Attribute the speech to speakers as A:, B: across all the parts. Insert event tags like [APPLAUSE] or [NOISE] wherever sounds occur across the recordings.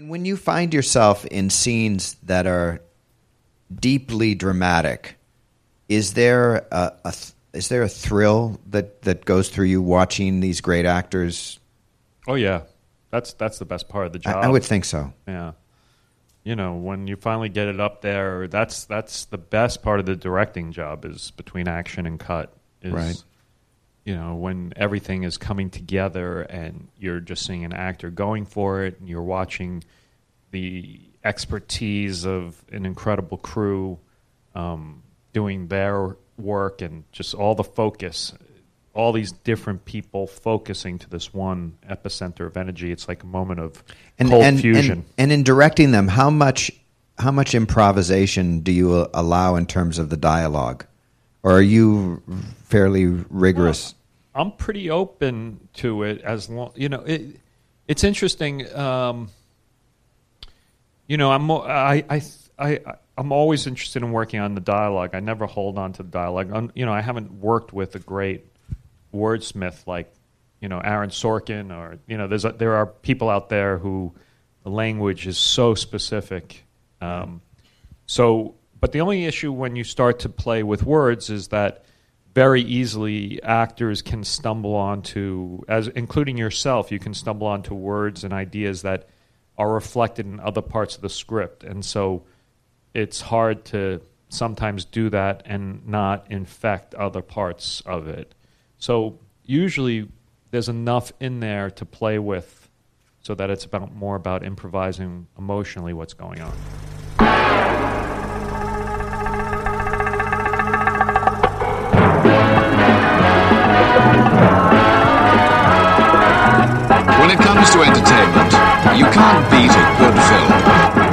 A: And when you find yourself in scenes that are deeply dramatic, is there a, a th- is there a thrill that, that goes through you watching these great actors?
B: Oh yeah, that's that's the best part of the
A: I,
B: job.
A: I would think so.
B: Yeah. You know, when you finally get it up there, that's that's the best part of the directing job is between action and cut. Is,
A: Right.
B: You know, when everything is coming together and you're just seeing an actor going for it and you're watching the expertise of an incredible crew um, doing their work and just all the focus, all these different people focusing to this one epicenter of energy. It's like a moment of
A: And,
B: cold
A: and,
B: fusion.
A: and and in directing them, how much how much improvisation do you allow in terms of the dialogue, or are you fairly rigorous?
B: I'm pretty open to it as long you know it. It's interesting. Um, you know, I'm I I I I'm always interested in working on the dialogue. I never hold on to the dialogue. i you know, I haven't worked with a great wordsmith like you know Aaron Sorkin or you know there's a, there are people out there who the language is so specific. Um, so, but the only issue when you start to play with words is that very easily actors can stumble onto, as including yourself, you can stumble onto words and ideas that are reflected in other parts of the script, and so it's hard to sometimes do that and not infect other parts of it. So usually there's enough in there to play with so that it's about more about improvising emotionally what's going on.
C: When it comes to entertainment, you can't beat a good film.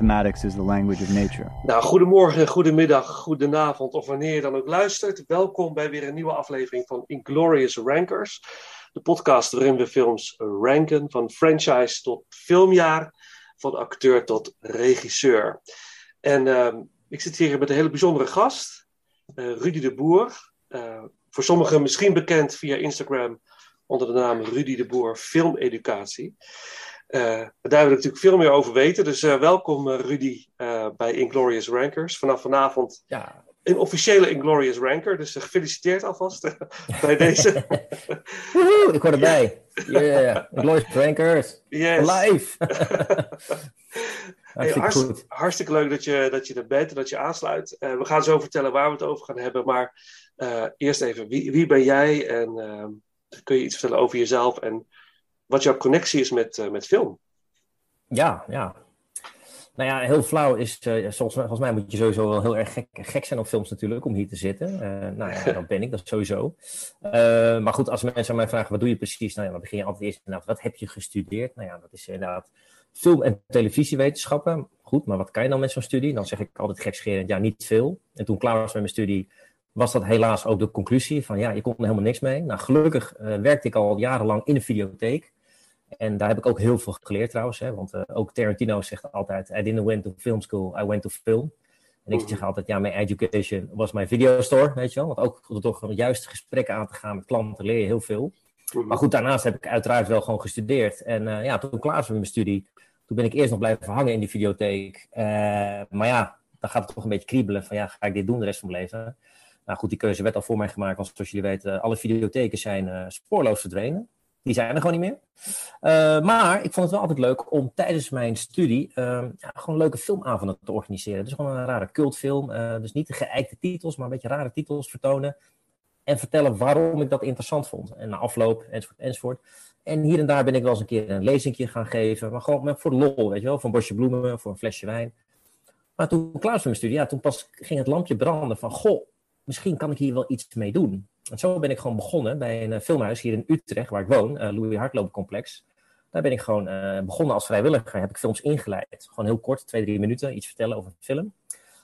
D: Mathematics is the language of nature.
E: Nou, goedemorgen, goedemiddag, goedenavond of wanneer je dan ook luistert. Welkom bij weer een nieuwe aflevering van Inglorious Rankers. De podcast waarin we films ranken van franchise tot filmjaar, van acteur tot regisseur. En ehm, ik zit hier met een hele bijzondere gast, eh, Rudy de Boer. Eh, voor sommigen misschien bekend via Instagram onder de naam Rudy de Boer Filmeducatie. Eh, daar willen we natuurlijk veel meer over weten. Dus eh, welkom eh, Rudy bij Inglorious Rankers. Vanaf vanavond
F: Ja,
E: een officiële Inglorious Ranker. Dus gefeliciteerd alvast [LAUGHS] bij deze. [LAUGHS]
F: Woehoe, ik hoor erbij. Yeah, Glorious Prankers.
E: Yes.
F: Live. [LAUGHS]
E: Hey,
F: Hartstikke goed.
E: hartstikke leuk dat je, dat je er bent en dat je aansluit. We gaan zo vertellen waar we het over gaan hebben. Maar eerst even, wie, wie ben jij? En ehm, kun je iets vertellen over jezelf en wat jouw connectie is met, eh, met film?
F: Ja, ja. Nou ja, heel flauw is, eh, volgens, mij, volgens mij moet je sowieso wel heel erg gek, gek zijn op films natuurlijk om hier te zitten. Eh, nou ja, [LAUGHS] dat ben ik, dat sowieso. Eh, maar goed, als mensen aan mij vragen, wat doe je precies? Nou ja, dan begin je altijd eerst inderdaad, wat heb je gestudeerd? Nou ja, dat is inderdaad film- en televisiewetenschappen. Goed, maar wat kan je dan met zo'n studie? Dan zeg ik altijd gekscherend, ja, niet veel. En toen ik klaar was met mijn studie, was dat helaas ook de conclusie van, ja, je kon er helemaal niks mee. Nou, gelukkig eh, werkte ik al jarenlang in een videotheek. En daar heb ik ook heel veel geleerd trouwens. Hè, want eh, ook Tarantino zegt altijd: I didn't went to film school, I went to film. En ik zeg altijd, ja, mijn education was mijn videostore, weet je wel. Want ook door toch juist gesprekken aan te gaan met klanten leer je heel veel. Maar goed, daarnaast heb ik uiteraard wel gewoon gestudeerd. En uh, ja, toen klaar was met mijn studie, toen ben ik eerst nog blijven hangen in die videotheek. Uh, maar ja, dan gaat het toch een beetje kriebelen van ja, ga ik dit doen de rest van mijn leven? Nou goed, die keuze werd al voor mij gemaakt, want zoals jullie weten, alle videotheken zijn spoorloos verdwenen. Die zijn er gewoon niet meer. Uh, maar ik vond het wel altijd leuk om tijdens mijn studie uh, ja, gewoon leuke filmavonden te organiseren. Dus gewoon een rare cultfilm. Uh, dus niet de geëikte titels, maar een beetje rare titels vertonen. En vertellen waarom ik dat interessant vond. En na afloop, enzovoort, enzovoort. En hier en daar ben ik wel eens een keer een lezingje gaan geven. Maar gewoon voor de lol, weet je wel. Voor een bosje bloemen, voor een flesje wijn. Maar toen klaar was mijn studie, ja, toen pas ging het lampje branden van... Goh, misschien kan ik hier wel iets mee doen. En zo ben ik gewoon begonnen bij een filmhuis hier in Utrecht, waar ik woon, uh, Louis Hartloop Complex. Daar ben ik gewoon uh, begonnen als vrijwilliger. Heb ik films ingeleid. Gewoon heel kort, twee, drie minuten, iets vertellen over een film.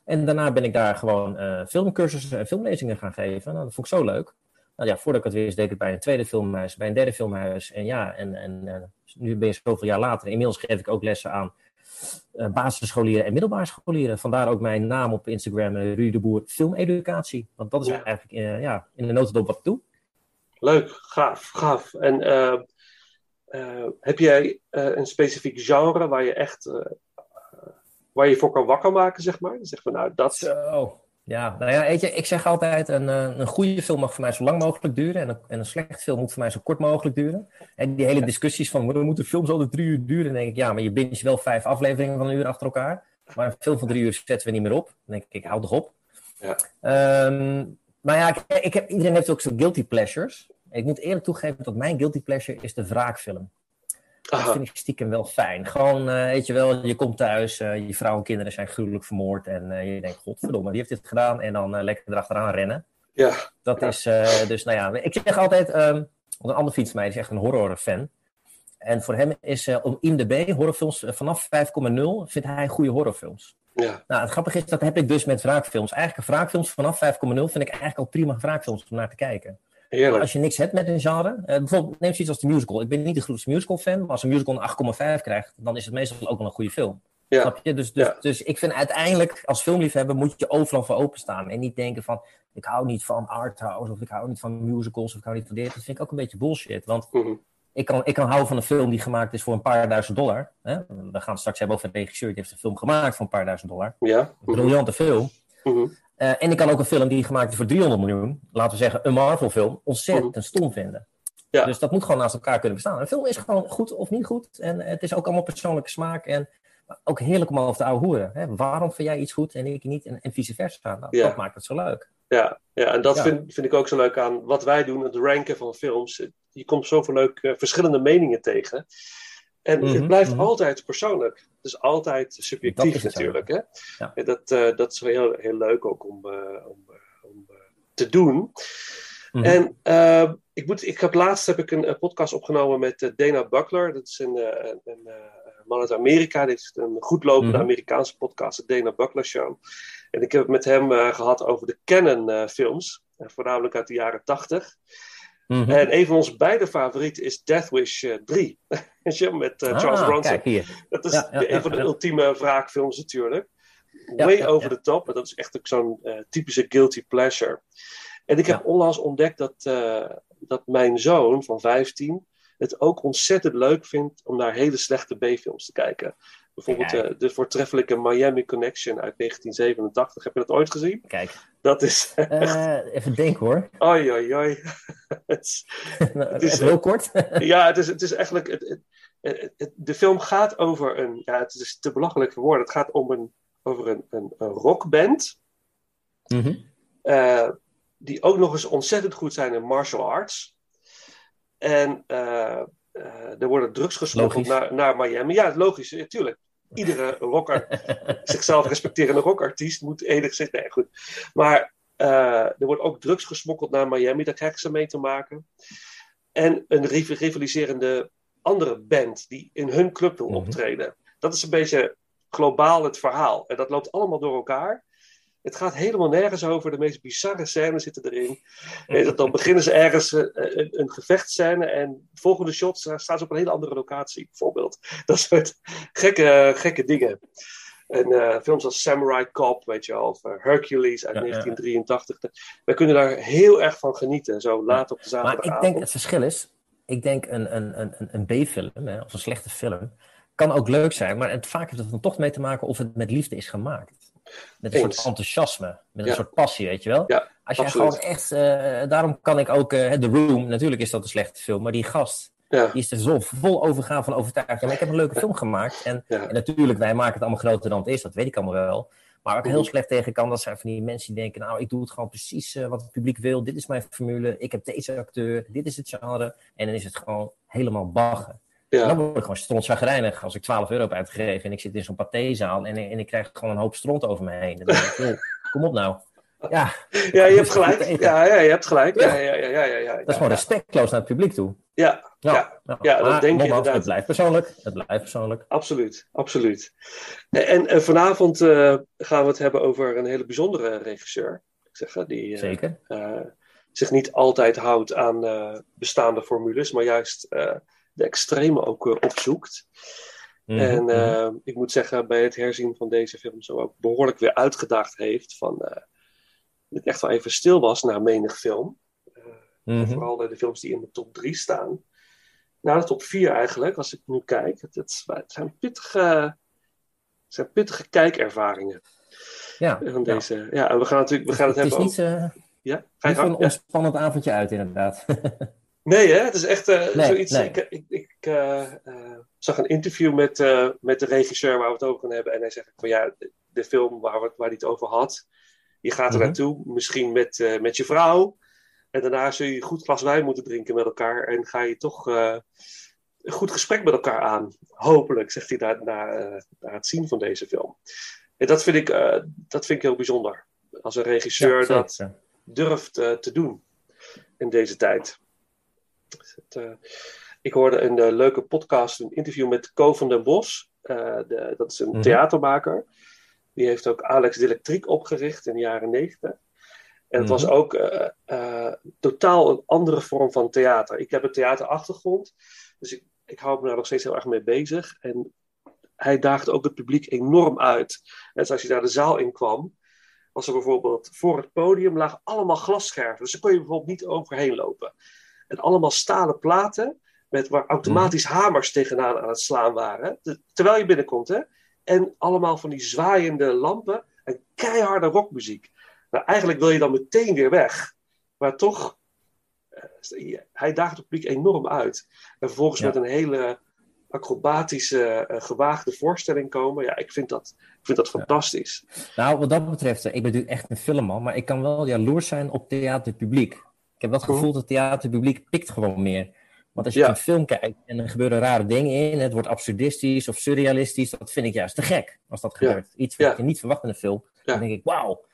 F: En daarna ben ik daar gewoon uh, filmcursussen en filmlezingen gaan geven. Nou, dat vond ik zo leuk. Nou ja, voordat ik het wist, deed ik het bij een tweede filmhuis, bij een derde filmhuis. En ja, en, en nu ben je zoveel jaar later. Inmiddels geef ik ook lessen aan uh, basisscholieren en middelbare scholieren. Vandaar ook mijn naam op Instagram, uh, Ruud de Boer Filmeducatie. Want dat is ja. eigenlijk uh, ja, in de notendop wat ik doe.
E: Leuk, gaaf, gaaf. En heb jij een specifiek genre waar je echt waar je voor kan wakker maken, zeg maar? Dan zeggen we nou, dat...
F: Zo. Ja, nou ja, weet je, ik zeg altijd, een, een goede film mag voor mij zo lang mogelijk duren en een, en een slecht film moet voor mij zo kort mogelijk duren. En die hele discussies van, we moeten films altijd drie uur duren, dan denk ik, ja, maar je bindt wel vijf afleveringen van een uur achter elkaar. Maar een film van drie uur zetten we niet meer op. Dan denk ik, ik hou toch op.
E: Ja.
F: Um, maar ja, ik, ik heb, iedereen heeft ook zo'n guilty pleasures. Ik moet eerlijk toegeven dat mijn guilty pleasure is de wraakfilm. Dat vind ik stiekem wel fijn. Gewoon, uh, weet je wel, je komt thuis, uh, je vrouw en kinderen zijn gruwelijk vermoord. En uh, je denkt, godverdomme, wie heeft dit gedaan? En dan lekker erachteraan rennen.
E: Ja.
F: Dat
E: Ja.
F: is, dus nou ja, ik zeg altijd, um, een andere vriend van mij is echt een horrorfan. En voor hem is om IMDb, horrorfilms vanaf 5,0, vindt hij goede horrorfilms.
E: Ja.
F: Nou, het grappige is, dat heb ik dus met wraakfilms. Eigenlijk wraakfilms vanaf 5,0 vind ik eigenlijk al prima wraakfilms om naar te kijken.
E: Heerlijk.
F: Als je niks hebt met een genre, uh, bijvoorbeeld neem zoiets als de musical. Ik ben niet de grootste musical fan, maar als een musical een 8,5 krijgt, dan is het meestal ook wel een goede film.
E: Ja.
F: Snap je? Dus, dus,
E: Ja.
F: dus ik vind uiteindelijk, als filmliefhebber, moet je overal voor openstaan. En niet denken van, ik hou niet van arthouse, of ik hou niet van musicals, of ik hou niet van dit. Dat vind ik ook een beetje bullshit. Want
E: Mhm.
F: ik kan, ik kan houden van een film die gemaakt is voor een paar duizend dollar. Hè? We gaan het straks hebben over een regisseur die heeft een film gemaakt voor een paar duizend dollar.
E: Ja.
F: Een briljante film.
E: Mhm.
F: Uh, en ik kan ook een film die gemaakt is voor 300 miljoen, laten we zeggen een Marvel film, ontzettend stom vinden.
E: Ja.
F: Dus dat moet gewoon naast elkaar kunnen bestaan. Een film is gewoon goed of niet goed. En het is ook allemaal persoonlijke smaak. En ook heerlijk om over te ouwe hoeren. Hè? Waarom vind jij iets goed en ik niet? En, en vice versa. Nou,
E: Ja.
F: Dat maakt het zo leuk.
E: Ja, ja, en dat
F: Ja.
E: Vind, vind ik ook zo leuk aan wat wij doen, het ranken van films. Je komt zoveel leuk eh, verschillende meningen tegen. En het
F: Mhm,
E: blijft
F: mhm.
E: altijd persoonlijk. Het is altijd subjectief
F: is
E: natuurlijk. Hè?
F: Ja.
E: En dat, eh, dat is wel heel, heel leuk ook om, eh, om, eh, om te doen.
F: Mhm.
E: En ik, moet, ik heb laatst heb ik een, podcast opgenomen met Dana Buckler. Dat is een, een, een, man uit Amerika. Dit is een goedlopende. Amerikaanse podcast, de Dana Buckler Show. En ik heb het met hem eh, gehad over de Canon-films. voornamelijk uit de jaren tachtig.
F: Mhm.
E: En een van onze beide favorieten is Death Wish eh, 3. [LAUGHS] Weet je, met eh, Charles
F: Ah,
E: Bronson.
F: Kijk hier.
E: Dat is
F: Ja, ja,
E: een
F: ja,
E: van de ultieme wraakfilms natuurlijk. Way over the top. En dat is echt ook zo'n eh, typische guilty pleasure. En ik heb onlangs ontdekt dat, eh, dat mijn zoon van 15 het ook ontzettend leuk vindt om naar hele slechte B-films te kijken. Bijvoorbeeld eh, de voortreffelijke Miami Connection uit 1987. Heb je dat ooit gezien?
F: Kijk.
E: Dat is. [LAUGHS]
F: Eh, even denken hoor.
E: Oi, oi, oi. Het is- [LAUGHS] is,
F: even heel kort. [LAUGHS]
E: ja, het is, het is eigenlijk. Het, het, het- het- de film gaat over een. Ja, het is te belachelijk voor woorden. Het gaat om een, over een, een, een rockband.
F: Mhm.
E: eh, die ook nog eens ontzettend goed zijn in martial arts. En eh, eh, er worden drugs gesmokkeld naar, naar Miami. Ja, logisch, natuurlijk. Iedere rocker, [LAUGHS] zichzelf respecterende rockartiest moet enigszins. Nee, goed. Maar eh, er wordt ook drugs gesmokkeld naar Miami, daar krijgen ze mee te maken. En een riv- rivaliserende andere band die in hun club wil
F: Mhm.
E: optreden. Dat is een beetje globaal het verhaal. En dat loopt allemaal door elkaar. Het gaat helemaal nergens over. De meest bizarre scènes zitten erin. Eh, Dan beginnen ze ergens eh, een, een gevechtscène en de volgende shot staan ze op een hele andere locatie, bijvoorbeeld. [LAUGHS] Dat soort gekke, gekke dingen. En eh, films als Samurai Cop, weet je wel, of eh, Hercules uit
F: Ja, ja.
E: 1983. Wij kunnen daar heel erg van genieten, zo laat op de
F: Maar
E: zaterdagavond.
F: ik denk, het verschil is, ik denk een, een, een, een- B-film, of een slechte film, kan ook leuk zijn, maar het, vaak heeft het dan toch mee te maken of het met liefde is gemaakt. Met een
E: Eens.
F: soort enthousiasme, met een soort passie, weet je wel.
E: Ja,
F: Als
E: absoluut.
F: gewoon echt, eh, daarom kan ik ook, eh The Room, natuurlijk is dat een slechte film, maar die gast,
E: Ja,
F: die is er zo vol overgaan van overtuigd. Ja, maar ik heb een leuke film gemaakt. En, en natuurlijk, wij maken het allemaal groter dan het is, dat weet ik allemaal wel. Maar waar ik heel
E: Mhm.
F: slecht tegen kan, dat zijn van die mensen die denken, nou, ik doe het gewoon precies eh, wat het publiek wil. Dit is mijn formule, ik heb deze acteur, dit is het genre. En dan is het gewoon helemaal baggen. Dan word ik gewoon strontzagrijnig als ik 12 euro heb uitgegeven en ik zit in zo'n pathézaal en, en ik krijg gewoon een hoop stront over me heen. Dan denk ik, joh, [LAUGHS] kom op nou. Ja,
E: ja, je hebt [LAUGHS] gelijk. Ja, ja, je hebt gelijk. Ja, ja, ja, ja, ja, ja.
F: dat is gewoon respectloos naar het publiek toe.
E: Ja, ja,
F: ja,
E: ja, dat denk
F: nogmaals,
E: inderdaad.
F: Het blijft persoonlijk. Het blijft persoonlijk.
E: absoluut, absoluut. En, en vanavond eh, gaan we het hebben over een hele bijzondere regisseur. Ik zeg, die eh,
F: Zeker.
E: eh, zich niet altijd houdt aan eh, bestaande formules, maar juist eh, de extreme ook eh, opzoekt.
F: Mhm,
E: En
F: mhm.
E: eh, ik moet zeggen, bij het herzien van deze film zo ook behoorlijk weer uitgedaagd heeft van eh, dat ik echt wel even stil was na menig film.
F: Mhm.
E: Vooral de, de films die in de top 3 staan. Nou, de top 4 eigenlijk, als ik nu kijk. Het, het, het zijn, pittige, het zijn pittige kijkervaringen
F: Ja,
E: van deze. Ja, en we gaan natuurlijk we gaan het,
F: het is
E: hebben
F: niet,
E: over.
F: eh,
E: Ja? Ga
F: niet een ontspannend avondje uit, inderdaad. [LAUGHS]
E: Nee, hè? Het is echt eh,
F: Nee,
E: zoiets.
F: nee.
E: Ik, ik, ik eh, eh, zag een interview met, met de regisseur waar we het over gaan hebben. En hij zegt van ja, de, de film waar, we, waar hij het over had. Je gaat er
F: Mhm.
E: naartoe, misschien met, met je vrouw. En daarna zul je een goed glas wijn moeten drinken met elkaar. En ga je toch een goed gesprek met elkaar aan. Hopelijk, zegt hij na, na, na het zien van deze film. En dat vind ik, dat vind ik heel bijzonder. Als een regisseur
F: Ja,
E: dat durft te doen in deze tijd. Het, eh, ik hoorde een eh, leuke podcast, een interview met Co van den Bos. Eh, de, dat is een
F: Mhm.
E: theatermaker. Die heeft ook Alex Electriek opgericht in de jaren negentig. En het was
F: Mhm.
E: ook totaal een andere vorm van theater. Ik heb een theaterachtergrond, dus ik, ik hou me daar nog steeds heel erg mee bezig. En hij daagde ook het publiek enorm uit. Net als je daar de zaal in kwam, was er bijvoorbeeld voor het podium lagen allemaal glasscherven. Dus daar kon je bijvoorbeeld niet overheen lopen. En allemaal stalen platen met waar automatisch hamers tegenaan aan het slaan waren. Te- terwijl je binnenkomt, hè. En allemaal van die zwaaiende lampen en keiharde rockmuziek. Nou, eigenlijk wil je dan meteen weer weg. Maar toch, eh, hij daagt het publiek enorm uit. En vervolgens
F: Ja.
E: met een hele acrobatische, eh, gewaagde voorstelling komen. Ja, ik vind dat, ik vind dat fantastisch.
F: Nou, wat dat betreft, eh, ik ben natuurlijk echt een filmman, maar ik kan wel jaloers zijn op theaterpubliek. Ik heb wel het gevoel dat het theaterpubliek pikt gewoon meer. Want als je
E: Ja.
F: een film kijkt en er gebeuren rare dingen in, het wordt absurdistisch of surrealistisch, dat vind ik juist te gek als dat
E: Ja.
F: gebeurt. Iets wat
E: Ja.
F: je niet verwacht in een film. Dan denk ik, wauw.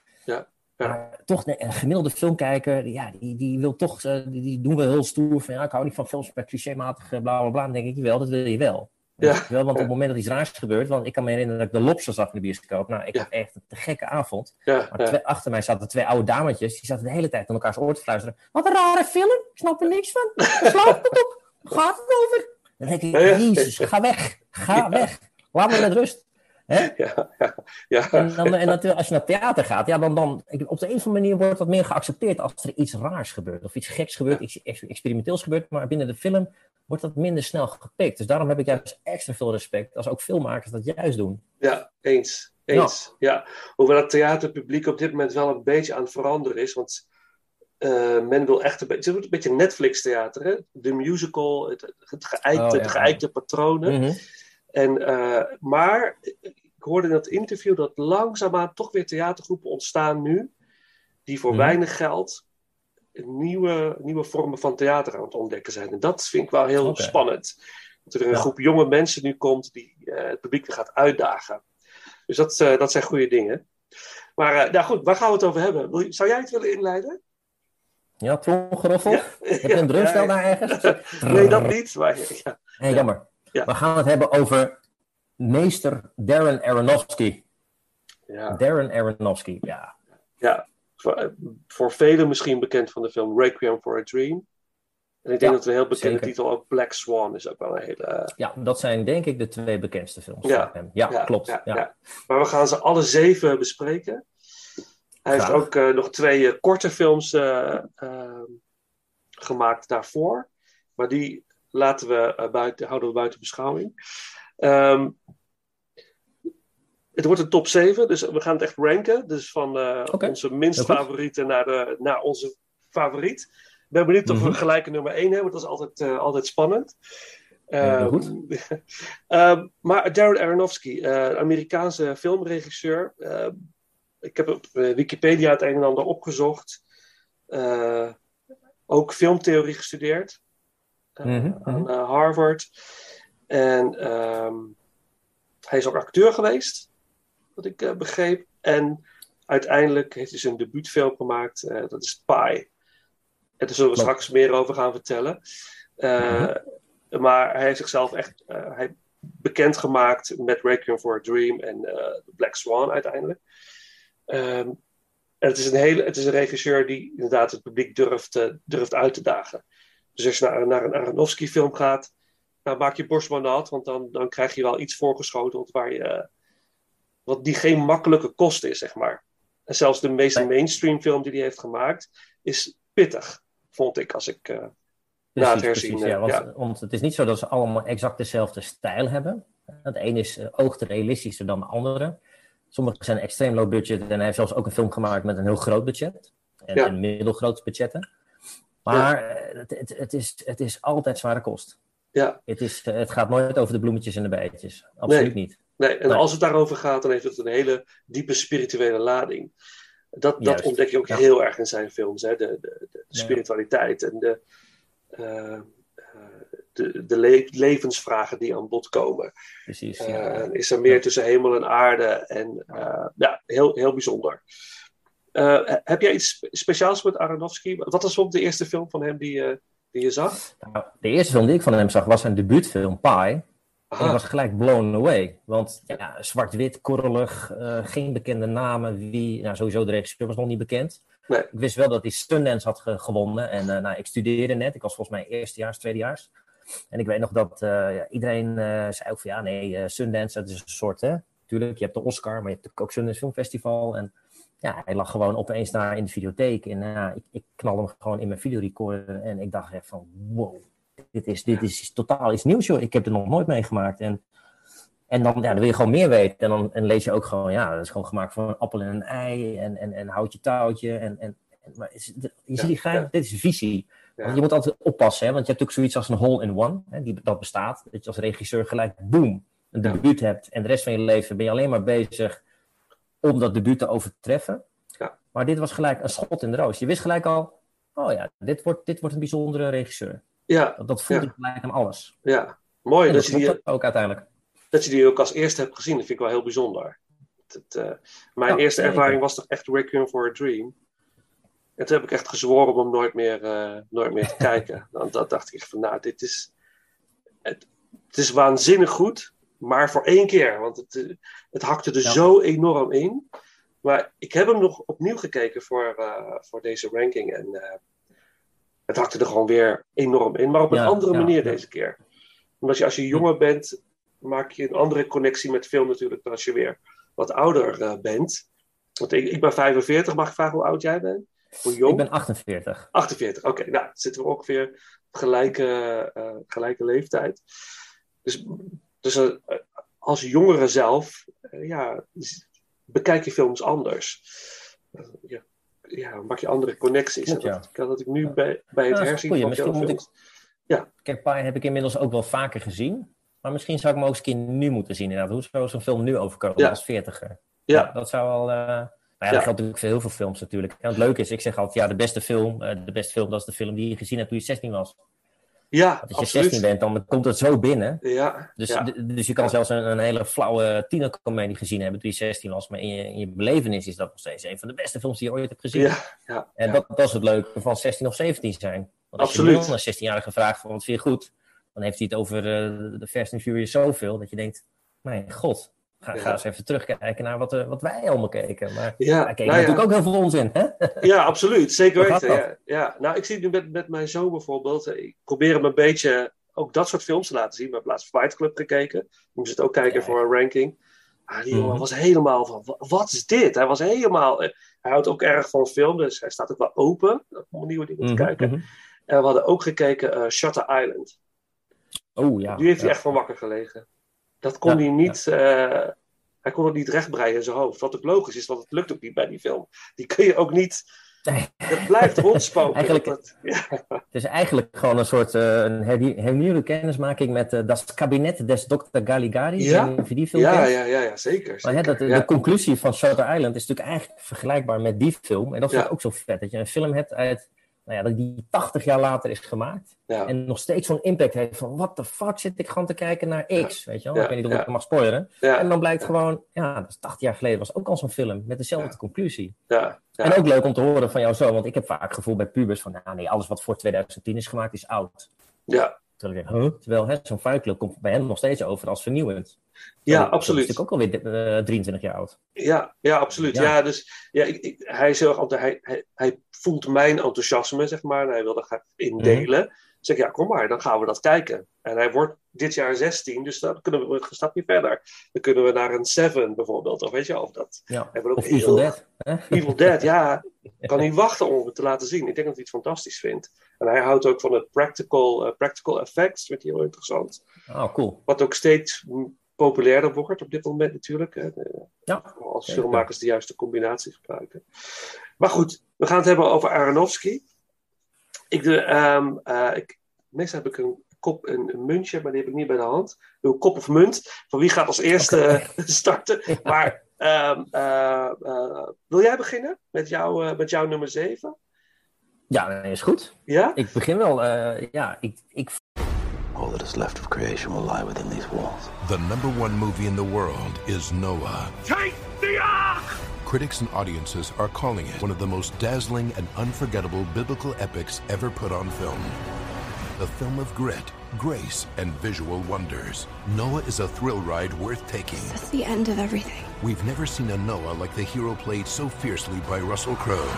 F: Maar toch, een gemiddelde filmkijker, ja, die, die wil toch, eh, die, doen wel heel stoer van, ja, ik hou niet van films met clichématig bla bla bla. Dan denk ik, wel, dat wil je wel.
E: Ja.
F: Wel, want op het moment dat iets raars gebeurt, want ik kan me herinneren dat ik de Lobster zag in de bioscoop. Nou, ik
E: Ja.
F: had echt een gekke avond.
E: Ja,
F: Maar twee- achter mij zaten twee oude dametjes, die zaten de hele tijd aan elkaars oor te fluisteren. Wat een rare film, ik snap er niks van. Slaat het op, gaat het over? Dan denk ik, jezus, ga weg, ga weg. Laat me met rust. Hè?
E: ja, ja, ja.
F: En, dan, en als je naar theater gaat, ja, dan, dan op de een of andere manier wordt dat meer geaccepteerd als er iets raars gebeurt. Of iets geks gebeurt, iets ex- experimenteels gebeurt. Maar binnen de film wordt dat minder snel gepikt. Dus daarom heb ik juist extra veel respect als ook filmmakers dat juist doen.
E: Ja, eens. Eens. Ja. Hoewel het theaterpubliek op dit moment wel een beetje aan het veranderen is. Want eh, men wil echt een beetje. Een beetje Netflix-theater, hè? De musical, het, het geëikte,
F: Oh, ja.
E: de geëikte patronen.
F: Mhm.
E: En, eh, maar ik hoorde in dat interview dat langzaamaan toch weer theatergroepen ontstaan nu. Die voor
F: Mhm.
E: weinig geld nieuwe, nieuwe vormen van theater aan het ontdekken zijn. En dat vind ik wel heel spannend. Dat er een
F: Ja.
E: groep jonge mensen nu komt die eh, het publiek weer gaat uitdagen. Dus dat, eh, dat zijn goede dingen. Maar eh, nou goed, waar gaan we het over hebben? Zou jij het willen inleiden?
F: Ja, tromgeroffel.
E: Ja.
F: Heb je een [LAUGHS] drumstel daar ergens? [LAUGHS]
E: Nee, dat niet. Maar, ja.
F: Hey, jammer.
E: Ja.
F: We gaan het hebben over meester Darren Aronofsky.
E: Ja.
F: Darren Aronofsky, ja.
E: Ja, voor, eh, voor velen misschien bekend van de film Requiem for a Dream. En ik denk
F: Ja,
E: dat een heel bekende
F: zeker.
E: titel ook Black Swan is ook wel een hele...
F: Ja, dat zijn denk ik de twee bekendste films
E: Ja,
F: van hem. Ja, klopt. Ja.
E: Maar we gaan ze alle zeven bespreken. Hij heeft ook eh, nog twee eh, korte films eh, eh, gemaakt daarvoor. Maar die laten we, eh, buiten, houden we buiten beschouwing. Ehm, het wordt een top 7, dus we gaan het echt ranken. Dus van eh, onze minst favoriete naar, de, naar onze favoriet. Ik ben benieuwd of we
F: Mhm.
E: een gelijke nummer 1 hebben. Dat is altijd, eh, altijd spannend. Ehm,
F: goed. [LAUGHS]
E: Ehm, maar Darren Aronofsky, eh, Amerikaanse filmregisseur. Ik heb op Wikipedia het een en ander opgezocht. Ook filmtheorie gestudeerd
F: Mhm, mhm.
E: aan eh, Harvard. En ehm, hij is ook acteur geweest, wat ik eh, begreep. En uiteindelijk heeft hij zijn debuutfilm gemaakt, eh, dat is Pie. En daar zullen we straks meer over gaan vertellen. Eh, Maar hij heeft zichzelf echt hij bekendgemaakt met Requiem for a Dream en Black Swan uiteindelijk. Ehm, en het is, een hele, het is een regisseur die inderdaad het publiek durft, durft uit te dagen. Dus als je naar, naar een Aronofsky-film gaat, nou, maak je borst maar nat, want dan, dan krijg je wel iets voorgeschoteld waar je, wat die geen makkelijke kost is, zeg maar. En zelfs de meest
F: Nee.
E: mainstream film die hij heeft gemaakt, is pittig, vond ik, als ik... eh, na het
F: Precies,
E: herzien,
F: precies, ja,
E: eh,
F: want,
E: ja.
F: want het is niet zo dat ze allemaal exact dezelfde stijl hebben. Het een is eh, oogt realistischer dan de andere. Sommige zijn extreem low budget en hij heeft zelfs ook een film gemaakt met een heel groot budget. En,
E: Ja.
F: en middelgroot budgetten. Maar eh, het, het, het, is, het is altijd zware kost.
E: ja,
F: Het, is, eh, het gaat nooit over de bloemetjes en de bijtjes. Absoluut niet.
E: Nee, en
F: Nee.
E: als het daarover gaat, dan heeft het een hele diepe spirituele lading. Dat, dat ontdek je ook
F: ja.
E: heel erg in zijn films, hè? De, de, de
F: Ja.
E: spiritualiteit en de, eh, eh, de, de le- levensvragen die aan bod komen.
F: Precies.
E: Eh. Is er meer tussen hemel en aarde? En ja, heel, heel bijzonder. Heb jij iets spe- speciaals met Aronofsky? Wat was de eerste film van hem die, je die je zag?
F: Nou, de eerste film die ik van hem zag was zijn debuutfilm, Pie. En ik was gelijk blown away. Want ja, zwart-wit, korrelig, eh, geen bekende namen. Wie, nou, sowieso de regisseur was nog niet bekend.
E: Nee.
F: Ik wist wel dat hij Sundance had ge- gewonnen. En eh, nou, ik studeerde net. Ik was volgens mij eerstejaars, tweedejaars. En ik weet nog dat eh, ja, iedereen zei ook van ja, nee, Sundance, dat is een soort, hè. Tuurlijk, je hebt de Oscar, maar je hebt ook Sundance Filmfestival. En ja, hij lag gewoon opeens daar in de videotheek. En ik, ik knalde hem gewoon in mijn videorecorder. En ik dacht echt van, wow, dit is, dit is totaal iets nieuws, joh. Ik heb het nog nooit meegemaakt. En, en dan, ja, dan wil je gewoon meer weten. En dan en lees je ook gewoon, ja, dat is gewoon gemaakt van een appel en een ei. En, en, en houtje touwtje. En, en, en, maar is, je ziet die gein,
E: ja.
F: dit is visie.
E: Ja.
F: Want je moet altijd oppassen, hè, want je hebt ook zoiets als een hole-in-one. hè, Die, dat bestaat. Dat je als regisseur gelijk, boom, een debuut hebt. En de rest van je leven ben je alleen maar bezig om dat debuut te overtreffen.
E: Ja.
F: Maar dit was gelijk een schot in de roos. Je wist gelijk al, oh ja, dit wordt, dit wordt een bijzondere regisseur.
E: Ja,
F: Dat, dat voelde
E: Ja.
F: gelijk aan alles.
E: ja. Mooi
F: En
E: dat
F: dat
E: je, die,
F: ook uiteindelijk.
E: dat je die ook als eerste hebt gezien. Dat vind ik wel heel bijzonder. Het, eh, mijn
F: Ja,
E: eerste ervaring was toch echt Requiem for a Dream. En toen heb ik echt gezworen om hem nooit meer, eh, nooit meer te [LAUGHS] kijken. Dan dat dacht ik echt van, nou, dit is... Het, het is waanzinnig goed, maar voor één keer. Want het, eh, het hakte er
F: Ja.
E: zo enorm in. Maar ik heb hem nog opnieuw gekeken voor, voor deze ranking. En het hakte er gewoon weer enorm in. Maar op een
F: Ja,
E: andere
F: ja,
E: manier
F: ja.
E: deze keer. Omdat je als je jonger bent, maak je een andere connectie met film natuurlijk dan als je weer wat ouder eh, bent. Want ik, ik ben 45, mag ik vragen hoe oud jij bent? Hoe jong?
F: Ik ben 48.
E: 48, oké. nou, zitten we ongeveer op gelijke, eh, gelijke leeftijd. Dus, dus eh, als jongere zelf, ja, bekijk je films anders. Ja, ja, maak je andere connecties.
F: Klopt, ja.
E: dat, ik- dat ik nu bij, bij het
F: Ja,
E: herzien van
F: Misschien moet
E: films...
F: Kijk, Pie heb ik inmiddels ook wel vaker gezien. Maar misschien zou ik hem ook eens een keer nu moeten zien. Inderdaad. Hoe zou zo'n film nu overkomen
E: Ja.
F: als veertiger?
E: Ja.
F: Dat zou wel... eh, Nou ja,
E: Ja.
F: dat geldt natuurlijk voor heel veel films natuurlijk. En het leuke is, ik zeg altijd, ja, de beste film, eh, de beste film, dat is de film die je gezien hebt toen je 16 was.
E: Ja,
F: als je
E: absoluut.
F: 16 bent, dan komt het zo binnen.
E: Ja,
F: Dus,
E: ja.
F: dus je kan zelfs een, een hele flauwe tienercomedie gezien hebben toen je 16 was. Maar in je, in je belevenis is dat nog steeds een van de beste films die je ooit hebt gezien.
E: ja, ja,
F: En dat, dat is het leuke van 16 of 17 zijn. Want als
E: Absoluut.
F: je een 16-jarige vraagt van wat vind je goed, dan heeft hij het over eh, de Fast and Furious zoveel dat je denkt, mijn god, Ga,
E: Ja.
F: ga eens even terugkijken naar wat, eh, wat wij allemaal keken. Maar
E: Ja,
F: wij keken
E: nou ja.
F: natuurlijk ook heel veel onzin, hè? [LAUGHS]
E: Ja, absoluut. Zeker weten. Ja, ja. Nou, ik zie het nu met, met mijn zoon bijvoorbeeld. Ik probeer hem een beetje ook dat soort films te laten zien. We hebben laatst Fight Club gekeken. Moest het ook kijken
F: Ja.
E: voor een ranking. Ah, die jongen
F: Mhm.
E: was helemaal van, "Wa- wat is dit? Hij was helemaal... eh, Hij houdt ook erg van film, dus hij staat ook wel open om nieuwe dingen te kijken.
F: mhm.
E: En we hadden ook gekeken eh, Shutter Island.
F: Oh ja.
E: Die heeft hij
F: ja.
E: echt van wakker gelegen. Dat kon
F: Ja,
E: hij niet... eh, hij kon het niet rechtbreien in zijn hoofd. Wat ook logisch is, want het lukt ook niet bij die film. Die kun je ook niet...
F: Nee.
E: Het blijft [LAUGHS] rondspoken.
F: Eigenlijk-
E: Dat- ja.
F: Het is eigenlijk gewoon een soort eh, een hernie- hernieuwde kennismaking met eh Das Kabinet des Dr. Galigari.
E: Ja.
F: Die film
E: Ja, ja, ja, ja, zeker.
F: Maar hè, dat,
E: ja.
F: de conclusie van Shutter Island is natuurlijk eigenlijk vergelijkbaar met die film. En dat vind ik
E: Ja.
F: ook zo vet. Dat je een film hebt uit, nou ja, dat die 80 jaar later is gemaakt.
E: ja.
F: En nog steeds zo'n impact heeft van, what the fuck zit ik gewoon te kijken naar X? Weet je wel?
E: Ja,
F: Ik weet niet of ik het mag spoileren. En dan blijkt gewoon, ja, dat is 80 jaar geleden was ook al zo'n film met dezelfde conclusie. En ook leuk om te horen van jou zo, want ik heb vaak het gevoel bij pubers van, nou nee, alles wat voor 2010 is gemaakt is oud.
E: ja.
F: Terwijl huh? Terwijl hè, zo'n Club komt bij hen nog steeds over als vernieuwend.
E: Ja,
F: Dat is
E: absoluut.
F: natuurlijk ook alweer eh, 23 jaar oud.
E: Ja, ja, absoluut. Ja,
F: Ja.
E: dus ja, ik, ik, hij, is heel erg hij, hij, hij voelt mijn enthousiasme, zeg maar. En hij wil er graag in
F: Mhm.
E: delen. Dus ik, ja, kom maar, dan gaan we dat kijken. En hij wordt dit jaar 16, dus dan kunnen we een stapje verder. Dan kunnen we naar een Seven bijvoorbeeld, of weet je of dat.
F: Ja.
E: We ook
F: Of
E: heel-
F: Evil Dead. Hè?
E: Evil Dead, ja. Ik [LAUGHS] kan niet wachten om het te laten zien. Ik denk dat hij het fantastisch vindt. En hij houdt ook van het practical, eh, practical effects, vindt hij heel interessant.
F: Oh, cool.
E: Wat ook steeds mm, populairder wordt op dit moment natuurlijk. Hè.
F: Ja.
E: Als filmmakers de juiste combinatie gebruiken. Maar goed, we gaan het hebben over Aronofsky. Ik ehm, eh, ik, meestal heb ik een kop en een muntje, maar die heb ik niet bij de hand. Doe een kop of munt. Van wie gaat als eerste eh, [LAUGHS] starten? [LAUGHS] Maar ehm, eh, wil jij beginnen met, jou, met jouw nummer 7?
F: Ja, nee, is goed.
E: Ja?
F: Ik begin wel, ja, ik, ik
G: that is left of creation will lie within these walls.
H: The number one movie in the world is Noah.
C: Take the ark!
H: Critics and audiences are calling it one of the most dazzling and unforgettable biblical epics ever put on film. A film of grit, grace, and visual wonders. Noah is a thrill ride worth taking.
I: That's the end of everything.
H: We've never seen a Noah like the hero played so fiercely by Russell Crowe.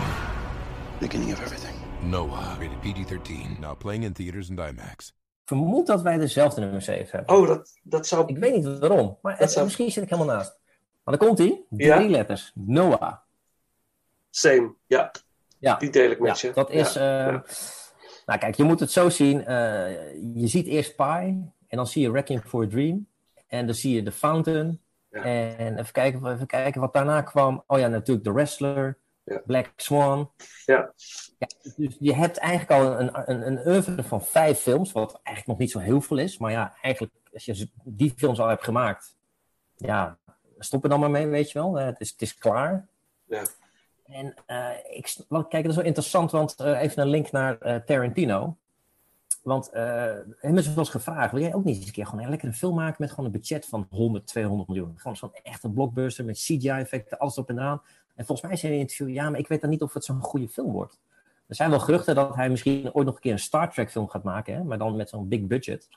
G: Beginning of everything.
H: Noah, rated PG-13, now playing in theaters and IMAX.
F: Vermoed dat wij dezelfde nummer 7 hebben.
E: Oh, dat, dat zou...
F: Ik weet niet waarom, maar het-
E: zou-
F: misschien zit ik helemaal naast. Maar dan komt hij. Drie
E: Ja?
F: letters. Noah.
E: Same, ja.
F: Ja.
E: Die deel ik met
F: Ja,
E: je.
F: dat is.
E: Ja,
F: eh. Nou, kijk, je moet het zo zien. eh, je ziet eerst Pi, en dan zie je Wrecking for a Dream. En dan zie je The Fountain. En even kijken, even kijken wat daarna kwam. Oh ja, natuurlijk The Wrestler.
E: Ja.
F: Black Swan.
E: Ja.
F: Ja, dus je hebt eigenlijk al een, een, een oeuvre van vijf films, wat eigenlijk nog niet zo heel veel is. Maar ja, eigenlijk, als je die films al hebt gemaakt, ja, stop er dan maar mee, weet je wel. Eh, het, is, het is klaar.
E: Ja.
F: En eh, ik, kijk, dat is wel interessant, want eh, even een link naar Tarantino. Want hem is wel eens gevraagd, wil jij ook niet eens een keer gewoon een lekkere film maken met gewoon een budget van 100, 200 miljoen? Gewoon zo'n echte blockbuster met CGI-effecten, alles op en eraan. En volgens mij zei hij in het interview, ja, maar ik weet dan niet of het zo'n goede film wordt. Er zijn wel geruchten dat hij misschien ooit nog een keer een Star Trek film gaat maken, hè? maar dan met zo'n big budget.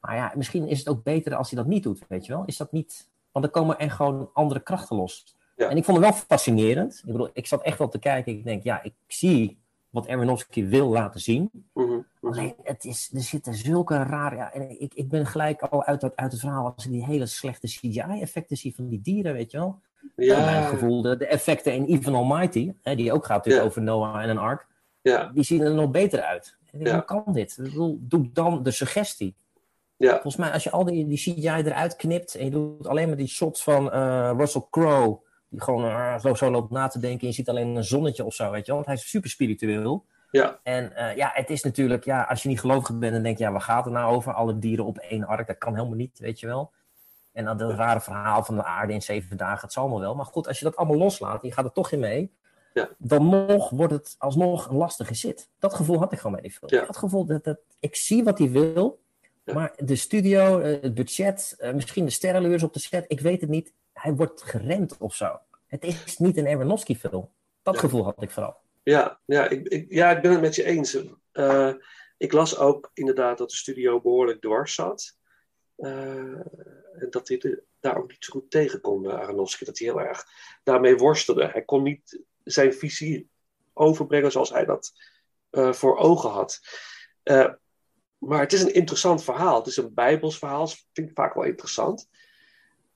F: Maar ja, misschien is het ook beter als hij dat niet doet, weet je wel? Is dat niet... Want dan komen er gewoon andere krachten los.
E: Ja.
F: En ik vond het wel fascinerend. Ik bedoel, ik zat echt wel te kijken. Ik denk, ja, ik zie wat Aronofsky wil laten zien.
E: Mhm, mhm.
F: Alleen, het is, er zitten zulke rare... Ja, en ik, ik ben gelijk al uit, het- uit het verhaal als ik die hele slechte CGI-effecten zie van die dieren, weet je wel? Ja. Mijn gevoel, de, de effecten in Even Almighty, hè, die ook gaat natuurlijk
E: Ja.
F: over Noah en een ark,
E: ja,
F: die zien er nog beter uit. En ik denk,
E: Ja.
F: Hoe kan dit? Doe dan de suggestie.
E: ja,
F: Volgens mij, als je al die, die CGI eruit knipt en je doet alleen maar die shots van eh, Russell Crowe, die gewoon eh, zo, loopt na te denken en je ziet alleen een zonnetje of zo, weet je wel? Want hij is super spiritueel.
E: ja,
F: En eh, ja, het is natuurlijk, ja, als je niet gelovig bent, dan denk je, ja, waar gaat het nou over? Alle dieren op één ark, dat kan helemaal niet, weet je wel. En dan dat rare verhaal van de aarde in zeven dagen, het zal allemaal wel. Maar goed, als je dat allemaal loslaat, je gaat er toch in mee,
E: Ja.
F: dan nog wordt het alsnog een lastige zit. Dat gevoel had ik gewoon bij die film.
E: Ja.
F: Het gevoel dat, dat ik zie wat hij wil,
E: Ja.
F: maar de studio, eh, het budget, misschien de sterrenleurs op de set, ik weet het niet. Hij wordt geremd of zo. Het is niet een Aronofsky film. Dat
E: Ja.
F: gevoel had ik vooral.
E: ja, ja, ik, ik, ja, ik ben het met je eens. Eh, ik las ook inderdaad dat de studio behoorlijk dwars zat. Eh, en dat hij de- daar ook niet zo goed tegen kon, uh, Aronofsky. Dat hij heel erg daarmee worstelde. Hij kon niet zijn visie overbrengen zoals hij dat uh, voor ogen had. Maar het is een interessant verhaal. Het is een bijbels verhaal. Dat vind ik vaak wel interessant.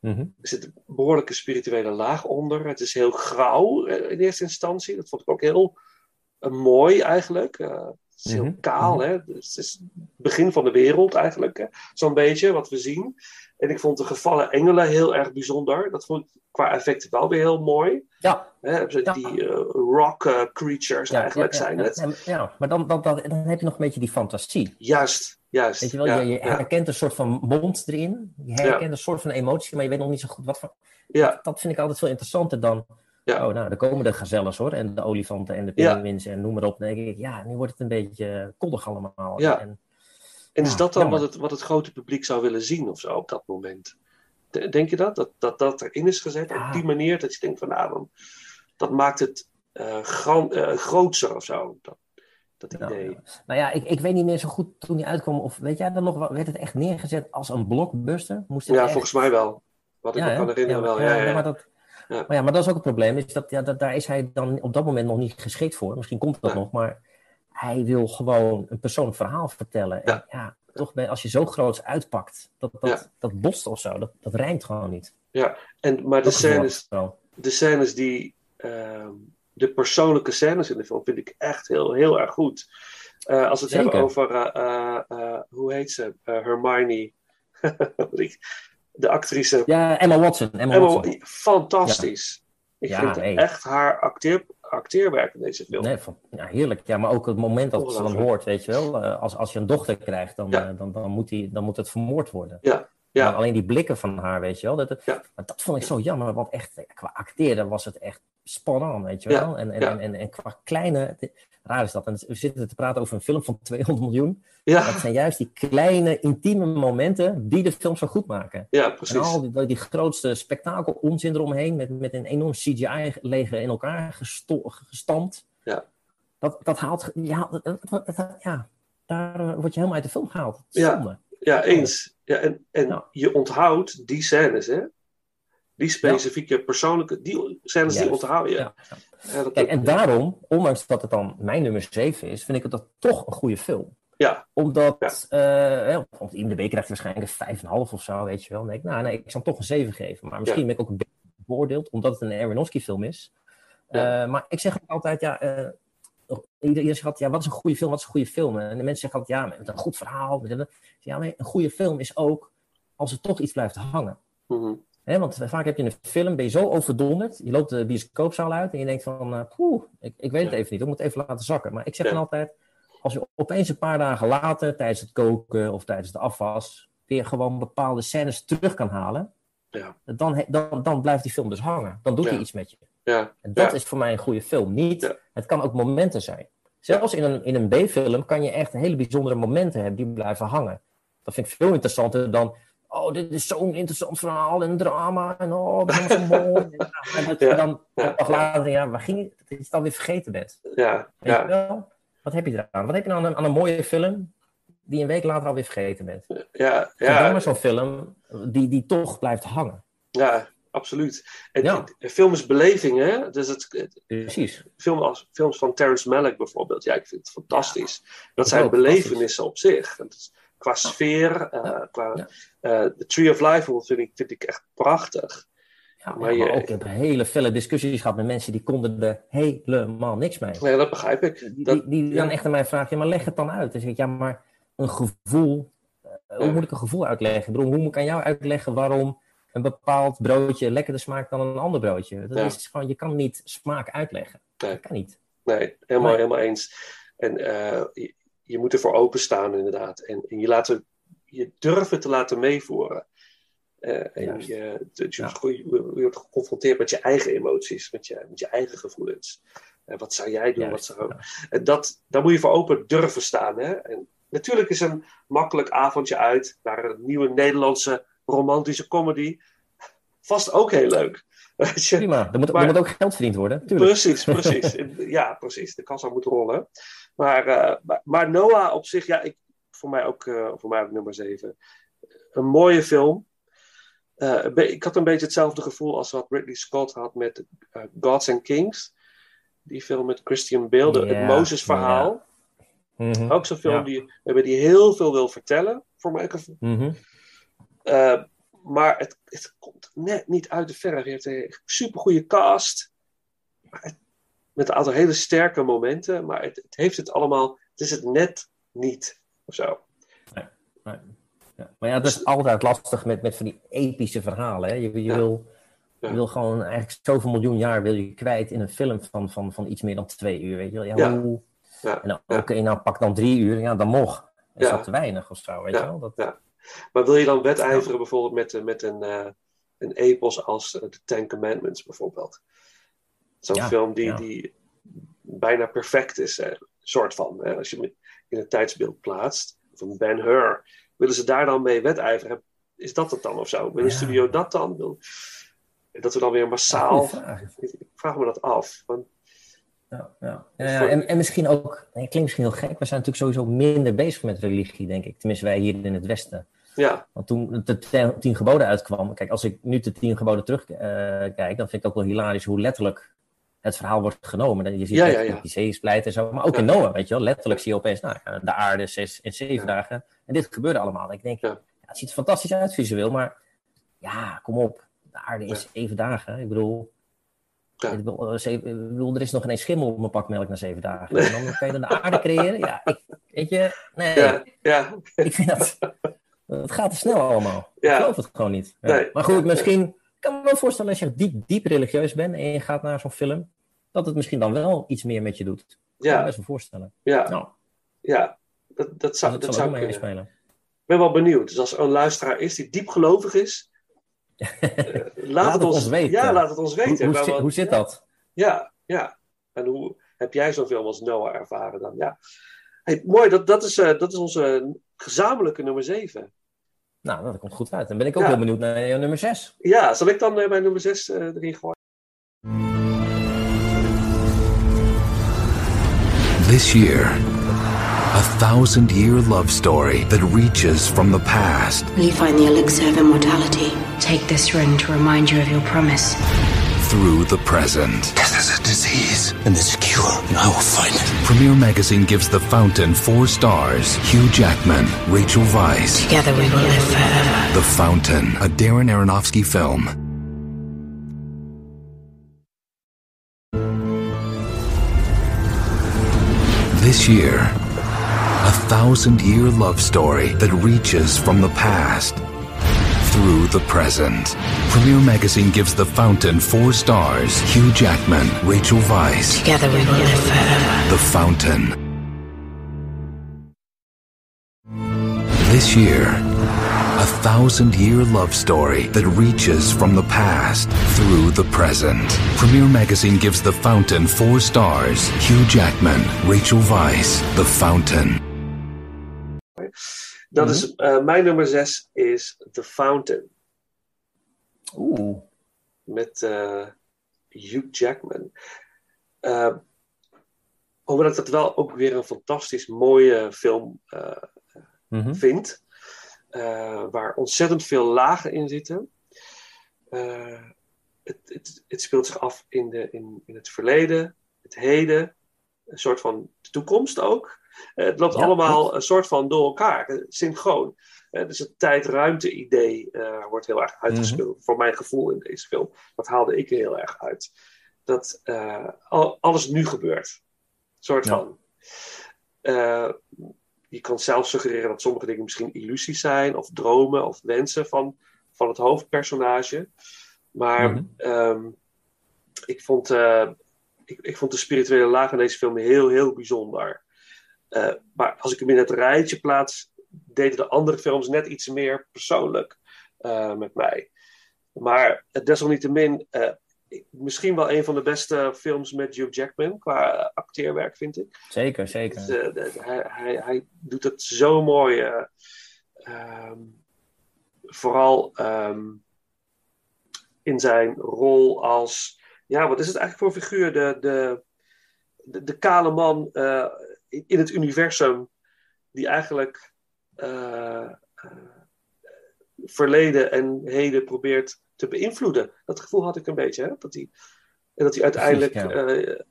F: Mhm.
E: Er zit een behoorlijke spirituele laag onder. Het is heel grauw uh, in eerste instantie. Dat vond ik ook heel mooi eigenlijk. het is heel
F: Mhm.
E: kaal.
F: Mhm.
E: Hè? Dus het is het begin van de wereld eigenlijk. Zo'n beetje wat we zien. En ik vond de gevallen engelen heel erg bijzonder. Dat vond ik qua effecten wel weer heel mooi.
F: Ja, Ja.
E: Die eh, rock eh, creatures
F: ja,
E: eigenlijk
F: ja,
E: zijn het.
F: Ja, maar dan, dan, dan, dan heb je nog een beetje die fantasie.
E: Juist, juist.
F: Weet je wel, je, herkent een soort van mond erin. Je herkent een soort van emotie, maar je weet nog niet zo goed wat voor.
E: ja,
F: Dat vind ik altijd veel interessanter dan.
E: Ja.
F: Oh, nou, dan komen de gazelles hoor. En de olifanten en de pinguïns en noem maar op. Dan denk ik, ja, nu wordt het een beetje koddig allemaal.
E: Ja.
F: En,
E: En is dat dan
F: jammer.
E: wat het, wat het grote publiek zou willen zien of zo op dat moment? De- Denk je dat? Dat dat, dat erin is gezet op die manier? Dat je denkt van nou, dan, dat maakt het eh gran, eh, grootser of zo. Dat, dat
F: Nou,
E: idee.
F: nou ja, ik, ik weet niet meer zo goed toen die uitkwam. Of weet jij dan nog, werd het echt neergezet als een blockbuster? Moest het
E: Ja,
F: echt-
E: volgens mij wel. Wat ik me kan herinneren wel.
F: maar-
E: Ja, ja, ja.
F: maar dat. Maar ja, maar dat is ook het probleem. Is dat, ja, dat, daar is hij dan op dat moment nog niet geschikt voor. Misschien komt dat nog, maar hij wil gewoon een persoonlijk verhaal vertellen. En ja, toch ben, als je zo groots uitpakt, dat, dat, dat bost of zo, dat, dat rijmt gewoon niet.
E: Ja, en, maar de scènes,
F: ik
E: de scènes die. ehm, de persoonlijke scènes in de film vind ik echt heel, heel erg goed. Eh, als we het
F: Zeker.
E: hebben over. eh, eh, hoe heet ze? Hermione. [LAUGHS] de actrice.
F: Ja, Emma Watson. Emma
E: Emma,
F: Watson.
E: fantastisch. Ik
F: Ja,
E: vind
F: nee.
E: echt haar acteer, acteerwerk in deze film.
F: Nee, van, ja, heerlijk. Ja, maar ook het moment dat ze dan hoort, weet je wel. eh, als, als je een dochter krijgt, dan,
E: Ja.
F: eh, dan, dan, moet, die, dan moet het vermoord worden.
E: Ja, ja.
F: Maar alleen die blikken van haar, weet je wel. Dat,
E: Ja.
F: maar dat vond ik zo jammer, want echt, eh, qua acteren was het echt spannend, weet je
E: Ja,
F: wel. En, en, en, en qua kleine, raar is dat. En we zitten te praten over een film van [LAUGHS] 200 miljoen.
E: ja,
F: Dat zijn juist die kleine, intieme momenten die de film zo goed maken.
E: ja,
F: En
E: precies.
F: al die, die grootste spektakel onzin eromheen, met, met een enorm CGI-leger in elkaar gesto- gestampt.
E: Ja.
F: Dat, dat haalt, ja, dat, dat- dat- ja, daar eh, word je helemaal uit de film gehaald.
E: Ja.
F: Zonde.
E: Ja, eens. Ja, en en je onthoudt die scènes, hè? Die specifieke persoonlijke, die scènes die onthoud je.
F: Ja.
E: Ja, dat-
F: Kijk, en daarom, ondanks dat het dan mijn nummer 7 is, vind ik het dat toch een goede film.
E: ja,
F: Omdat, eh hè, want IMDb krijgt waarschijnlijk een 5,5 of zo, weet je wel. Dan denk ik, nou nee, ik zou hem toch een 7 geven. Maar misschien ben ik ook een beetje beoordeeld, omdat het een Aronofsky film is.
E: Ja.
F: Eh, maar ik zeg ook altijd, ja, eh, iedereen zegt altijd, ja, wat is een goede film, wat is een goede film? En de mensen zeggen altijd, ja, met een goed verhaal. Met een, ja, maar een goede film is ook als er toch iets blijft hangen.
E: mhm.
F: Want vaak heb je een film, ben je zo overdonderd, je loopt de bioscoopzaal uit en je denkt van, poeh, ik, ik weet het even niet, ik moet het even laten zakken. Maar ik zeg dan altijd, als je opeens een paar dagen later, tijdens het koken of tijdens de afwas, weer gewoon bepaalde scènes terug kan halen,
E: Ja.
F: dan, dan, dan blijft die film dus hangen. Dan doet
E: Ja.
F: hij iets met je.
E: ja,
F: En dat is voor mij een goede film. Niet. Het kan ook momenten zijn. Zelfs in een, in een B-film kan je echt hele bijzondere momenten hebben die blijven hangen. Dat vind ik veel interessanter dan. Oh, dit is zo'n interessant verhaal en drama. En oh, dat is zo mooi. [LAUGHS] En, en dat je
E: Ja.
F: dan
E: Ja.
F: een dag later, ja, waar ging het? Dat je het dan weer vergeten bent.
E: ja,
F: Weet
E: ja,
F: je wel? Wat heb je eraan? Wat heb je nou aan een, aan een mooie film die een week later alweer vergeten bent?
E: ja,
F: Ja. Dan maar zo'n film die, die toch blijft hangen.
E: ja, absoluut. En
F: Ja.
E: film is beleving, hè? Dus het, het-
F: Precies.
E: film als, films van Terrence Malick bijvoorbeeld, ja, ik vind het fantastisch. Dat zijn belevenissen op zich. Is- qua sfeer, eh, qua eh, The Tree of Life vind ik, vind ik echt prachtig.
F: Ja,
E: Maar
F: maar,
E: je-
F: ook, ik heb hele felle discussies gehad met mensen die konden er helemaal niks mee.
E: Ja, dat begrijp ik.
F: Die,
E: Dat,
F: die, die
E: ja.
F: dan echt aan mij vragen, ja, maar leg het dan uit. Dan zeg ik, ja, maar een gevoel, eh, hoe moet ik een gevoel uitleggen? Bedoel, hoe moet ik aan jou uitleggen waarom een bepaald broodje lekkerder smaakt dan een ander broodje? Dat is gewoon, je kan niet smaak uitleggen.
E: Nee.
F: Dat kan niet.
E: Nee, helemaal,
F: Nee.
E: helemaal eens. En je, moet ervoor openstaan, inderdaad. En, en je, laten, je durven te laten meevoeren. Eh, en je, dat je, wordt geconfronteerd met je eigen emoties, met je, met je eigen gevoelens. Eh, wat zou jij doen?
F: Juist,
E: wat zou... En dat, daar moet je voor open durven staan. Hè? En natuurlijk is een makkelijk avondje uit naar een nieuwe Nederlandse romantische comedy vast ook heel leuk. [LAUGHS]
F: Prima, er moet,
E: Maar-
F: er moet ook geld verdiend worden. Tuurlijk.
E: Precies, precies. [LAUGHS] ja, precies. De kassa moet rollen. Maar, eh, maar, maar Noah op zich, ja, ik, voor mij ook, eh, voor mij ook nummer 7. Een mooie film. eh, ik had een beetje hetzelfde gevoel als wat Ridley Scott had met Gods and Kings. Die film met Christian Bale, het Mozes-verhaal.
F: Mhm.
E: Ook zo'n film die, die heel veel wil vertellen, voor mijn gevoel.
F: Mhm.
E: Maar het, het komt net niet uit de verf. Je hebt een supergoeie cast. Maar het- met een aantal hele sterke momenten. Maar het, het heeft het allemaal. Het is het net niet. Of zo.
F: Ja. Maar ja, dat is altijd lastig met, met van die epische verhalen. Hè? Je, je,
E: Ja.
F: wil,
E: Ja.
F: je wil gewoon eigenlijk zoveel miljoen jaar wil je kwijt in een film van, van, van iets meer dan twee uur. Weet je wel? Ja. Hoe...
E: Ja.
F: En dan, oké, nou pak dan drie uur. Ja, dan nog. Is dat te weinig of zo? Weet je wel? Dat,
E: Ja. Maar wil je dan wedijveren bijvoorbeeld met, eh, met een, eh, een epos als eh, The Ten Commandments bijvoorbeeld? Zo'n
F: Ja,
E: film die,
F: ja.
E: die bijna perfect is, eh, soort van. Hè? Als je hem in een tijdsbeeld plaatst. Van Ben Hur. Willen ze daar dan mee wedijveren? Is dat het dan of zo? Wil de
F: Ja.
E: studio dat dan? Wil, dat we dan weer massaal...
F: vraag.
E: ik vraag me dat af. Want,
F: Ja, ja. En, en misschien ook, het klinkt misschien heel gek, we zijn natuurlijk sowieso minder bezig met religie, denk ik. Tenminste, wij hier in het Westen.
E: ja,
F: Want toen de tien geboden uitkwam, kijk, als ik nu de tien geboden terugkijk, dan vind ik ook wel hilarisch hoe letterlijk het verhaal wordt genomen. Je ziet
E: Ja,
F: ja,
E: ja,
F: die en zo, maar ook in Noah, weet je wel. Letterlijk zie je opeens, nou, de aarde zes en zeven dagen. En dit gebeurde allemaal. Ik denk, het ziet er fantastisch uit visueel, maar ja, kom op. De aarde is zeven dagen. Ik bedoel,
E: Ja.
F: ik bedoel, eh, ik bedoel, er is nog geen schimmel op mijn pak melk na zeven dagen. En dan kan je dan de aarde creëren. Ja, ik, weet je, nee. Ik vind dat. Het gaat te snel allemaal. Ik geloof het gewoon niet. Maar goed, misschien. Ik kan me wel voorstellen als je diep, diep religieus bent en je gaat naar zo'n film. Dat het misschien dan wel iets meer met je doet. Kan me
E: ja,
F: best wel voorstellen.
E: ja,
F: Nou,
E: ja. Dat, dat zou,
F: dat,
E: dat
F: zal
E: zou kunnen.
F: spelen.
E: Ik ben wel benieuwd. Dus als er een luisteraar is die diep gelovig is, [LAUGHS] eh, laat, het ons,
F: weten.
E: Ja, laat het ons
F: Hoe,
E: weten.
F: hoe, zit-
E: wat-
F: hoe zit
E: ja,
F: dat?
E: Ja, ja. En hoe heb jij film als Noah ervaren dan? Ja. Hey, mooi, dat, dat, is, eh, dat is onze gezamenlijke nummer 7.
F: Nou, dat komt goed uit. Dan ben ik ook
E: Ja.
F: heel benieuwd naar jouw nummer 6.
E: Ja, zal ik dan eh, mijn nummer 6 erin gooien?
I: This year, a thousand year love story that reaches from the past
J: Will you find the elixir of immortality? Take this ring to remind you of your promise.
I: Through the present.
G: Death is a disease, and there's a cure, and I will find it.
I: Premiere Magazine gives The Fountain four stars. Hugh Jackman, Rachel Weisz.
J: Together we will live forever.
I: The Fountain, a Darren Aronofsky film. This year, a thousand year love story that reaches from the past through the present. Premiere Magazine gives The Fountain four stars. Hugh Jackman, Rachel Weisz.
J: Together we will live forever.
I: The Fountain. This year, a thousand year love story that reaches from the past through the present. Premiere Magazine gives The Fountain four stars. Hugh Jackman, Rachel Weisz, The Fountain.
E: Dat is, eh, mijn nummer 6 is The Fountain.
F: Oeh.
E: met eh, Hugh Jackman. Eh, hoewel ik dat wel ook weer een fantastisch mooie film
F: Mhm.
E: vind. waar ontzettend veel lagen in zitten. Het, het, het speelt zich af in, de, in, in het verleden, het heden, een soort van toekomst ook. Eh, het loopt
F: Ja,
E: allemaal een soort van door elkaar, eh, synchroon. Eh, dus het tijd-ruimte-idee wordt heel erg uitgespeeld, voor mijn gevoel in deze film. Dat haalde ik er heel erg uit. Dat al- alles nu gebeurt. soort
F: Ja.
E: van. Je kan zelf suggereren dat sommige dingen misschien illusies zijn, of dromen, of wensen van, van het hoofdpersonage. Maar
F: Mhm.
E: ehm, ik, vond, ik, ik vond de spirituele laag in deze film heel, heel bijzonder. Eh, maar als ik hem in het rijtje plaats, deden de andere films net iets meer persoonlijk eh, met mij. Maar eh, desalniettemin, misschien wel een van de beste films met Hugh Jackman qua acteerwerk, vind ik.
F: Zeker, zeker.
E: Dus, hij, hij, hij doet het zo mooi. eh, ehm, vooral ehm, in zijn rol als. Ja, wat is het eigenlijk voor figuur? De, de, de, de kale man in, het universum. Die eigenlijk. eh, eh, verleden en heden probeert te beïnvloeden. Dat gevoel had ik een beetje, hè? Dat hij, en dat hij uiteindelijk
F: Precies,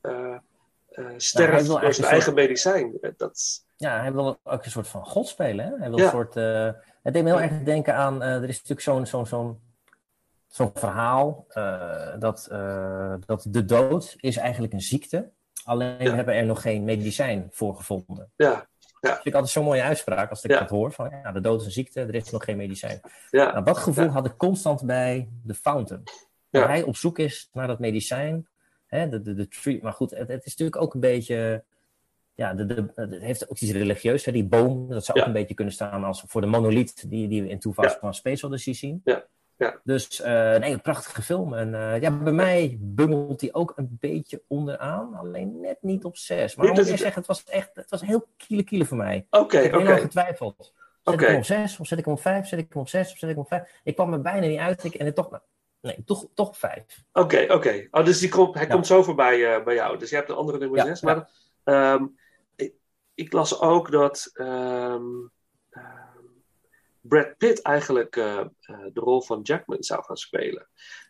E: eh,
F: hij
E: sterft
F: wil
E: door zijn eigen
F: soort-
E: medicijn. Dat,
F: Ja, hij wil ook een soort van god spelen. Hè? Hij wil
E: Ja.
F: een soort. het deed me heel erg denken aan. er is natuurlijk zo'n zo'n zo'n zo'n verhaal dat, dat de dood is eigenlijk een ziekte. Alleen
E: Ja.
F: hebben er nog geen medicijn voor gevonden.
E: ja,
F: Dat vind ik altijd zo'n mooie uitspraak als ik
E: Ja.
F: dat hoor. Van ja, de dood is een ziekte, er is nog geen medicijn.
E: ja,
F: Nou, dat gevoel
E: Ja.
F: had ik constant bij de Fountain.
E: Ja.
F: Waar hij op zoek is naar dat medicijn. Hè, de, de, de tree, maar goed, het, het is natuurlijk ook een beetje. Ja, de, de, het heeft ook iets religieus. Hè, die boom, dat zou
E: Ja.
F: ook een beetje kunnen staan als voor de monolith die, die we in Toeval
E: Ja.
F: van Space Odyssey zien.
E: Ja. Ja.
F: Dus eh, nee, een prachtige film. En eh, ja, bij mij bungelt die ook een beetje onderaan. Alleen net niet op zes. Maar ik moet
E: het-
F: zeggen, het was echt het was heel kiele kiele voor mij.
E: oké,
F: Ik heb heel
E: oké.
F: getwijfeld. Zet
E: Oké.
F: ik hem op 6 of zet ik hem op 5? Zet ik hem op 6 of zet ik hem op 5? Ik kwam er bijna niet uit ik, en ik toch, nee, toch, toch op 5.
E: Oké, oké. Oh, dus die komt, hij
F: Ja.
E: komt zo voorbij eh, bij jou. Dus je hebt een andere nummer
F: Ja,
E: 6.
F: ja.
E: Maar ehm, ik, ik las ook dat ehm, Brad Pitt eigenlijk eh, eh, de rol van Jackman zou gaan spelen.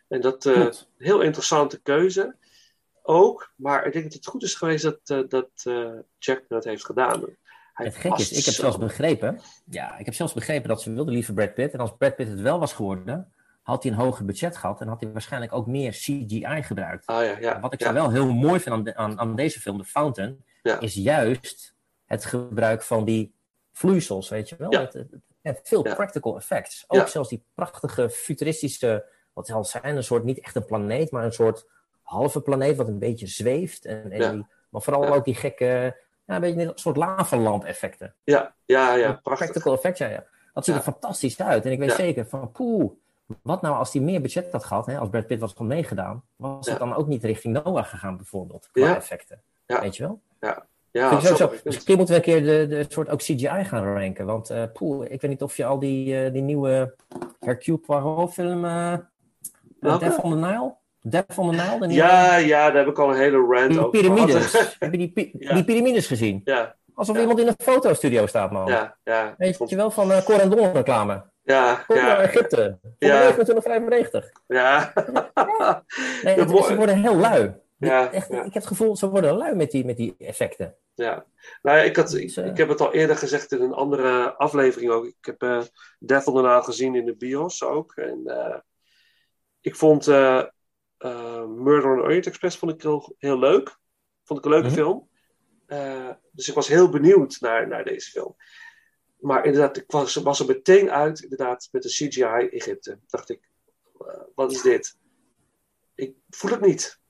E: En dat eh
F: Klopt.
E: heel interessante keuze ook. Maar ik denk dat het goed is geweest dat, dat Jackman dat heeft gedaan. Hij
F: Het gek is, ik heb
E: zo.
F: zelfs begrepen, ja, ik heb zelfs begrepen dat ze wilden liever Brad Pitt. En als Brad Pitt het wel was geworden, had hij een hoger budget gehad en had hij waarschijnlijk ook meer CGI gebruikt.
E: Ah ja, ja.
F: Wat ik
E: ja,
F: wel heel mooi vind aan, de- aan, aan deze film, The Fountain, is juist het gebruik van die vloeisels, weet je wel. Het- het- veel
E: Ja.
F: practical effects. Ook
E: Ja.
F: zelfs die prachtige futuristische, wat zal het zijn, een soort, niet echt een planeet, maar een soort halve planeet wat een beetje zweeft. En, en
E: Ja.
F: die, maar vooral
E: Ja.
F: ook die gekke, ja, een beetje een soort lavalamp effecten.
E: ja, ja, ja, prachtig.
F: Practical effects, ja, ja. Dat ziet
E: Ja.
F: er fantastisch uit. En ik weet
E: Ja.
F: zeker van, poeh, wat nou als hij meer budget had gehad, hè, als Brad Pitt was van meegedaan, was
E: Ja.
F: het dan ook niet richting Noah gegaan bijvoorbeeld, qua
E: Ja.
F: effecten.
E: Ja.
F: Weet je wel?
E: Ja,
F: Ik
E: zo het.
F: misschien moeten we een keer de, de soort ook CGI gaan ranken. Want eh poeh, ik weet niet of je al die, eh, die nieuwe Hercule Poirot film, eh
E: Welke?
F: Death on the Nile? Death on the Nile? De nieuwe-
E: Ja, ja, daar heb ik al een hele rant
F: die
E: over
F: piramides. [LAUGHS] Heb je die, pi-
E: Ja.
F: die piramides gezien?
E: ja,
F: Alsof
E: Ja.
F: iemand in een fotostudio staat, man.
E: ja, ja.
F: Weet je wel, van uh, Corendon reclame.
E: Ja,
F: Kom naar
E: ja,
F: Egypte. Voor
E: Ja.
F: 2995.
E: ja.
F: Nee, [LAUGHS]
E: Ja,
F: het-
E: mooi.
F: ze worden heel lui.
E: Ja,
F: Echt,
E: ja.
F: Ik heb het gevoel, ze worden lui met die, met die effecten.
E: Ja, nou ja, ik, had, ik,
F: Dus, eh,
E: ik heb het al eerder gezegd in een andere aflevering ook. Ik heb eh Death on the Nile gezien in de bios ook. En eh, ik vond Murder on the Orient Express vond ik heel, heel leuk. Vond ik een leuke
F: Mhm.
E: film. Eh, dus ik was heel benieuwd naar, naar deze film. Maar inderdaad, ik was, was er meteen uit, inderdaad, met de CGI Egypte. Dacht ik, wat is dit? Ik voel het niet.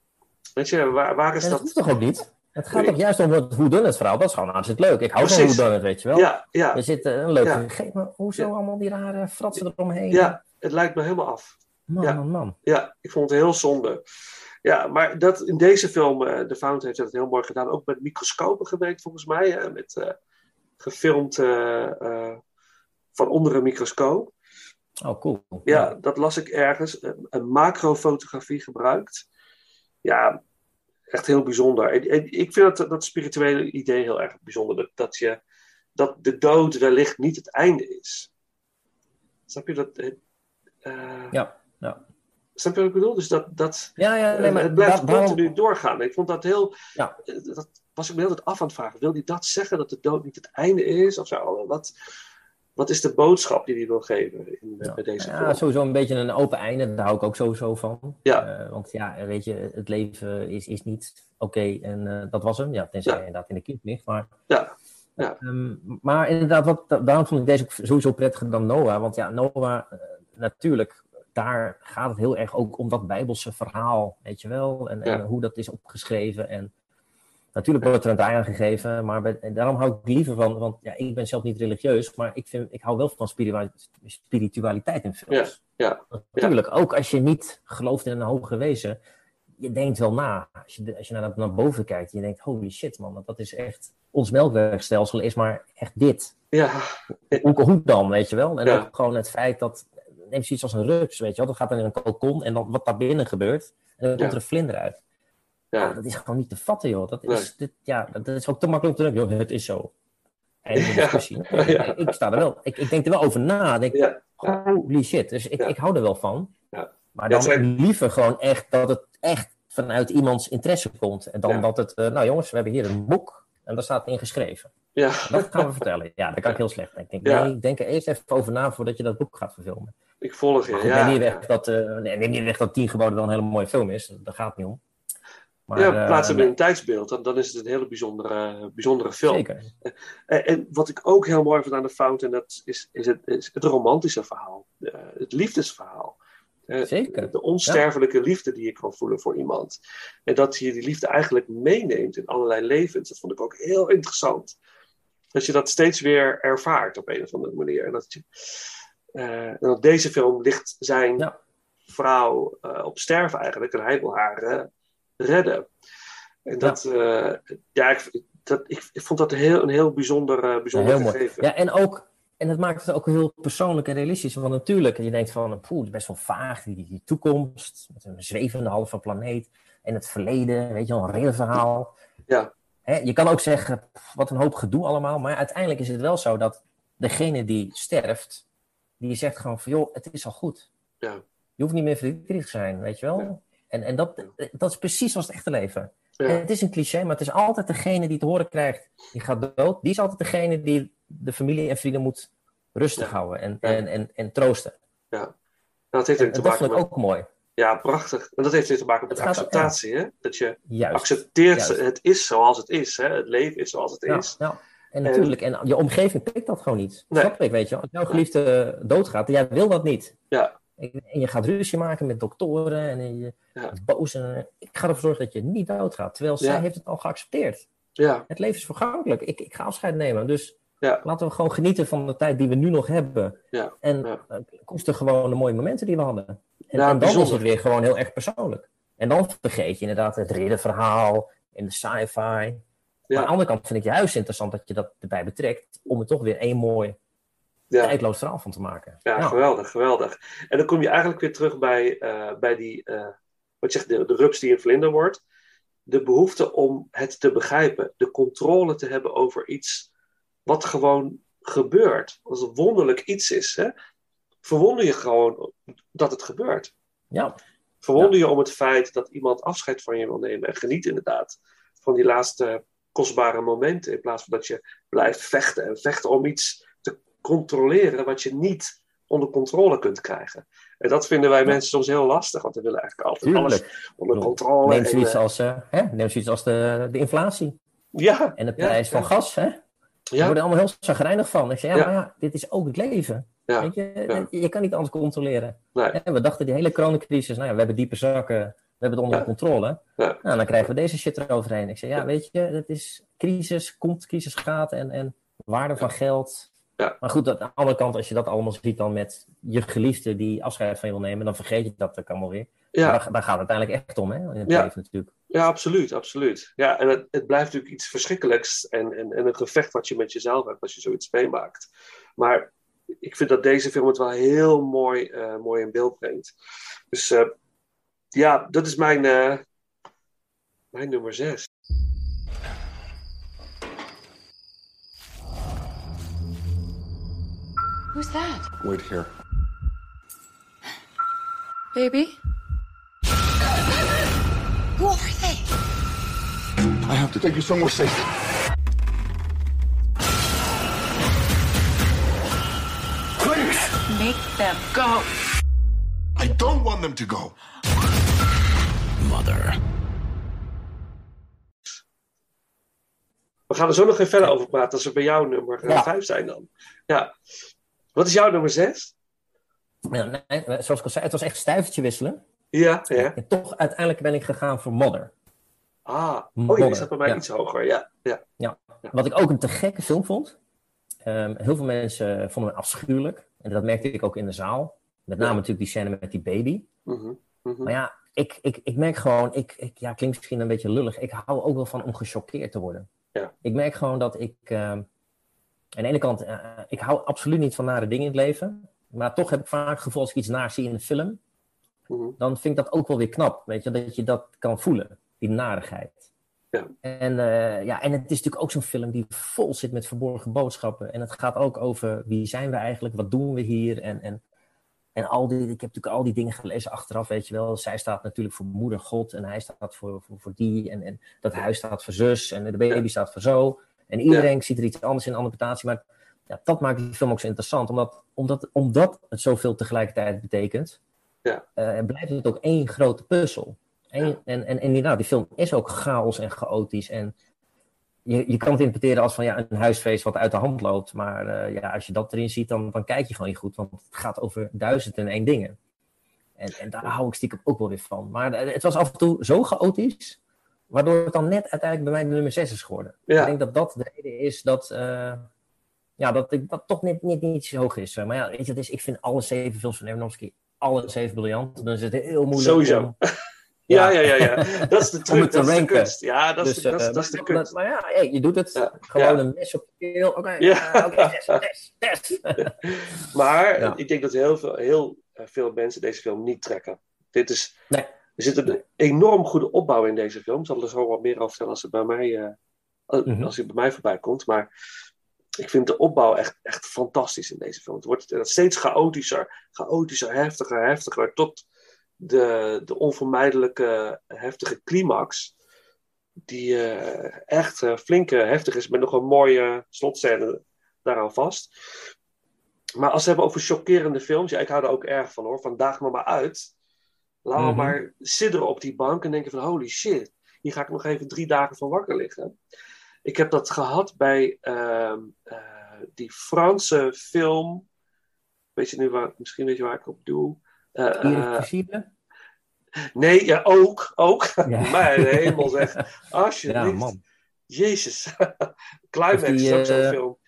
E: Weet je, waar, waar is
F: dat
E: dat?
F: hoeft toch ook niet? Het gaat toch juist om het whodunit verhaal. Dat is gewoon hartstikke leuk. Ik hou van whodunit, weet je wel.
E: Ja, ja,
F: Er zit eh, een leuke
E: Ja.
F: gegeven, maar hoezo
E: Ja.
F: allemaal die rare fratsen eromheen?
E: ja, het lijkt me helemaal af.
F: Man,
E: Ja.
F: man, man.
E: Ja, ik vond het heel zonde. Ja, maar dat, in deze film, eh The Fountain heeft dat heel mooi gedaan. Ook met microscopen gewerkt, volgens mij. Hè? Met eh, gefilmd van onder een microscoop.
F: Oh, cool.
E: Ja, dat las ik ergens. Een macrofotografie gebruikt. Ja, echt heel bijzonder. En, en ik vind dat, dat spirituele idee heel erg bijzonder. Dat, dat, je, dat de dood wellicht niet het einde is. Snap je dat? eh, eh,
F: Ja, ja.
E: Snap je wat ik bedoel? Dus dat, dat,
F: Ja, ja, nee, maar
E: het blijft
F: daarom-
E: continu doorgaan. Ik vond dat heel.
F: Ja.
E: eh, Dat was ik me heel tijd af aan het vragen. Wil hij dat zeggen dat de dood niet het einde is? Of zo? Wat, wat is de boodschap die hij wil geven in,
F: Ja.
E: bij deze
F: Ja,
E: film?
F: sowieso een beetje een open einde. Daar hou ik ook sowieso van.
E: Ja.
F: Eh, want ja, weet je, het leven is, is niet oké en eh, dat was hem. Ja, tenzij
E: Ja.
F: je inderdaad in de kind ligt. Maar,
E: Ja. Ja.
F: Ehm, maar inderdaad, wat, da- daarom vond ik deze ook sowieso prettiger dan Noah. Want ja, Noah, eh, natuurlijk, daar gaat het heel erg ook om dat bijbelse verhaal, weet je wel. En, en
E: Ja.
F: hoe dat is opgeschreven. En natuurlijk wordt er een draai aan gegeven. Maar bij- en daarom hou ik liever van, want ja, ik ben zelf niet religieus. Maar ik, vind, ik hou wel van spiritua- spiritualiteit in films.
E: Ja.
F: Natuurlijk, ook als je niet gelooft in een hoger wezen, je denkt wel na. Als je, als je naar, naar boven kijkt, je denkt, holy shit man, dat is echt, ons melkwegstelsel is maar echt dit.
E: Ja.
F: Hoe, hoe dan, weet je wel? En
E: Ja.
F: ook gewoon het feit dat, neem zoiets als een rups, weet je wel, dat gaat dan in een kokon en dan wat daar binnen gebeurt, en dan komt
E: Ja.
F: er een vlinder uit. Ja, dat is gewoon niet te vatten, joh. Dat is, dit, ja, dat is ook te makkelijk om te denken, joh, het is zo. [LAUGHS]
E: Ja.
F: discussie. [LAUGHS] Ik sta er wel, ik, ik denk er wel over na. Denk,
E: Ja.
F: holy shit. Dus ik, ik hou er wel van.
E: Ja.
F: Maar dan
E: zijn-
F: liever gewoon echt dat het echt vanuit iemands interesse komt. En dan dat het, eh, nou jongens, we hebben hier een boek en daar staat in geschreven.
E: Ja.
F: Dat gaan we vertellen. Ja, dat kan ik heel slecht. Ik denk, nee, denk er eerst even over na voordat je dat boek gaat verfilmen.
E: Ik volg je.
F: Goed,
E: ja.
F: neem, niet weg dat, eh, nee, neem niet weg dat Tien Geboden dan een hele mooie film is. Daar gaat het niet om. Maar,
E: ja,
F: eh,
E: plaats hem in een tijdsbeeld. Dan, dan is het een hele bijzondere, bijzondere film.
F: Zeker.
E: En, en wat ik ook heel mooi vind aan de Fountain, dat is, is, het, is het romantische verhaal. Eh, het liefdesverhaal. Eh,
F: Zeker.
E: De onsterfelijke liefde die ik kan voelen voor iemand. En dat je die liefde eigenlijk meeneemt in allerlei levens. Dat vond ik ook heel interessant. Dat je dat steeds weer ervaart op een of andere manier. En dat, je, eh, en op deze film ligt zijn vrouw eh, op sterven eigenlijk. En hij wil haar eh, redden. En dat, ja, ja ik, dat, ik, ik vond dat een heel, een heel bijzonder, uh, bijzonder
F: ja, heel
E: gegeven.
F: Mooi. Ja, en ook en het maakt het ook heel persoonlijk en realistisch. Want natuurlijk, je denkt van, poeh, het is best wel vaag, die, die toekomst, met een zwevende halve planeet. En het verleden, weet je wel, een reëel verhaal.
E: Ja.
F: Hè, je kan ook zeggen, pff, wat een hoop gedoe allemaal. Maar uiteindelijk is het wel zo dat degene die sterft, die zegt gewoon van, joh, het is al goed.
E: Ja.
F: Je hoeft niet meer verdrietig te zijn, weet je wel. Ja. En, en dat, dat is precies zoals het echte leven.
E: Ja.
F: Het is een cliché, maar het is altijd degene die het horen krijgt, die gaat dood. Die is altijd degene die de familie en vrienden moet rustig ja. houden en, ja. en, en, en, troosten.
E: Ja, nou, dat heeft
F: en,
E: te
F: dat
E: maken
F: vind ik
E: met...
F: ook mooi.
E: Ja, prachtig. En dat heeft weer te maken met acceptatie. Hè? Dat je
F: Juist,
E: accepteert,
F: juist.
E: het is zoals het is. Hè? Het leven is zoals het is.
F: ja. En natuurlijk, en je omgeving pikt dat gewoon niet.
E: Nee.
F: Snap ik, weet je. Als jouw geliefde doodgaat en jij wil dat niet.
E: Ja,
F: En je gaat ruzie maken met doktoren en je
E: Ja.
F: boos. En, ik ga ervoor zorgen dat je niet doodgaat. Terwijl zij heeft het al geaccepteerd.
E: ja,
F: Het leven is vergankelijk. Ik, ik ga afscheid nemen. Dus
E: ja,
F: laten we gewoon genieten van de tijd die we nu nog hebben.
E: ja.
F: En
E: Ja.
F: ja. koester gewoon de mooie momenten die we hadden. En, dan is het weer gewoon heel erg persoonlijk. En dan vergeet je inderdaad het ridderverhaal en de sci-fi. Maar aan de andere kant vind ik juist interessant dat je dat erbij betrekt. Om er toch weer één mooi
E: Ja.
F: tijdloos verhaal van te maken.
E: Ja, geweldig, geweldig. En dan kom je eigenlijk weer terug bij, eh, bij die, eh, wat je zegt, de, de rups die een vlinder wordt. De behoefte om het te begrijpen, de controle te hebben over iets wat gewoon gebeurt. Als het wonderlijk iets is, hè? verwonder je gewoon dat het gebeurt.
F: Ja,
E: Verwonder je om het feit dat iemand afscheid van je wil nemen en geniet inderdaad van die laatste kostbare momenten. In plaats van dat je blijft vechten en vechten om iets controleren wat je niet onder controle kunt krijgen. En dat vinden wij mensen soms heel lastig, want we willen eigenlijk altijd alles onder controle.
F: Neem zoiets
E: eh,
F: als, eh, hè? Neem zoiets als de, de inflatie
E: ja,
F: en de
E: ja,
F: prijs van
E: ja.
F: gas. Hè?
E: Ja,
F: worden allemaal heel zagrijnig van. Ik zeg, ja, maar ja, dit is ook het leven. Weet je?
E: ja.
F: je kan niet anders controleren.
E: nee,
F: we dachten die hele coronacrisis, nou ja, we hebben diepe zakken, we hebben het onder
E: Ja.
F: controle.
E: Ja.
F: Nou, dan krijgen we deze shit eroverheen. Ik zeg, ja,
E: Ja.
F: weet je, het is crisis, komt, crisis gaat en, en waarde van geld.
E: Ja.
F: Maar goed, aan de andere kant, als je dat allemaal ziet dan met je geliefde die afscheid van je wil nemen, dan vergeet je dat ook allemaal weer.
E: Ja,
F: daar, daar gaat het uiteindelijk echt om, hè, in het
E: Ja.
F: leven natuurlijk.
E: ja, absoluut, absoluut. Ja, en het, het blijft natuurlijk iets verschrikkelijks en, en, en een gevecht wat je met jezelf hebt als je zoiets meemaakt. Maar ik vind dat deze film het wel heel mooi, eh, mooi in beeld brengt. Dus eh, ja, dat is mijn, eh, mijn nummer zes.
K: Who's that?
L: Wait here.
K: Baby? Who are they?
L: I have to take you somewhere safe. Please!
K: Make them go.
L: I don't want them to go.
I: Mother.
E: We gaan er zo nog even verder over praten als we bij jou nummer eh,
F: Ja.
E: vijf zijn dan. Ja. Wat is jouw nummer zes?
F: Ja, nee, zoals ik al zei, het was echt stijvertje wisselen.
E: Ja, ja.
F: En toch uiteindelijk ben ik gegaan voor Mother.
E: Ah, oh, je
F: Modder,
E: staat bij mij
F: ja.
E: iets hoger. Ja, ja.
F: Ja. Wat ik ook een te gekke film vond. Ehm, heel veel mensen vonden me afschuwelijk. En dat merkte ik ook in de zaal. Met name
E: Ja.
F: natuurlijk die scène met die baby.
E: Mhm, mhm.
F: Maar ja, ik, ik, ik merk gewoon, ik, ik, ja, klinkt misschien een beetje lullig. Ik hou ook wel van om gechoqueerd te worden.
E: Ja.
F: Ik merk gewoon dat ik, ehm, aan de ene kant, eh, ik hou absoluut niet van nare dingen in het leven. Maar toch heb ik vaak het gevoel als ik iets naar zie in een film,
E: Mhm.
F: dan vind ik dat ook wel weer knap. Weet je, dat je dat kan voelen, die narigheid.
E: Ja.
F: En, eh, ja, en het is natuurlijk ook zo'n film die vol zit met verborgen boodschappen. En het gaat ook over wie zijn we eigenlijk, wat doen we hier. En, en En al die, ik heb natuurlijk al die dingen gelezen achteraf, weet je wel. Zij staat natuurlijk voor moeder God en hij staat voor, voor, voor die. En, en dat huis staat voor zus en de baby staat voor zo. En iedereen ziet er iets anders in, een andere interpretatie. Maar ja, dat maakt die film ook zo interessant. Omdat, omdat, omdat het zoveel tegelijkertijd betekent,
E: Ja.
F: eh, blijft het ook één grote puzzel. En, en, en inderdaad, die film is ook chaos en chaotisch. En je, je kan het interpreteren als van ja, een huisfeest wat uit de hand loopt. Maar eh, ja, als je dat erin ziet, dan, dan kijk je gewoon niet goed. Want het gaat over duizend en één dingen. En, en daar hou ik stiekem ook wel weer van. Maar eh, het was af en toe zo chaotisch. Waardoor het dan net uiteindelijk bij mij de nummer 6 is geworden.
E: Ja.
F: Ik denk dat dat de reden is dat, eh, ja, dat ik dat toch net, net niet zo hoog is. Maar ja, weet je, het is, ik vind alle zeven films van Aronofsky, alle zeven briljant. Dan is het heel moeilijk
E: Sowieso.
F: om- [LAUGHS]
E: Ja, ja, ja, ja. [LAUGHS] Dat is de
F: om
E: truc,
F: het te
E: dat is de
F: ranken.
E: kunst. Ja, dat is
F: Dus,
E: de- dat is-
F: eh,
E: dat is de
F: maar-
E: kunst.
F: Maar ja, hey, je doet het. Gewoon een mes op je keel. Oké,
E: Ja.
F: eh, oké, zes, zes, zes. [LAUGHS]
E: Maar
F: Ja.
E: ik denk dat heel veel, heel eh, veel mensen deze film niet trekken. Dit is,
F: Nee.
E: Er zit een enorm goede opbouw in deze film. Ik zal er zo wat meer over vertellen als het bij mij, eh, als-
F: Mhm.
E: het bij mij voorbij komt. Maar ik vind de opbouw echt, echt fantastisch in deze film. Het wordt steeds chaotischer, chaotischer, heftiger, heftiger. Tot de, de onvermijdelijke heftige climax. Die eh, echt eh, flink heftig is. Met nog een mooie slotscène daaraan vast. Maar als we hebben over chockerende films. Ja, ik hou er ook erg van hoor. Vandaag me maar uit. We
F: Mhm.
E: maar sidderen op die bank en denken van holy shit. Hier ga ik nog even drie dagen van wakker liggen. Ik heb dat gehad bij ehm, eh, die Franse film. Weet je nu waar, misschien weet je waar ik op doe.
F: Irreversibele?
E: nee, ja, ook. ook.
F: Ja. [LAUGHS]
E: Mijn hemel zeg. Alsjeblieft.
F: Ja, man.
E: Jezus. [LAUGHS] Climax
F: die,
E: is ook zo'n film.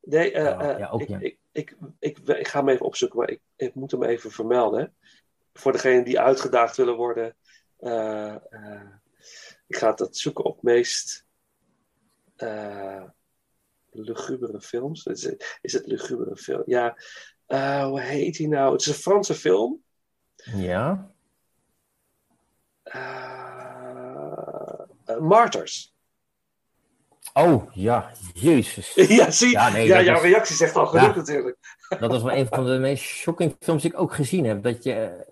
E: Nee,
F: Ja, ook,
E: ik,
F: ja.
E: Ik, ik, ga hem even opzoeken, maar ik, ik moet hem even vermelden. Voor degenen die uitgedaagd willen worden. eh, eh, ik ga dat zoeken op meest eh lugubere films. Is het, is het lugubere film? Ja. hoe heet hij nou? Het is een Franse film.
F: Ja.
E: Martyrs.
F: Oh, ja, jezus. [LAUGHS]
E: Ja, zie
F: Ja, nee,
E: ja, jouw
F: was-
E: reactie zegt al genoeg
F: Ja.
E: natuurlijk.
F: Dat was wel een van de meest shocking films die ik ook gezien heb. Dat je,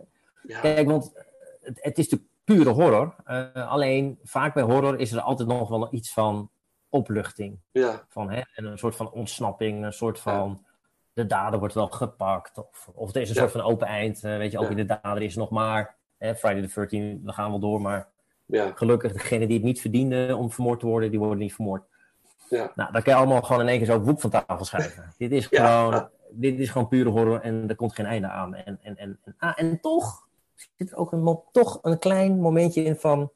E: Ja.
F: Kijk, want het, het is natuurlijk pure horror. Eh, alleen vaak bij horror is er altijd nog wel iets van opluchting.
E: Ja.
F: Van, hè, en een soort van ontsnapping, een soort van. De dader wordt wel gepakt. Of, of er is een
E: Ja.
F: soort van open eind. eh, weet je, ook in de dader is nog maar. Hè, Friday the 13, we gaan wel door. Maar
E: Ja.
F: gelukkig, degene die het niet verdienden om vermoord te worden, die worden niet vermoord.
E: Ja.
F: Nou, dan kan je allemaal gewoon in één keer zo woep van tafel schuiven. dit, is gewoon, dit is gewoon pure horror en er komt geen einde aan. En, en, en, en, ah, en toch zit er ook een, toch een klein momentje in van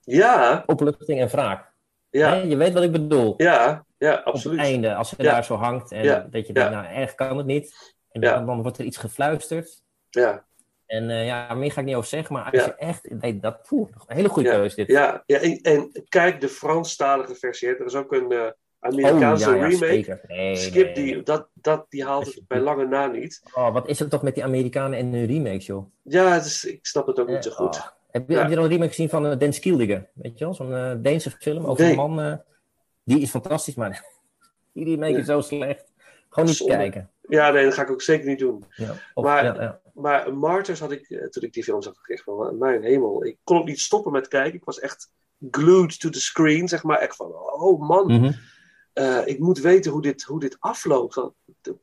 E: Ja,
F: opluchting en wraak.
E: ja,
F: je weet wat ik bedoel.
E: ja, ja,
F: Op het
E: absoluut.
F: einde, als je
E: Ja.
F: daar zo hangt en
E: Ja.
F: dat je denkt, nou, erg kan het niet. En dan, dan wordt er iets gefluisterd.
E: Ja,
F: En eh, ja, meer ga ik niet over zeggen, maar als je echt, nee, dat, poeh, een hele goede keuze dit.
E: ja, ja en, en kijk de Franstalige versie. hè. Er is ook een eh, Amerikaanse
F: Oh, ja, ja,
E: remake.
F: Nee,
E: Skip
F: nee,
E: die, dat, dat, die haalt het bij lange na niet.
F: Oh, wat is het toch met die Amerikanen en hun remakes, joh?
E: Ja, het is, ik snap het ook niet zo
F: Eh,
E: goed.
F: oh. Heb, je,
E: Ja.
F: heb je al een remake gezien van uh, Den Skildige? Weet je wel? Zo'n eh, Deense film over
E: Nee.
F: een man. eh, die is fantastisch, maar [LAUGHS] die remake is zo slecht. Gewoon niet
E: Zonde.
F: kijken.
E: Ja, nee, dat ga ik ook zeker niet doen.
F: Of,
E: Maar-. Maar Martyrs had ik, eh, toen ik die film zag, echt van, mijn hemel. Ik kon ook niet stoppen met kijken. Ik was echt glued to the screen, zeg maar. Echt van, oh man,
F: Mhm.
E: Eh, ik moet weten hoe dit, hoe dit afloopt. Er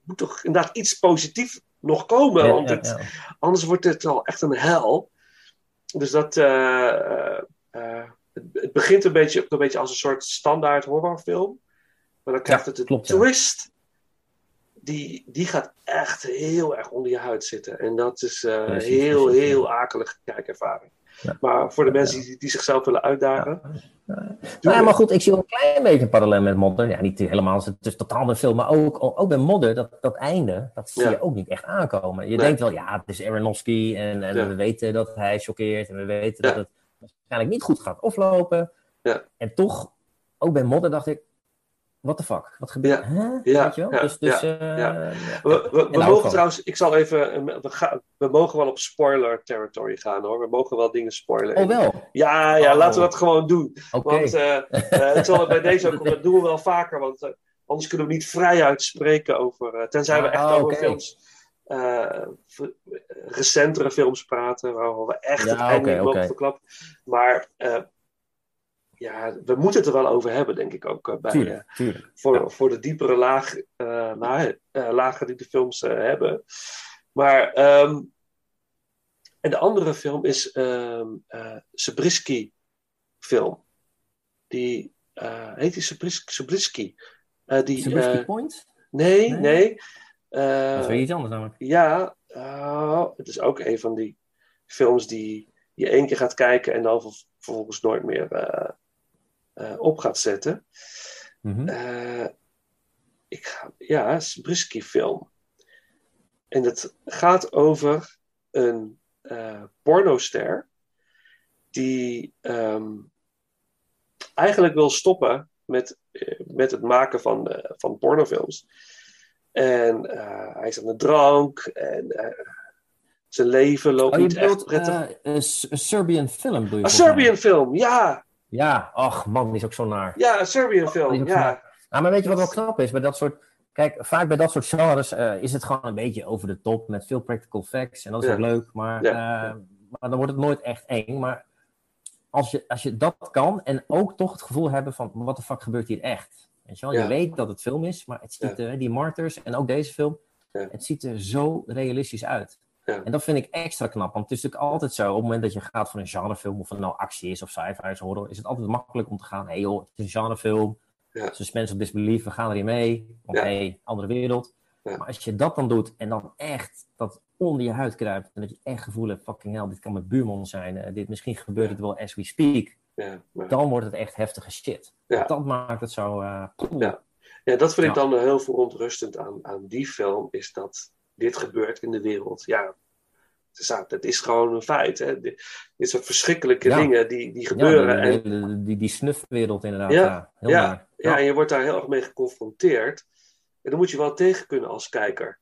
E: moet toch inderdaad iets positiefs nog komen.
F: Ja,
E: want
F: ja,
E: het,
F: ja.
E: anders wordt het al echt een hel. Dus dat... eh, eh, het, het begint een beetje, een beetje als een soort standaard horrorfilm. Maar dan krijgt het een
F: klopt,
E: twist. Die, die gaat echt heel erg onder je huid zitten. En dat is heel, heel akelige kijkervaring.
F: Ja.
E: Maar voor de mensen die, die zichzelf willen uitdagen.
F: Nou ja,
E: het.
F: maar goed, ik zie wel een klein beetje een parallel met Modder. Ja, niet helemaal, het is totaal andere film. Maar ook, ook bij Modder, dat, dat einde, dat zie je ook niet echt aankomen. Je
E: Nee.
F: denkt wel, ja, het is Aronofsky en, en we weten dat hij choqueert. En we weten dat het waarschijnlijk niet goed gaat aflopen.
E: Ja.
F: En toch, ook bij Modder dacht ik, what the fuck? Wat gebeurt
E: Ja.
F: Huh?
E: Ja,
F: Weet je wel?
E: ja,
F: dus, dus,
E: ja,
F: eh.
E: We, mogen trouwens, ik zal even, eh, we, we mogen wel op spoiler territory gaan hoor. We mogen wel dingen spoilen.
F: Oh, wel?
E: Ja, ja,
F: Oh.
E: laten we dat gewoon doen.
F: Oké.
E: Want eh, [LAUGHS] het zal bij deze ook, dat doen we wel vaker, want eh, anders kunnen we niet vrij uitspreken over, eh, tenzij we
F: Ah,
E: echt
F: oh,
E: over films recentere films praten, waar we echt het einde niet mogen verklappen. Maar ja, we moeten het er wel over hebben, denk ik ook. eh, bij,
F: Tuurlijk,
E: eh,
F: tuurlijk.
E: voor, voor de diepere laag, eh, eh, lagen die de films hebben. Maar, ehm, en de andere film is ehm eh Zabriskie film. Die, eh, heet die? Eh, die,
F: Zabriskie
E: eh,
F: Point?
E: Nee,
F: Nee?
E: nee. Eh,
F: Dat is weer iets anders namelijk.
E: ja, eh, het is ook een van die films die je één keer gaat kijken en dan ver- vervolgens nooit meer op gaat zetten.
F: Mhm.
E: Eh, ik ga, ja, het is een Brisky film. En het gaat over een eh pornoster die ehm, eigenlijk wil stoppen met, eh, met het maken van, eh, van pornofilms. En eh, hij is aan de drank en eh, zijn leven loopt
F: Oh,
E: niet echt prettig.
F: eh, een Serbian film, bedoel je?
E: een? Serbian film, ja!
F: Ja, ach man, die is ook zo naar.
E: Ja, een Serbian film, ja.
F: Nou, maar weet je wat wel knap is? Bij dat soort... Kijk, vaak bij dat soort genres eh, is het gewoon een beetje over de top met veel practical facts. En dat is
E: Ja.
F: ook leuk, maar,
E: Ja.
F: eh, maar dan wordt het nooit echt eng. Maar als je, als je dat kan en ook toch het gevoel hebben van... wat de fuck gebeurt hier echt? Weet je, wel?
E: Ja.
F: je weet dat het film is, maar het ziet er, die Martyrs en ook deze film... Het ziet er zo realistisch uit.
E: Ja.
F: En dat vind ik extra knap. Want het is natuurlijk altijd zo, op het moment dat je gaat voor een genrefilm, of het nou actie is of sci-fi is horror, is het altijd makkelijk om te gaan, hé hey joh, het is een genrefilm,
E: Ja.
F: suspense of disbelief, we gaan erin mee, want
E: Ja.
F: hey, andere wereld.
E: Ja.
F: Maar als je dat dan doet en dan echt dat onder je huid kruipt, en dat je echt gevoel hebt, fucking hell, dit kan mijn buurman zijn, eh, dit, misschien gebeurt het wel as we speak, dan wordt het echt heftige shit. Dat maakt het zo... eh,
E: Ja. ja, dat vind ik dan heel verontrustend aan, aan die film, is dat dit gebeurt in de wereld. Ja, het is, gewoon een feit. Hè. Dit, soort verschrikkelijke
F: Ja.
E: dingen die, die
F: ja,
E: gebeuren.
F: die,
E: en,
F: die, die, snufwereld inderdaad,
E: Ja,
F: ja. heel
E: ja, ja, en je wordt daar heel erg mee geconfronteerd. En dan moet je wel tegen kunnen als kijker.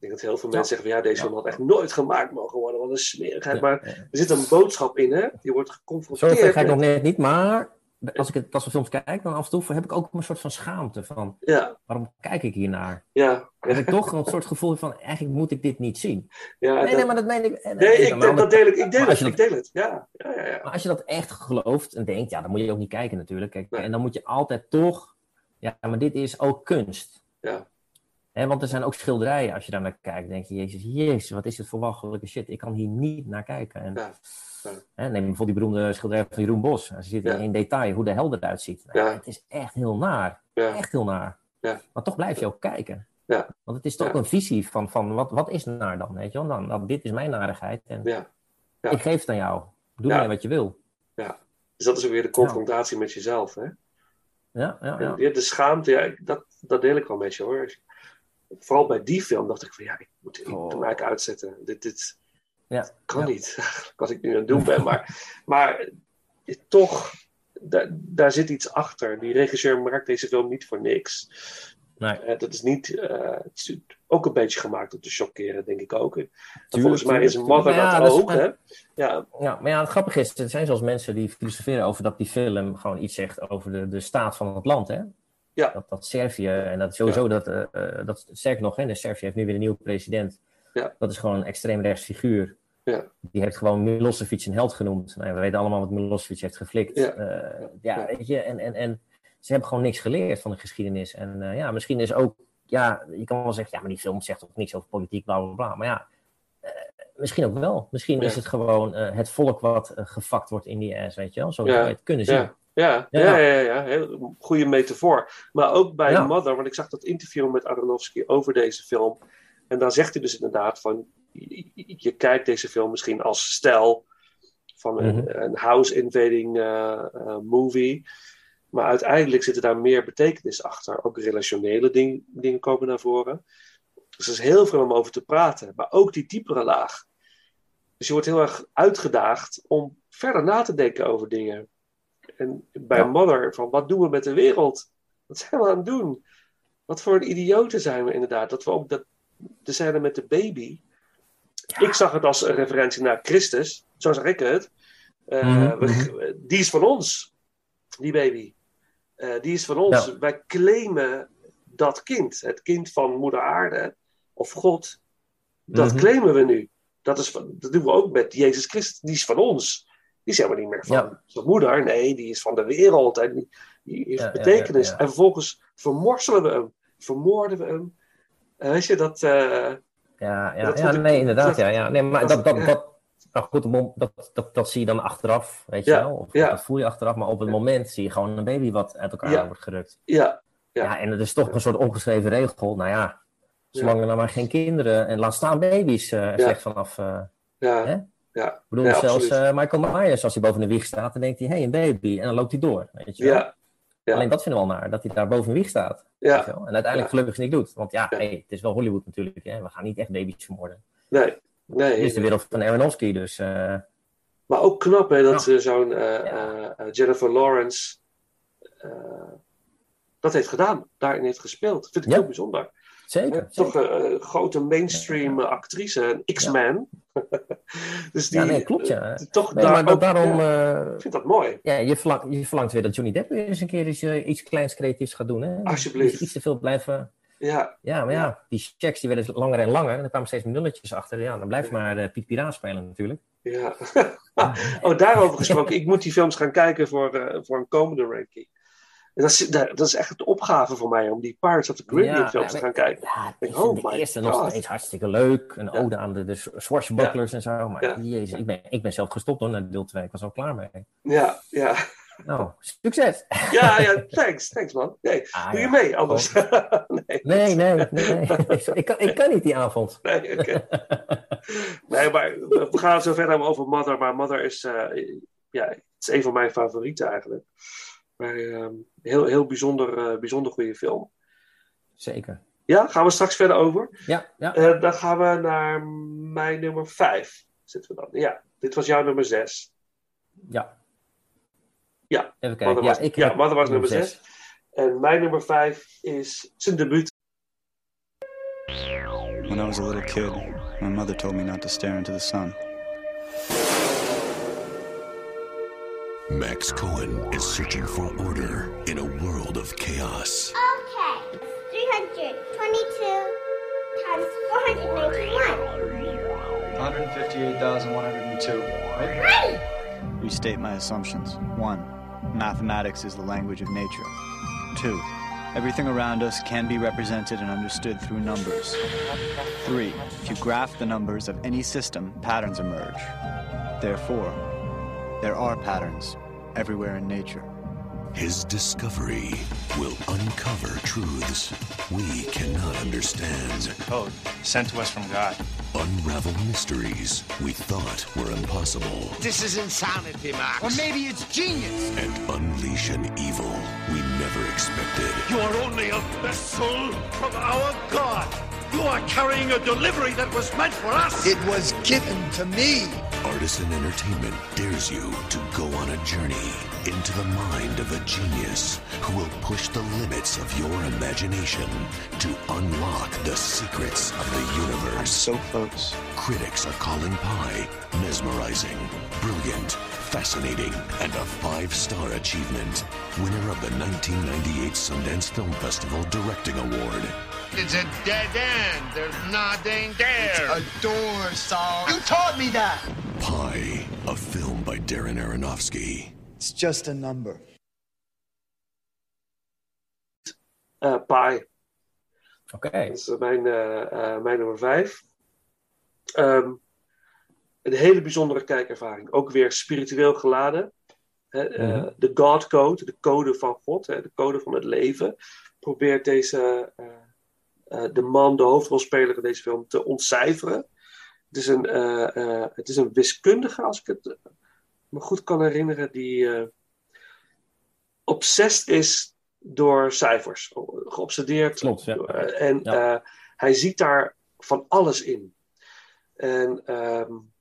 E: Ik denk dat heel veel mensen zeggen van ja, deze film had echt nooit gemaakt mogen worden. Wat een smerigheid. Maar er zit een boodschap in, hè? Je wordt geconfronteerd.
F: Zover ga ik nog net niet, maar als ik het als we films kijk, dan af en toe heb ik ook een soort van schaamte van
E: Ja,
F: waarom kijk ik hier naar?
E: ja.
F: Dan heb ik toch een soort gevoel van eigenlijk moet ik dit niet zien.
E: ja
F: Nee,
E: dat-
F: nee, maar dat meen ik.
E: nee, ik, dat deel ik. Ik deel het. Ik deel het. Ja, ja, ja. ja.
F: Maar als je dat echt gelooft en denkt, ja, dan moet je ook niet kijken natuurlijk. Kijk,
E: Nee.
F: En dan moet je altijd toch, ja, maar dit is ook kunst.
E: Ja.
F: Want er zijn ook schilderijen, als je daar naar kijkt, denk je, jezus, jezus, wat is dit voor walgelijke shit. Ik kan hier niet naar kijken. En,
E: Ja. Ja.
F: hè, neem bijvoorbeeld die beroemde schilderij van Jeroen Bos. Ze ziet
E: Ja.
F: in detail hoe de hel eruit ziet. Nou. Het is echt heel naar. Echt heel naar.
E: Ja.
F: Maar toch blijf je ook kijken.
E: Ja.
F: Want het is toch een visie van, van wat, wat is naar dan, weet je wel? Dan, dit is mijn narigheid en ik geef het aan jou. Doe mee wat je wil.
E: Ja. Dus dat is ook weer de confrontatie met jezelf. Hè?
F: Ja, ja, ja.
E: De schaamte, ja, dat, dat deel ik wel met je hoor. Vooral bij die film dacht ik van ja, ik moet, ik moet hem
F: Oh.
E: eigenlijk uitzetten. Dit, dit
F: Ja.
E: kan
F: Ja.
E: niet, [LAUGHS] wat ik nu aan het doen ben. Maar, [LAUGHS] maar toch, daar, daar zit iets achter. Die regisseur maakt deze film niet voor niks.
F: Nee.
E: Eh, dat is niet, eh, het is ook een beetje gemaakt om te chockeren, denk ik ook. En volgens mij is
F: tuurlijk,
E: Mother
F: tuurlijk. ja, dat
E: ook. Hè? Ja,
F: Ja, maar ja, het grappige is, er zijn zelfs mensen die filosoferen over dat die film gewoon iets zegt over de, de staat van het land. Hè?
E: Ja.
F: Dat, dat Servië, en dat sowieso, dat, eh, dat sterker nog, hè, de Servië heeft nu weer een nieuwe president.
E: Ja.
F: Dat is gewoon een extreemrechts figuur.
E: Ja.
F: Die heeft gewoon Milosevic een held genoemd. Nou, we weten allemaal wat Milosevic heeft geflikt.
E: Ja.
F: Eh, ja, weet je, en, en, en ze hebben gewoon niks geleerd van de geschiedenis. En ja, misschien is ook, ja, je kan wel zeggen, ja, maar die film zegt ook niks over politiek, bla bla bla. Maar ja, misschien ook wel. Misschien is het gewoon het volk wat gefakt wordt in die ass, weet je wel. Zo zou je het kunnen zien.
E: Ja, ja,
F: Ja.
E: ja, heel goede metafoor. Maar ook bij
F: Ja.
E: Mother, want ik zag dat interview met Aronofsky over deze film. En daar zegt hij dus inderdaad van, je, kijkt deze film misschien als stijl van een,
F: Mhm.
E: een house invading eh, eh, movie. Maar uiteindelijk zitten daar meer betekenis achter. Ook relationele ding- dingen komen naar voren. Dus er is heel veel om over te praten. Maar ook die diepere laag. Dus je wordt heel erg uitgedaagd om verder na te denken over dingen. En bij
F: Ja.
E: Mother, van wat doen we met de wereld? Wat zijn we aan het doen? Wat voor een idioten zijn we inderdaad? Dat we ook dat, de scène met de baby. Ik zag het als een referentie naar Christus. Zo zag ik het. Eh,
F: Mhm,
E: we- die is van ons, die baby. Eh, die is van ons.
F: Ja.
E: Wij claimen dat kind. Het kind van moeder aarde of God. Dat
F: Mhm.
E: claimen we nu. Dat, is dat doen we ook met Jezus Christus. Die is van ons. Die is helemaal niet meer van
F: Ja.
E: zijn moeder. Nee, die is van de wereld. En die, die heeft
F: Ja, ja,
E: betekenis.
F: ja, ja.
E: En vervolgens vermorselen we hem. Vermoorden we hem. En weet je, dat... eh,
F: Ja, ja,
E: Dat
F: ja nee, inderdaad.
E: dat-
F: ja, ja. Nee, maar
E: dat-
F: dat, dat,
E: ja.
F: dat, nou goed, dat, dat, dat zie je dan achteraf, weet je
E: Ja,
F: wel. Of,
E: ja.
F: Dat voel je achteraf, maar op het moment zie je gewoon een baby wat uit elkaar
E: Ja.
F: wordt gerukt.
E: ja,
F: Ja.
E: Ja.
F: en het is toch een soort ongeschreven regel. Nou ja, zolang er nou maar geen kinderen en laat staan baby's uh, zegt vanaf. Uh,
E: ja,
F: hè?
E: Ja.
F: Ik bedoel,
E: Ja,
F: zelfs uh, Michael Myers, als hij boven de wieg staat, dan denkt hij, hé, hey, een baby. En dan loopt hij door, weet je wel.
E: Ja, ja.
F: Alleen dat vinden we al naar, dat hij daar boven de wieg staat.
E: Ja.
F: weet je wel. En uiteindelijk gelukkig niet doet. Want ja, hey, het is wel Hollywood natuurlijk. Hè? We gaan niet echt baby's vermoorden.
E: Nee, nee.
F: Het is de wereld van Aronofsky, dus... uh,
E: Maar ook knap hè, dat uh, zo'n uh, Jennifer Lawrence dat heeft gedaan, daarin heeft gespeeld. Dat vind ik heel bijzonder.
F: Zeker.
E: Toch een uh, grote mainstream Actrice, een X-Man. [LAUGHS] dus die,
F: ja, nee, klopt ja.
E: toch
F: nee,
E: daar
F: maar
E: ook,
F: daarom...
E: ja,
F: uh,
E: ik vind dat mooi.
F: Ja, je verlangt, je verlangt weer dat Johnny Depp weer eens een keer iets, iets kleins creatiefs gaat doen. Hè?
E: Alsjeblieft.
F: Iets te veel blijven...
E: Ja.
F: Ja, maar ja, die checks die werden langer en langer. En er kwamen steeds nulletjes achter. Ja, dan blijft maar Piet Piraat spelen natuurlijk.
E: Ja. [LAUGHS] oh, daarover [LAUGHS] gesproken. ik moet die films gaan kijken voor, voor een komende ranking. En dat, is, dat is echt de opgave voor mij om die Pirates of the Caribbean
F: ja,
E: te gaan kijken.
F: Ja,
E: ik,
F: ik
E: oh
F: vind de eerste
E: God.
F: nog steeds hartstikke leuk. Een ode aan de, de swashbucklers en zo. Maar jezus, ik ben, ik ben zelf gestopt hoor, na deel 2. Ik was al klaar mee.
E: Ja, ja.
F: Nou, succes!
E: Ja, ja, thanks, thanks man. Nee,
F: Ah,
E: doe je
F: ja.
E: mee anders? [LAUGHS] nee.
F: Nee, nee, nee. nee. [LAUGHS] ik, kan, ik kan niet die avond.
E: Nee, oké. [LAUGHS] nee, maar we gaan het zo verder over Mother. Maar Mother is, eh, ja, het is een van mijn favorieten eigenlijk. Maar ehm, heel, heel bijzonder, eh, bijzonder goede film.
F: Zeker.
E: Ja, gaan we straks verder over.
F: Ja, ja.
E: Eh, dan gaan we naar mijn nummer 5. Zitten we dan? Ja, dit was jouw nummer 6.
F: Ja.
E: Ja,
F: Even kijken.
E: Mother
F: Ja,
E: was,
F: ik
E: ja, was
F: nummer
E: nummer 6. En mijn nummer 5 is zijn debuut.
M: When I was a little kid, my mother told me not to stare into the sun.
I: Max Cohen is searching for order in a world of chaos.
N: Okay, 322 times 491.
M: 158,102.
N: Right!
M: Restate my assumptions. One, mathematics is the language of nature. Two, everything around us can be represented and understood through numbers. Three, if you graph the numbers of any system, patterns emerge. Therefore, there are patterns everywhere in nature.
I: His discovery will uncover truths we cannot understand.
O: A code sent to us from God.
I: Unravel mysteries we thought were impossible.
P: This is insanity, Max. Or maybe it's genius.
I: And unleash an evil we never expected.
P: You are only a vessel from our God. You are carrying a delivery that was meant for us.
Q: It was given to me.
I: Artisan Entertainment dares you to go on a journey into the mind of a genius who will push the limits of your imagination to unlock the secrets of the universe.
M: So close.
I: Critics are calling Pie mesmerizing, brilliant, fascinating, and a five-star achievement. Winner of the 1998 Sundance Film Festival Directing Award.
P: It's a dead end. There's nothing there.
Q: A door, Saul. You taught me that.
I: Pi, a film by Darren Aronofsky.
Q: It's just a number.
E: Uh, Pi.
F: Oké.
E: Dat is mijn, uh, uh, mijn nummer 5. Um, een hele bijzondere kijkervaring. Ook weer spiritueel geladen. Hè, uh,
F: Mhm.
E: De God Code, de code van God, hè, de code van het leven. Probeert deze, de man, de hoofdrolspeler in deze film, te ontcijferen. Het is een, het is een wiskundige, als ik het me goed kan herinneren, die obsessed is door cijfers. Geobsedeerd.
F: Klopt, ja.
E: en
F: Ja.
E: hij ziet daar van alles in. En, um,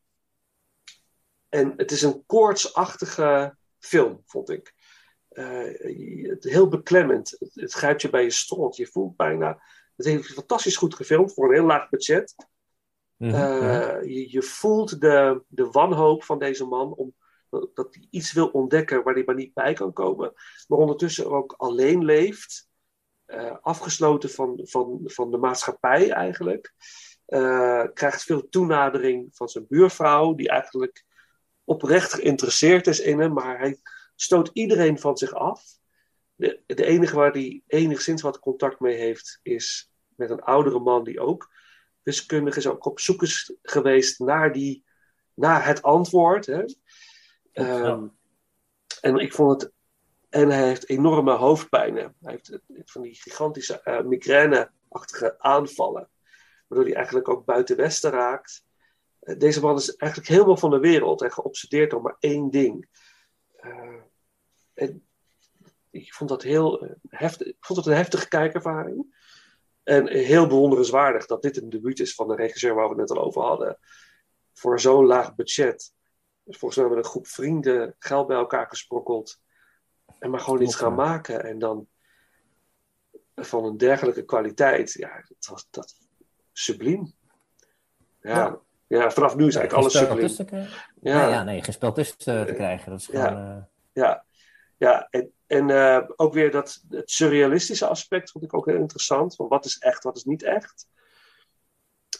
E: en het is een koortsachtige film, vond ik. Uh, heel beklemmend. Het, het grijpt je bij je strot. Je voelt bijna. Het heeft fantastisch goed gefilmd voor een heel laag budget.
F: Mhm,
E: Uh, je, je, voelt de, de wanhoop van deze man om dat hij iets wil ontdekken waar hij maar niet bij kan komen, maar ondertussen ook alleen leeft, uh, afgesloten van, van, van de maatschappij eigenlijk. eh, krijgt veel toenadering van zijn buurvrouw, die eigenlijk oprecht geïnteresseerd is in hem, maar hij stoot iedereen van zich af. De, de enige waar hij enigszins wat contact mee heeft, is met een oudere man die ook wiskundig is, ook op zoek is geweest naar, die, naar het antwoord. Hè. Ehm, en ik vond het. En hij heeft enorme hoofdpijnen. Hij heeft van die gigantische uh, migraine-achtige aanvallen. Waardoor hij eigenlijk ook buiten Westen raakt. Uh, deze man is eigenlijk helemaal van de wereld en geobsedeerd door maar één ding. Uh, en ik vond dat heel heftig. Ik vond het een heftige kijkervaring. En heel bewonderenswaardig dat dit een debuut is van de regisseur waar we het net al over hadden. Voor zo'n laag budget. Dus volgens mij met een groep vrienden geld bij elkaar gesprokkeld. En maar gewoon iets gaan maken. En dan van een dergelijke kwaliteit. Ja, dat was dat, subliem. Ja, ja. ja vanaf nu is eigenlijk alles subliem.
F: Ja. ja, nee, geen spel tussen te, te krijgen. Dat is gewoon,
E: ja, uh... ja. ja, en, en uh, ook weer dat, het surrealistische aspect vond ik ook heel interessant. Van wat is echt, wat is niet echt.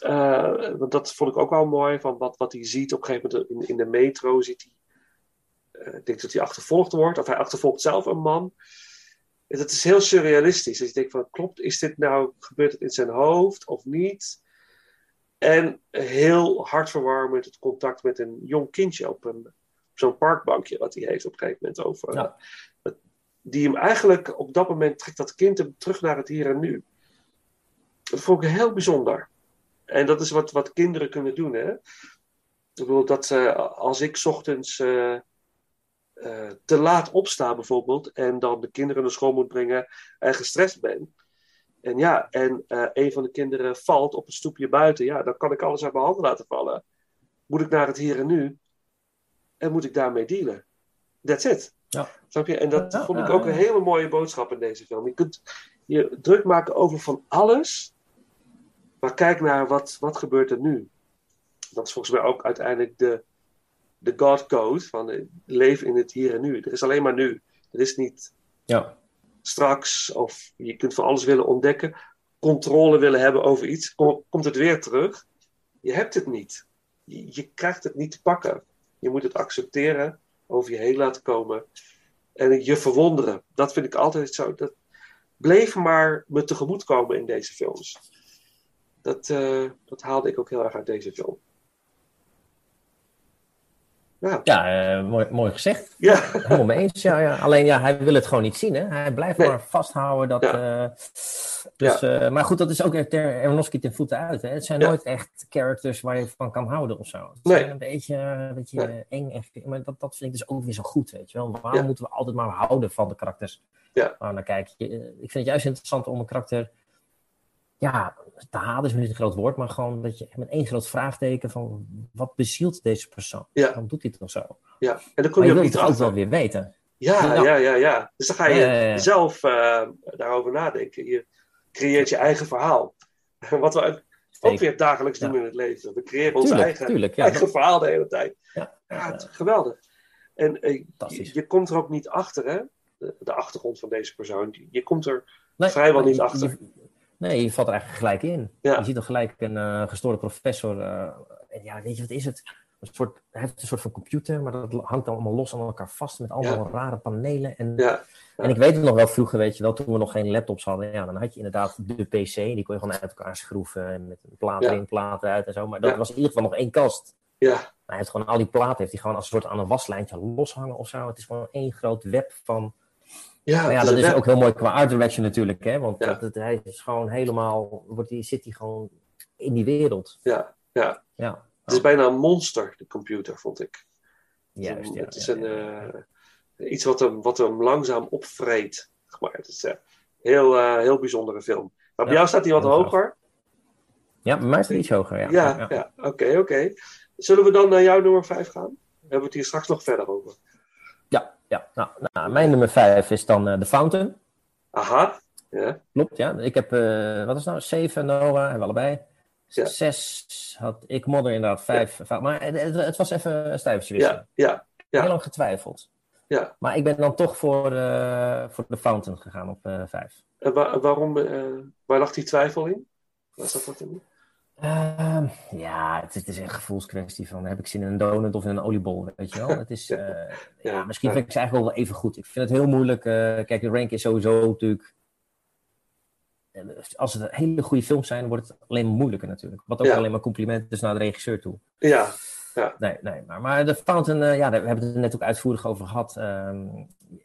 E: Uh, want dat vond ik ook wel mooi. Van wat, wat hij ziet op een gegeven moment in, in de metro. Ziet hij, uh, ik denk dat hij achtervolgd wordt. Of hij achtervolgt zelf een man. En dat is heel surrealistisch. Dus je denkt van klopt, is dit nou, gebeurt het in zijn hoofd of niet? En heel hartverwarmend het contact met een jong kindje op, een, zo'n parkbankje. Wat hij heeft op een gegeven moment over.
F: Ja.
E: Die hem eigenlijk op dat moment trekt dat kind hem terug naar het hier en nu. Dat vond ik heel bijzonder. En dat is wat, wat kinderen kunnen doen. Hè? Ik bedoel, dat als ik ochtends uh, uh, te laat opsta bijvoorbeeld... en dan de kinderen naar school moet brengen en gestrest ben... en ja, en een van de kinderen valt op een stoepje buiten... ja, dan kan ik alles uit mijn handen laten vallen. Moet ik naar het hier en nu... en moet ik daarmee dealen. That's it.
F: Ja.
E: Snap je? En dat
F: Ja,
E: vond ik ook een hele mooie boodschap in deze film. Je kunt je druk maken over van alles... Maar kijk naar wat, wat gebeurt er nu. Dat is volgens mij ook uiteindelijk de, de God Code van leef in het hier en nu. Er is alleen maar nu. Er is niet
F: Ja.
E: straks of je kunt van alles willen ontdekken, controle willen hebben over iets. Kom- komt het weer terug? Je hebt het niet. Je, je krijgt het niet te pakken. Je moet het accepteren, over je heen laten komen en je verwonderen. Dat vind ik altijd zo. Dat bleef maar me tegemoet komen in deze films. Dat, eh, dat haalde ik ook heel erg uit deze film. Ja,
F: Ja, eh, mooi, mooi gezegd.
E: Ja.
F: Helemaal mee eens. Ja, ja. Alleen ja, hij wil het gewoon niet zien. Hè? Hij blijft
E: Nee.
F: maar vasthouden. Dat,
E: Ja.
F: eh, dus, eh, maar goed, dat is ook echt ter Aronofsky ten voeten uit. Hè? Het zijn nooit echt characters waar je van kan houden of zo. Het
E: Nee.
F: zijn een beetje, een beetje
E: Nee.
F: eng. En, maar dat, dat vind ik dus ook weer zo goed. Weet je wel? Waarom moeten we altijd maar houden van de karakters?
E: Ja.
F: Maar dan kijk je, ik vind het juist interessant om een karakter ja, te haten is niet een groot woord, maar gewoon dat je met één groot vraagteken van wat bezielt deze persoon?
E: Ja.
F: Waarom doet hij het nog zo?
E: ja. En dan kom
F: Maar
E: je
F: je
E: ook niet
F: het altijd wel weer weten.
E: Ja,
F: Ja.
E: ja, ja, ja. Dus dan ga je
F: Ja, ja, ja.
E: zelf eh, daarover nadenken. Je creëert je eigen verhaal. [LAUGHS] Wat we ook weer dagelijks doen in het leven. We creëren ons eigen,
F: tuurlijk,
E: eigen
F: dat-
E: verhaal de hele tijd.
F: Ja,
E: het is geweldig. En eh, je, je komt er ook niet achter, hè? De, de achtergrond van deze persoon. Je, komt er
F: Nee,
E: vrijwel niet
F: je-
E: achter.
F: je- nee, je valt er eigenlijk gelijk in.
E: Ja.
F: Je ziet er gelijk een eh, gestoorde professor. eh, en ja, weet je wat is het? Een soort, hij heeft een soort van computer, maar dat hangt dan allemaal los aan elkaar vast met allemaal rare panelen. En,
E: Ja.
F: en ik weet het nog wel vroeger, weet je wel, toen we nog geen laptops hadden. Ja, dan had je inderdaad de PC, die kon je gewoon uit elkaar schroeven. En met een plaat
E: Ja.
F: erin, plaat eruit en zo. Maar dat was in ieder geval nog één kast.
E: Ja,
F: Hij heeft gewoon al die platen heeft hij gewoon als een soort aan een waslijntje loshangen of zo. Het is gewoon één groot web van.
E: Ja,
F: maar ja,
E: het
F: dat is ook heel mooi qua art direction natuurlijk, hè? Want
E: Ja.
F: dat, het- hij is gewoon helemaal, wordt die, zit hij gewoon in die wereld.
E: Ja, ja.
F: Ja,
E: Het is bijna een monster, de computer, vond ik.
F: juist. Ja,
E: het is een, eh, iets wat hem, wat hem langzaam opvreet. Maar het is een heel, eh, heel bijzondere film. Maar bij
F: Ja,
E: jou staat hij wat hoger.
F: ja, bij mij is het iets hoger. Ja,
E: Ja, oké, oké. Zullen we dan naar jouw nummer 5 gaan? Hebben we het hier straks nog verder over?
F: Ja. Nou, nou, mijn nummer vijf is dan eh The Fountain.
E: Aha, ja.
F: Klopt, ja. Ik heb, eh, wat is nou, zeven, Noah, hebben we allebei.
E: Ja.
F: Zes had ik, Modder inderdaad, vijf. Maar het, was even een stijfje wisselen.
E: Ja, ja,
F: Heel
E: ja,
F: lang getwijfeld.
E: ja.
F: Maar ik ben dan toch voor, eh, voor de Fountain gegaan op vijf.
E: En wa- waarom, waar lag die twijfel in? Waar zat dat in?
F: Ehm, ja, het, het is een gevoelskwestie van heb ik zin in een donut of in een oliebol, weet je wel. Het is, [LAUGHS] eh, ja, misschien vind ik ze eigenlijk wel even goed. Ik vind het heel moeilijk. eh, kijk, de rank is sowieso natuurlijk... eh, Als het hele goede films zijn, wordt het alleen maar moeilijker natuurlijk. Wat ook
E: Ja.
F: alleen maar compliment is naar de regisseur toe.
E: Ja, ja.
F: Nee, nee maar, maar de Fountain, eh, ja, we hebben het er net ook uitvoerig over gehad. Ehm,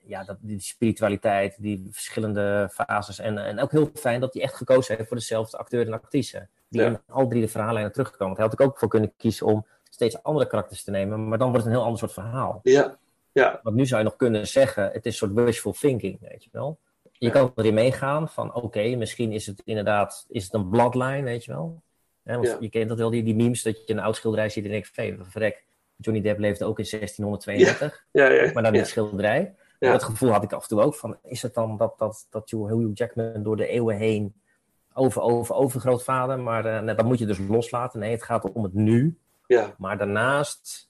F: ja, dat, die spiritualiteit, die verschillende fases. En, en ook heel fijn dat hij echt gekozen heeft voor dezelfde acteur en actrice. Die
E: Ja.
F: in al drie de verhaallijnen terugkomen. Hij had er ook voor kunnen kiezen om steeds andere karakters te nemen. Maar dan wordt het een heel ander soort verhaal.
E: Ja, ja.
F: Want nu zou je nog kunnen zeggen, het is een soort wishful thinking, weet je wel. Je kan erin meegaan van, oké, misschien is het inderdaad is het een bloodline, weet je wel. Hè, want
E: Ja.
F: Je kent dat wel, die, die memes, dat je een oud schilderij ziet en denkt, verrek, Johnny Depp leefde ook in 1632,
E: Ja, ja,
F: maar dan
E: ja.
F: niet schilderij. Dat gevoel had ik af en toe ook van, is het dan dat, dat, dat Hugh Jackman door de eeuwen heen over, over, overgrootvader, maar eh, nee, dat moet je dus loslaten. Nee, het gaat om het nu.
E: Ja.
F: Maar daarnaast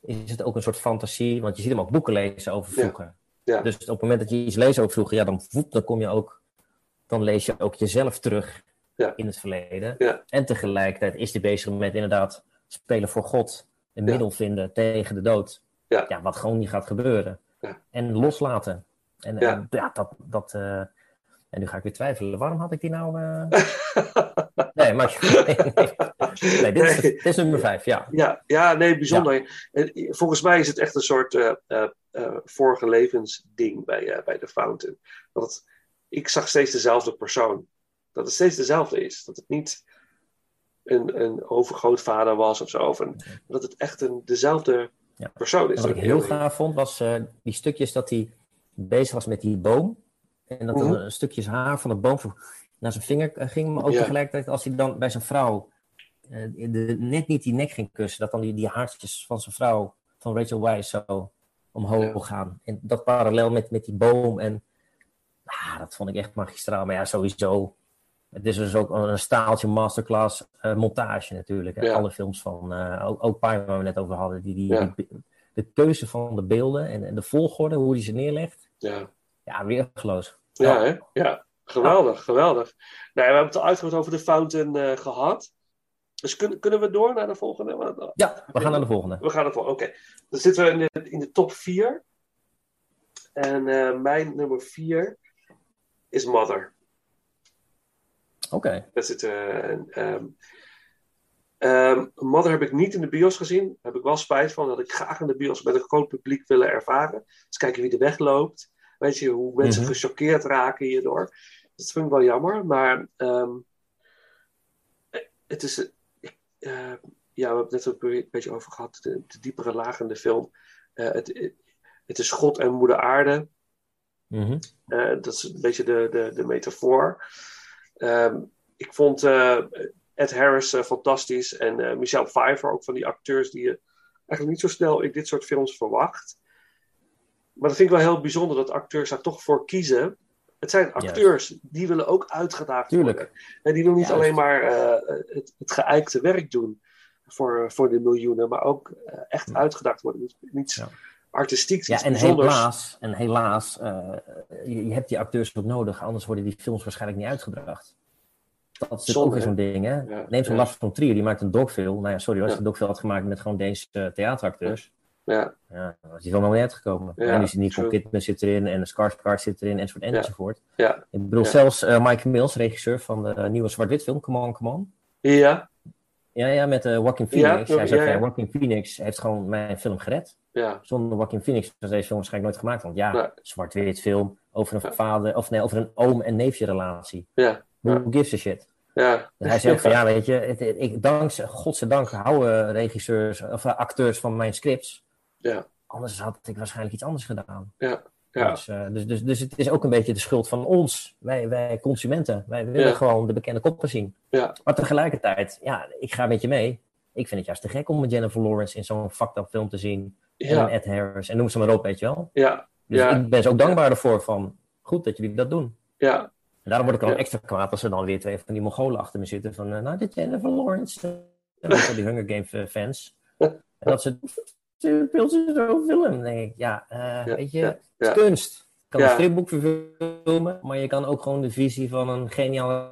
F: is het ook een soort fantasie, want je ziet hem ook boeken lezen over vroeger.
E: Ja.
F: Dus op het moment dat je iets leest over vroeger, ja, dan, voep, dan kom je ook, dan lees je ook jezelf terug
E: Ja.
F: in het verleden.
E: Ja.
F: En tegelijkertijd is hij bezig met inderdaad spelen voor God, een middel vinden tegen de dood.
E: Ja.
F: wat gewoon niet gaat gebeuren.
E: Ja.
F: En loslaten. En
E: Ja.
F: en, dat, dat eh, en nu ga ik weer twijfelen. Waarom had ik die nou... eh, [LAUGHS] nee, maar... nee, dit, is, dit is nummer vijf, ja.
E: Ja, ja nee, bijzonder. En volgens mij is het echt een soort eh, eh, eh, vorige levensding bij, eh, bij The Fountain. Het, ik zag steeds dezelfde persoon. Dat het steeds dezelfde is. Dat het niet een, een overgrootvader was of zo. Of een, dat het echt een, dezelfde persoon is.
F: En wat ik heel gaaf vond, was eh, die stukjes dat hij bezig was met die boom. En dat er
E: Mhm.
F: een stukjes haar van de boom naar zijn vinger eh, ging. Maar ook
E: Ja.
F: tegelijkertijd als hij dan bij zijn vrouw eh, de, net niet die nek ging kussen. Dat dan die, die haartjes van zijn vrouw, van Rachel Weisz, zo omhoog gaan. En dat parallel met, met die boom. En ah, dat vond ik echt magistraal. Maar ja, sowieso. Het is dus ook een staaltje masterclass eh, montage natuurlijk. Hè?
E: Ja.
F: Alle films van, eh, ook, ook Pine waar we net over hadden. Die, die,
E: Ja.
F: die- de keuze van de beelden en, en de volgorde, hoe die ze neerlegt.
E: Ja.
F: Ja, weergeloos.
E: Ja, hè? ja. geweldig, geweldig. Nou, we hebben het al uitgebreid over de Fountain eh, gehad. Dus kun- kunnen we door naar de volgende?
F: Ja, we gaan naar de volgende.
E: We gaan ervoor, oké. Dan zitten we in de, in de top 4. En mijn nummer 4 is Mother.
F: Oké.
E: Dat zit, eh, ehm, ehm, Mother heb ik niet in de bios gezien. Daar heb ik wel spijt van. Dat ik graag in de bios met een groot publiek willen ervaren. Dus kijken wie er wegloopt. Weet je, hoe mensen
F: Mhm.
E: gechoqueerd raken hierdoor. Dat vind ik wel jammer. Maar ehm, het is... eh, ja, we hebben het net ook een beetje over gehad. De, de diepere lagen in de film. Eh, het, het is God en moeder aarde.
F: Mhm.
E: Dat is een beetje de, de, de metafoor. Ehm, ik vond eh, Ed Harris eh, fantastisch en eh, Michelle Pfeiffer, ook van die acteurs die je eigenlijk niet zo snel in dit soort films verwacht. Maar dat vind ik wel heel bijzonder dat acteurs daar toch voor kiezen. Het zijn acteurs, die willen ook uitgedaagd
F: Tuurlijk.
E: worden. En die willen niet
F: Juist.
E: alleen maar het, het geëikte werk doen voor, voor de miljoenen, maar ook echt uitgedaagd worden. Niets artistieks,
F: Ja, en
E: bijzonders.
F: helaas, en helaas eh, je, je hebt die acteurs ook nodig, anders worden die films waarschijnlijk niet uitgebracht. Dat is
E: Zonde,
F: ook weer zo'n ding, hè?
E: Ja,
F: Neem zo'n
E: ja.
F: Lars van Trier, die maakt een dogfilm. Nou ja, sorry, als hij een dogfilm had gemaakt met gewoon Deense eh, theateracteurs.
E: Ja.
F: Ja, dan was die film nog niet uitgekomen.
E: Ja,
F: en nu zit Nicole. Kidman zit erin en Skarsgård zit erin enzovoort enzovoort.
E: Ja.
F: Ik bedoel, zelfs eh, Mike Mills, regisseur van de nieuwe zwart-wit film Come On, Come On.
E: Ja,
F: Ja, ja, met eh Joaquin Phoenix.
E: Ja,
F: Hij zegt,
E: ja,
F: Joaquin Phoenix heeft gewoon mijn film gered.
E: ja.
F: Zonder Joaquin Phoenix was deze film waarschijnlijk nooit gemaakt. Want ja,
E: Nee.
F: zwart-wit film over een vader, of nee, over een oom- en neefje relatie.
E: Ja.
F: Who gives a shit?
E: Ja.
F: Hij zegt [LAUGHS] van ja, weet je, het, het- ik, dankzij, godzijdank houden regisseurs of eh, acteurs van mijn scripts.
E: Ja.
F: Anders had ik waarschijnlijk iets anders gedaan.
E: Ja. Ja.
F: Dus, eh, dus, dus, dus het is ook een beetje de schuld van ons, wij, wij consumenten. Wij willen
E: Ja.
F: gewoon de bekende koppen zien.
E: Ja.
F: Maar tegelijkertijd, ja, ik ga met je mee. Ik vind het juist te gek om een Jennifer Lawrence in zo'n fucked up film te zien. En Ed Harris. En noem ze maar op, weet je wel.
E: Ja.
F: Dus ik ben ze ook dankbaar ervoor van, goed dat jullie dat doen.
E: Ja.
F: En daarom word ik dan extra kwaad als er dan weer twee van die Mongolen achter me zitten. Van, eh, nou, dit Jennifer Lawrence. En [LAUGHS] die Hunger Games eh, fans. En dat ze, ze zo film. Denk ik, ja, eh,
E: Ja,
F: weet je,
E: ja,
F: het is kunst. Je kan een stripboek verfilmen, maar je kan ook gewoon de visie van een geniale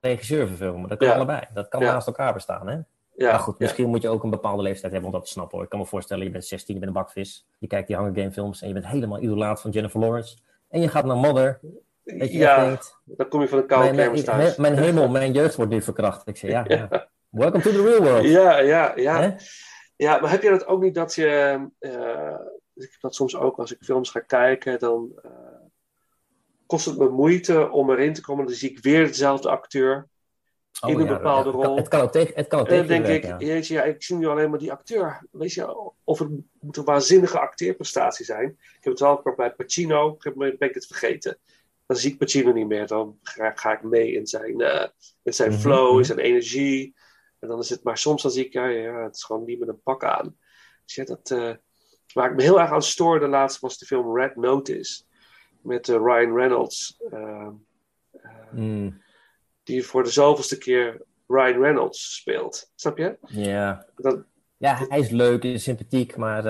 F: regisseur verfilmen. Dat kan allebei. Dat kan naast elkaar bestaan, hè?
E: Ja,
F: maar goed, misschien moet je ook een bepaalde leeftijd hebben om dat te snappen hoor. Ik kan me voorstellen, je bent 16, je bent een bakvis. Je kijkt die Hunger Game films en je bent helemaal idolaat van Jennifer Lawrence. En je gaat naar Mother.
E: Ja,
F: denkt,
E: dan kom je van een koude
F: mijn,
E: kermis
F: mijn,
E: thuis.
F: mijn [LAUGHS] hemel, mijn jeugd wordt nu verkracht. Ik zeg, ja, ja. Welcome to the real world.
E: Ja, ja, ja.
F: Hè?
E: Ja, maar heb je dat ook niet dat je... eh, ik heb dat soms ook als ik films ga kijken, dan eh, kost het me moeite om erin te komen. Dan zie ik weer dezelfde acteur
F: Oh,
E: in een
F: ja,
E: bepaalde
F: het kan-
E: rol.
F: Het kan ook tegen, het kan ook
E: En dan denk ik,
F: ja.
E: jeetje, ja, ik zie nu alleen maar die acteur. Weet je, of het moet een waanzinnige acteerprestatie zijn. Ik heb het wel bij Pacino, gegeven moment ben ik het vergeten. Dan zie ik Pacino niet meer, dan ga, ga ik mee in zijn, eh, in zijn
F: Mhm,
E: flow,
F: mhm.
E: in zijn energie. En dan is het, maar soms dan zie ik, ja, ja, het is gewoon niet met een pak aan. Dus ja, dat, eh, waar ik me heel erg aan stoorde laatst was de film Red Notice. Met eh, Ryan Reynolds. eh,
F: Mm,
E: die voor de zoveelste keer Ryan Reynolds speelt. Snap je?
F: ja.
E: Dat,
F: ja, hij is leuk, is sympathiek, maar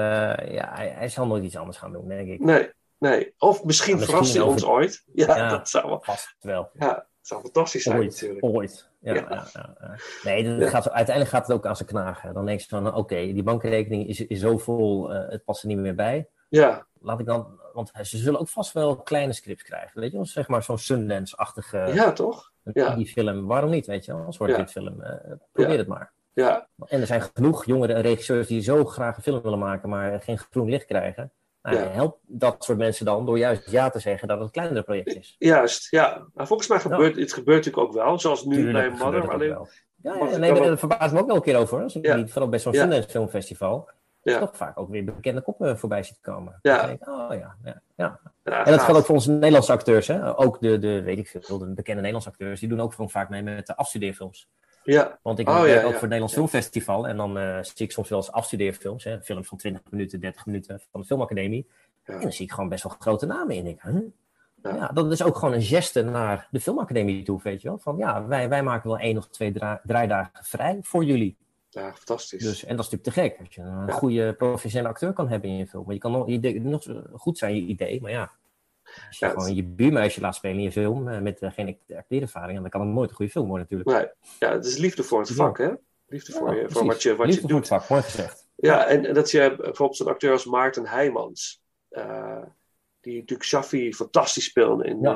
F: ja, hij, hij zal nooit iets anders gaan doen, denk ik.
E: Nee, nee. Of misschien,
F: Ja, misschien
E: verrast hij
F: over-
E: ons ooit. [LAUGHS] Ja,
F: Ja,
E: dat zou wel.
F: Vast wel.
E: Ja, zou fantastisch zijn
F: Ooit,
E: natuurlijk.
F: ooit. Ja,
E: Ja.
F: ja. Nee, dat gaat, uiteindelijk gaat het ook aan ze knagen. Dan denk je van, oké, die bankrekening is, is zo vol, eh, het past er niet meer bij.
E: Ja,
F: Laat ik dan, want ze zullen ook vast wel kleine scripts krijgen, weet je wel? Zeg maar zo'n Sundance-achtige
E: ja toch? Ja.
F: die film. Waarom niet, weet je wel? Een soort dit film. Eh, probeer het maar.
E: Ja,
F: En er zijn genoeg jongeren en regisseurs die zo graag een film willen maken, maar geen groen licht krijgen. Nou,
E: Ja.
F: Help dat soort mensen dan door juist ja te zeggen dat het een kleiner project is.
E: juist. Ja. Maar volgens mij gebeurt het gebeurt natuurlijk ook wel. Zoals nu
F: Tuurlijk
E: bij Mother. Alleen,
F: wel. Ja, ja, nee, daar verbaast me ook wel een keer over. Als ik niet, vooral bij zo'n. Sundance Filmfestival,
E: Ja.
F: toch vaak ook weer bekende koppen voorbij ziet komen.
E: Ja.
F: Denk oh ja, ja, ja.
E: Ja,
F: En dat geldt ook voor onze Nederlandse acteurs. Hè? Ook de, de, weet ik veel, de bekende Nederlandse acteurs, die doen ook gewoon vaak mee met de afstudeerfilms.
E: Ja.
F: Want ik
E: Oh,
F: werk
E: ja,
F: ook
E: ja.
F: voor het Nederlands Filmfestival. En dan eh, zie ik soms wel eens afstudeerfilms. Hè? Films van 20 minuten, 30 minuten van de Filmacademie. En dan zie ik gewoon best wel grote namen in. Ik, huh? ja. dat is ook gewoon een geste naar de Filmacademie toe, weet je wel. Van ja, wij, wij maken wel één of twee dra- draaidagen vrij voor jullie.
E: Ja, fantastisch.
F: Dus, en dat is natuurlijk te gek. Als je een goede professionele acteur kan hebben in je film. Maar je kan nog, je nog zo goed zijn, je idee. Maar ja, als je
E: Ja,
F: gewoon je buurmeisje laat spelen in je film eh, met eh, geen acteerervaring, dan kan het nooit een goede film worden natuurlijk.
E: Nee. Ja, het is liefde voor het vak, hè? Liefde voor, je, voor wat je, wat
F: Liefde
E: je
F: voor
E: doet.
F: het vak, mooi gezegd.
E: Ja, en, en dat je bijvoorbeeld zo'n acteur als Maarten Heijmans, eh, die natuurlijk Shaffi fantastisch speelde in
F: Ja.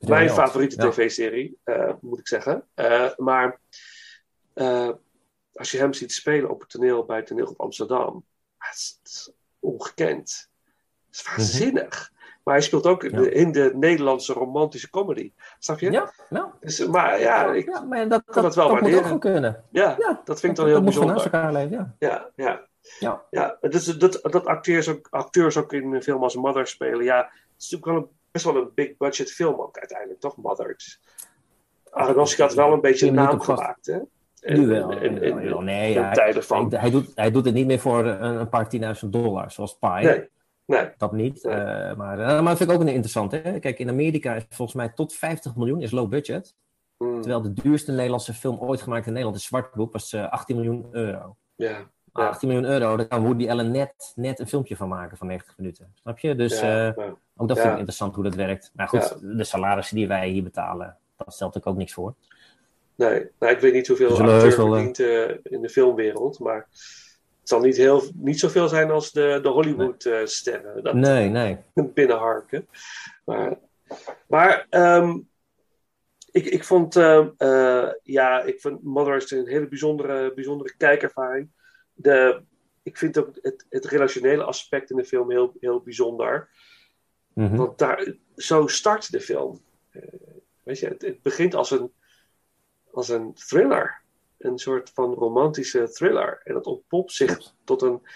E: eh, mijn favoriete
F: ja.
E: tv-serie, eh, moet ik zeggen. Eh, maar eh, als je hem ziet spelen op het toneel bij het Toneelgroep Amsterdam, het is, het is ongekend. Het is waanzinnig. Maar hij speelt ook in, de, in de Nederlandse romantische comedy. Snap je?
F: Ja, ja.
E: Dus, maar ja, ik
F: Ja, maar dat,
E: kan
F: dat,
E: dat wel
F: dat moet
E: waarderen.
F: ook kunnen.
E: Ja, dat vind ik dan
F: dat
E: heel
F: moet
E: bijzonder.
F: naast elkaar leven, ja.
E: Ja, ja.
F: Ja.
E: Ja, dus dat, dat acteurs, ook, acteurs ook in een film als Mother spelen. Ja, het is natuurlijk wel een, best wel een big budget film ook uiteindelijk, toch? Mother. Aronofsky had wel een beetje een naam gemaakt, hè?
F: Nu wel. Ja, nee, hij, hij, hij doet, hij doet het niet meer voor een, een paar tienduizend dollar, zoals Pi.
E: Nee, nee.
F: Dat niet. eh, maar, eh, maar dat vind ik ook een interessant. Hè? Kijk, in Amerika is volgens mij tot 50 miljoen is low budget.
E: Hmm.
F: Terwijl de duurste Nederlandse film ooit gemaakt in Nederland, de Zwartboek, was eh, 18 miljoen euro.
E: Ja.
F: Ah, 18 miljoen euro, daar kan Woody Allen net, net een filmpje van maken van 90 minuten. Snap je? Dus eh, ook dat vind ik interessant hoe dat werkt. Maar goed, de salarissen die wij hier betalen, dat stelt ook, ook niks voor.
E: Nee, nou, ik weet niet hoeveel acteur
F: eh,
E: verdient eh, in de filmwereld, maar zal niet, heel, niet zoveel zijn als de, de Hollywood-sterren. dat
F: Nee, nee.
E: binnenharken. Maar, maar ehm, ik, ik vond, ehm, eh, ja, ik vind Mother is een hele bijzondere, bijzondere kijkervaring. De, ik vind ook het, het relationele aspect in de film heel, heel bijzonder.
F: Mhm.
E: Want daar, zo start de film. Eh, weet je, het, het begint als een, als een thriller. Een soort van romantische thriller. En dat ontpopt zich tot een.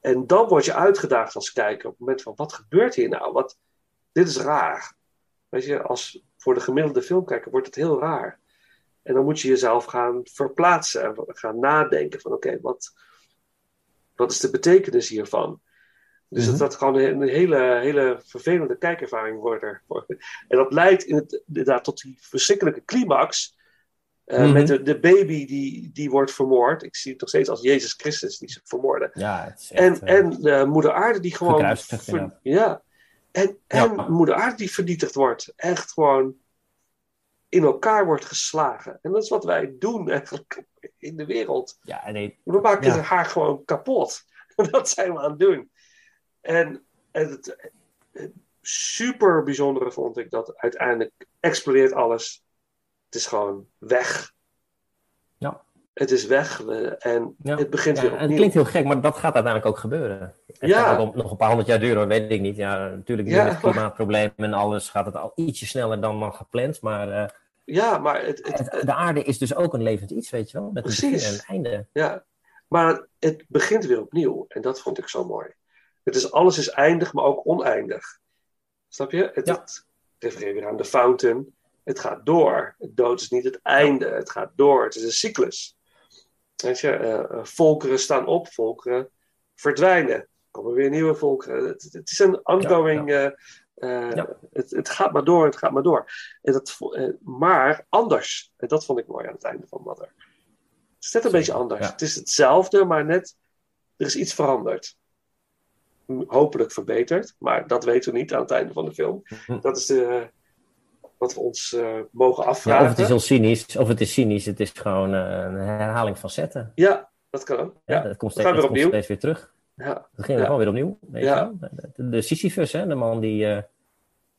E: En dan word je uitgedaagd als kijker op het moment van: wat gebeurt hier nou? Wat, dit is raar. Weet je, als voor de gemiddelde filmkijker wordt het heel raar. En dan moet je jezelf gaan verplaatsen en gaan nadenken: van oké, wat, wat is de betekenis hiervan? Dus dat dat gewoon een, hele, hele vervelende kijkervaring wordt. er. [LAUGHS] En dat leidt in het, inderdaad tot die verschrikkelijke climax. Eh,
F: Mhm.
E: Met de, de baby die, die wordt vermoord. Ik zie het nog steeds als Jezus Christus die ze vermoorden.
F: Ja, het is
E: En,
F: echt, eh,
E: en eh, Moeder Aarde die gewoon. ver-
F: inderdaad.
E: ja. En, en
F: Ja.
E: Moeder Aarde die vernietigd wordt. Echt gewoon. in elkaar wordt geslagen. En dat is wat wij doen eigenlijk [LAUGHS] in de wereld.
F: Ja, nee.
E: We maken
F: Ja.
E: haar gewoon kapot. [LAUGHS] Dat zijn we aan het doen. En het, het super bijzondere vond ik dat uiteindelijk explodeert alles. Het is gewoon weg.
F: Ja.
E: Het is weg we- en
F: Ja.
E: het begint
F: Ja,
E: weer opnieuw.
F: het klinkt heel gek, maar dat gaat uiteindelijk ook gebeuren. Het
E: Ja.
F: gaat ook nog een paar honderd jaar duren, weet ik niet. Ja, natuurlijk nu
E: Ja.
F: met klimaatproblemen en alles gaat het al ietsje sneller dan dan gepland. Maar eh,
E: Ja, maar het, het,
F: het- de aarde is dus ook een levend iets, weet je wel. Met een begin en
E: Precies.
F: een einde.
E: Ja, maar het begint weer opnieuw. En dat vond ik zo mooi. Het is, alles is eindig, maar ook oneindig. Snap je? Het, het refereert weer aan de fountain. Het gaat door. Dood is niet het einde. Het gaat door. Het is een cyclus. Weet je, eh, eh, volkeren staan op, volkeren verdwijnen. Er komen weer nieuwe volkeren. Het, het is een ongoing. eh, het, het gaat maar door, het gaat maar door. En dat, maar anders. En dat vond ik mooi aan het einde van Mother. Het is net een beetje anders. Het is hetzelfde, maar net. Er is iets veranderd. Hopelijk verbeterd, maar dat weten we niet aan het einde van de film. Dat is de, wat we ons eh, mogen
F: Ja,
E: afvragen.
F: of het is heel cynisch, of het is cynisch. Het is gewoon eh, een herhaling van zetten.
E: Ja, dat kan ook. Ja,
F: dat komt steeds,
E: weer
F: dat komt
E: opnieuw.
F: steeds weer terug.
E: Ja.
F: We gingen
E: Ja.
F: gewoon weer opnieuw. Weet
E: Ja.
F: De, de Sisyphus, hè, de man die,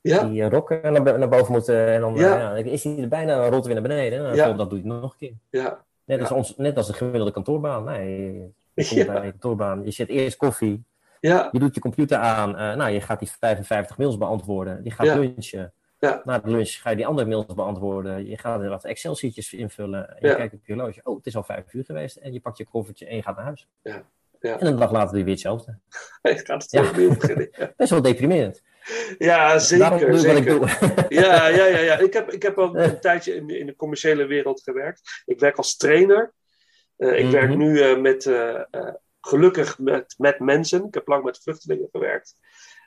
E: Ja.
F: die rokken naar, naar boven moet. en dan is hij er bijna, dan rolt hij weer naar beneden. En dan
E: Ja.
F: volgende dag doe je het nog een keer.
E: Ja.
F: Net, als ons, net als de gemiddelde kantoorbaan. Nee, je [LAUGHS] een kantoorbaan, je zet eerst koffie.
E: Ja.
F: Je doet je computer aan. eh, nou, je gaat die 55 mails beantwoorden. Je gaat lunchen.
E: Ja.
F: Na de lunch ga je die andere mails beantwoorden. Je gaat er wat Excel-sheetjes invullen. En je
E: Ja.
F: kijkt op je horloge. Oh, het is al vijf uur geweest. En je pakt je koffertje en je gaat naar huis.
E: Ja. Ja.
F: En een dag later doe je weer hetzelfde. [LAUGHS]
E: Ik het
F: Ja.
E: beginnen. Ja.
F: Best wel deprimerend.
E: Ja, zeker.
F: ik
E: zeker. [LAUGHS] Ja, ja, ja, ja. Ik heb, ik heb ook een tijdje in de, in de commerciële wereld gewerkt. Ik werk als trainer. Eh, ik
F: Mhm.
E: werk nu eh, met, eh, gelukkig met, met mensen. Ik heb lang met vluchtelingen gewerkt.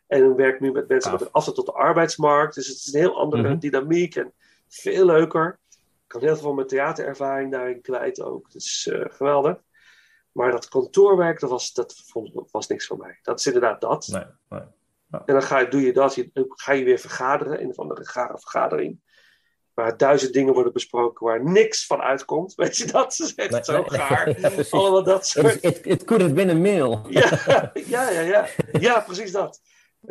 E: En ik werk nu met mensen met een afstand tot de arbeidsmarkt. Dus het is een heel andere
F: Mhm.
E: dynamiek en veel leuker. Ik kan heel veel van mijn theaterervaring daarin kwijt ook. Het is eh, geweldig. Maar dat kantoorwerk, dat was, dat vond, was niks voor mij. Dat is inderdaad dat.
F: Nee, nee.
E: En dan ga je, doe je dat, je, ga je weer vergaderen, een of andere rare vergadering. Waar duizend dingen worden besproken waar niks van uitkomt. [LAUGHS] Weet je, dat is echt
F: Nee,
E: zo gaar. [LAUGHS]
F: Ja.
E: Allemaal dat soort.
F: It could have been a mail.
E: Ja, [LAUGHS] ja, ja, ja. ja, precies dat.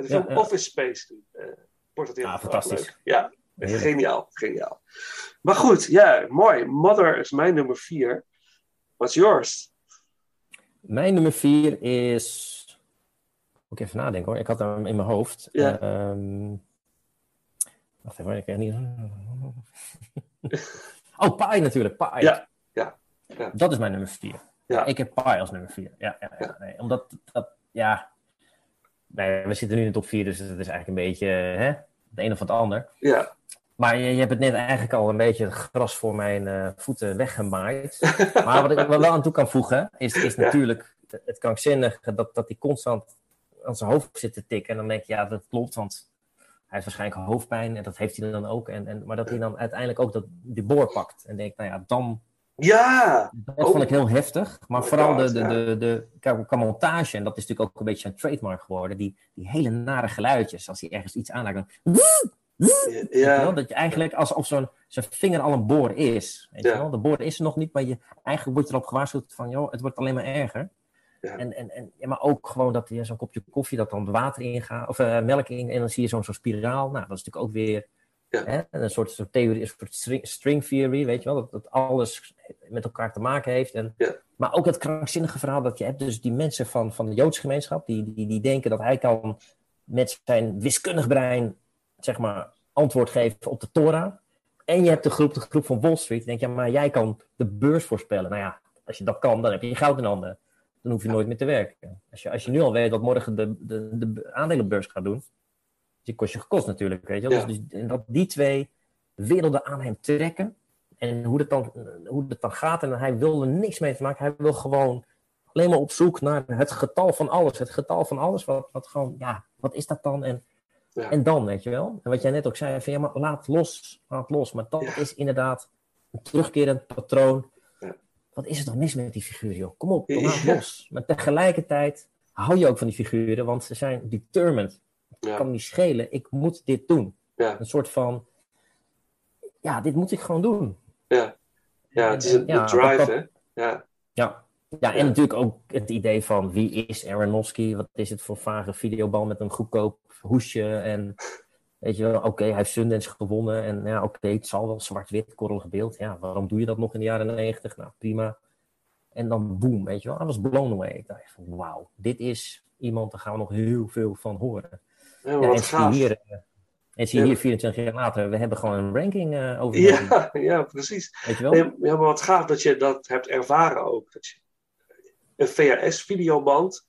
F: Ja,
E: film
F: ja.
E: Office Space uh, portretteert
F: Ja,
E: het
F: fantastisch.
E: leuk. Ja,
F: Heerlijk.
E: geniaal, geniaal. Maar goed, ja, mooi. Mother is mijn nummer vier. What's yours?
F: Mijn nummer vier is. Moet ik even nadenken hoor. Ik had hem in mijn hoofd.
E: Ja.
F: Ehm, wacht even, ik kan niet. [LAUGHS] Oh, Pi natuurlijk. Pi.
E: Ja, ja. ja.
F: Dat is mijn nummer vier.
E: Ja.
F: Ik heb Pi als nummer vier. Ja, ja, ja. Nee, omdat dat, ja. Nee, we zitten nu in de top 4, dus het is eigenlijk een beetje hè, het een of het ander.
E: Ja.
F: Maar je, je hebt het net eigenlijk al een beetje het gras voor mijn eh, voeten weggemaaid. [LAUGHS] maar wat ik er wel aan toe kan voegen, is, is natuurlijk het, het krankzinnige dat, dat hij constant aan zijn hoofd zit te tikken. En dan denk je, ja, dat klopt, want hij heeft waarschijnlijk hoofdpijn en dat heeft hij dan ook. En, en, maar dat hij dan uiteindelijk ook dat, die boor pakt. En denkt, nou ja, dan...
E: Ja!
F: Dat vond ik heel heftig. Maar
E: Oh
F: vooral
E: God,
F: de, de,
E: ja.
F: de, de, qua montage, en dat is natuurlijk ook een beetje zijn trademark geworden, die, die hele nare geluidjes, als hij ergens iets aanraakt, dan... Je
E: Ja.
F: Dat je eigenlijk alsof zo'n zijn vinger al een boor is. Weet
E: Ja.
F: je wel? De boor is er nog niet, maar je, eigenlijk word je erop gewaarschuwd van, joh, het wordt alleen maar erger.
E: Ja.
F: En, en, en, ja, maar ook gewoon dat je zo'n kopje koffie, dat dan water ingaat, of eh, melk in, en dan zie je zo'n zo'n spiraal. Nou, dat is natuurlijk ook weer hè, een soort, soort theorie, een soort string, string theory, weet je wel, dat, dat alles met elkaar te maken heeft. En, Maar ook het krankzinnige verhaal dat je hebt, dus die mensen van, van de Joodse gemeenschap, die, die, die denken dat hij kan met zijn wiskundig brein, zeg maar, antwoord geven op de Torah. En je hebt de groep, de groep van Wall Street, die denkt, ja, maar jij kan de beurs voorspellen. Nou ja, als je dat kan, dan heb je goud in handen. Dan hoef je nooit meer te werken. Als je, als je nu al weet wat morgen de, de, de aandelenbeurs gaat doen, die kost je gekost natuurlijk, weet je wel.
E: Ja.
F: Dus, dus dat die twee werelden aan hem trekken en hoe het dan, hoe het dan gaat. En hij wil er niks mee te maken. Hij wil gewoon alleen maar op zoek naar het getal van alles. Het getal van alles, wat, wat gewoon, ja, wat is dat dan? En,
E: Ja.
F: en dan, weet je wel. En wat jij net ook zei, van ja, maar laat los, laat los. Maar dat is inderdaad een terugkerend patroon. Wat is er dan mis met die figuren, joh? Kom op, laat
E: Ja.
F: los. Maar tegelijkertijd hou je ook van die figuren, want ze zijn determined.
E: Ja.
F: kan niet schelen, ik moet dit doen.
E: Ja.
F: Een soort van, ja, dit moet ik gewoon doen.
E: Ja, ja het is een,
F: Ja,
E: drive,
F: dat-
E: hè? Ja.
F: Ja. Ja, en natuurlijk ook het idee van wie is Aronofsky? Wat is het voor vage videobal met een goedkoop hoesje? En weet je wel, oké, hij heeft Sundance gewonnen. En ja, oké, het zal wel zwart-wit, korrelig beeld. Ja, waarom doe je dat nog in de jaren negentig? Nou, prima. En dan boom, weet je wel. I was blown away. Ik dacht van, wauw, dit is iemand, daar gaan we nog heel veel van horen.
E: Ja, wat
F: en zie je
E: gaaf.
F: hier, eh, en zie je hier 24 jaar later, we hebben gewoon een ranking eh over.
E: Ja, [LAUGHS] ja, precies.
F: Weet je wel?
E: Ja, maar wat gaaf dat je dat hebt ervaren ook. Dat je een VHS-videoband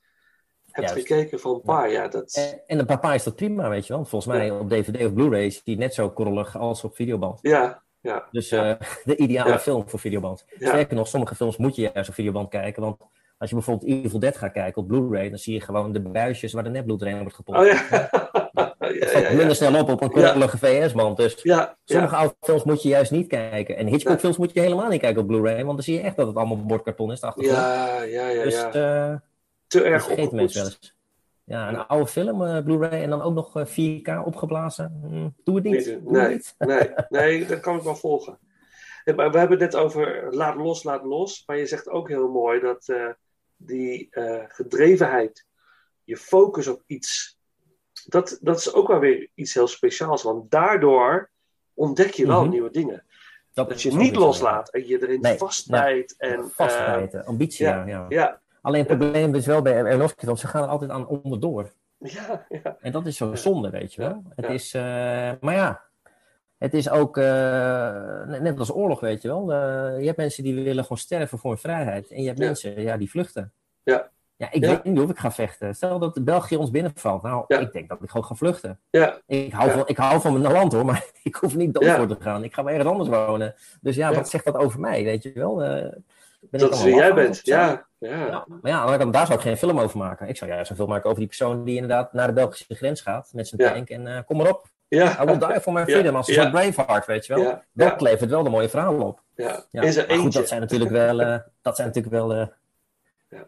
E: hebt
F: Juist.
E: gekeken van pa. Ja, dat...
F: En, en een papa is dat prima, weet je wel. Volgens mij op DVD of Blu-ray is die net zo korrelig als op videoband.
E: Ja, ja.
F: Dus eh, [LAUGHS] de ideale film voor videoband. Sterker nog, sommige films moet je juist op videoband kijken. Want als je bijvoorbeeld Evil Dead gaat kijken op Blu-ray, dan zie je gewoon de buisjes waar de netbloed doorheen wordt gepompt.
E: Oh ja.
F: Dat [LAUGHS] valt minder snel op op een korrelige VS-band. Dus
E: Ja,
F: sommige oude films moet je juist niet kijken. En Hitchcock-films moet je helemaal niet kijken op Blu-ray, want dan zie je echt dat het allemaal bordkarton is. de.
E: Ja, ja, ja,
F: Dus eh,
E: Te erg
F: vergeten mensen wel eens. Ja, een oude film, eh, Blu-ray, en dan ook nog eh, 4K opgeblazen. Hm, doe het niet. Doe het
E: Nee,
F: niet.
E: nee, nee, dat kan ik wel volgen. We hebben het net over laat los, laat los. Maar je zegt ook heel mooi dat eh, die eh, gedrevenheid, je focus op iets, dat, dat is ook wel weer iets heel speciaals. Want daardoor ontdek je wel
F: Mhm.
E: nieuwe dingen.
F: Dat,
E: Dat je niet loslaat en je erin
F: Nee,
E: vastbijt. En,
F: Vastbijten,
E: eh,
F: ambitie, ja. ja.
E: ja.
F: Alleen het probleem is wel bij Aronofsky, want ze gaan er altijd aan onderdoor.
E: Ja, ja.
F: En dat is zo zonde, weet je wel. Het is, eh, maar ja, het is ook eh, net als oorlog, weet je wel. Eh, je hebt mensen die willen gewoon sterven voor hun vrijheid. En je hebt
E: Ja.
F: mensen, ja, die vluchten.
E: Ja.
F: Ja, ik
E: Ja.
F: weet niet of ik ga vechten. Stel dat België ons binnenvalt. Nou,
E: Ja.
F: ik denk dat ik gewoon ga vluchten.
E: Ja.
F: Ik hou, van, ik hou van mijn land hoor, [LAUGHS] maar ik hoef niet dood voor te gaan. Ik ga wel ergens anders wonen. Dus ja, wat zegt dat over mij, weet je wel? Eh, ben
E: Dat
F: ik
E: is wie jij bent. Ja, ja.
F: Maar ja, kant, daar zou ik geen film over maken. Ik zou juist een film maken over die persoon die inderdaad naar de Belgische grens gaat met zijn tank en kom maar op.
E: Ja.
F: I will die for my freedom, als een soort Braveheart, weet je wel. Dat levert wel de mooie verhalen op.
E: Ja.
F: Maar goed,
E: eentje.
F: dat zijn natuurlijk wel, eh, dat zijn natuurlijk wel eh,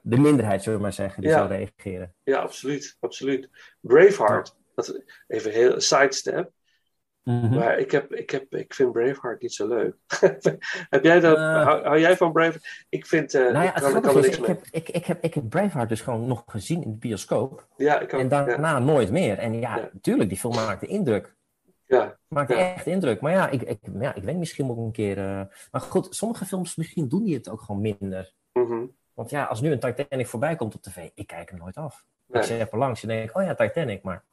F: de minderheid, zullen we maar zeggen, die zo reageren.
E: Ja, absoluut. absoluut. Braveheart, dat, even heel een
F: Mhm.
E: Maar ik, heb, ik, heb, ik vind Braveheart niet zo leuk. [LAUGHS] heb jij dat,
F: Eh.
E: hou, hou jij van Braveheart? Ik vind, eh
F: Nou ja,
E: ik kan, ik kan
F: grappige
E: er niks
F: ik
E: mee.
F: heb, ik, ik, heb, ik heb Braveheart dus gewoon nog gezien in de bioscoop.
E: Ja, ik ook,
F: en daarna nooit meer. En ja,
E: Ja.
F: natuurlijk, die film maakte indruk.
E: Ja,
F: Maakte echt indruk. Maar ja, ik, ik, ja, ik weet misschien moet ik een keer... eh, Maar goed, sommige films, misschien doen die het ook gewoon minder.
E: mhm.
F: Want ja, als nu een Titanic voorbij komt op tv, ik kijk hem nooit af.
E: Nee.
F: Ik zet er langs en denk, oh ja, Titanic, maar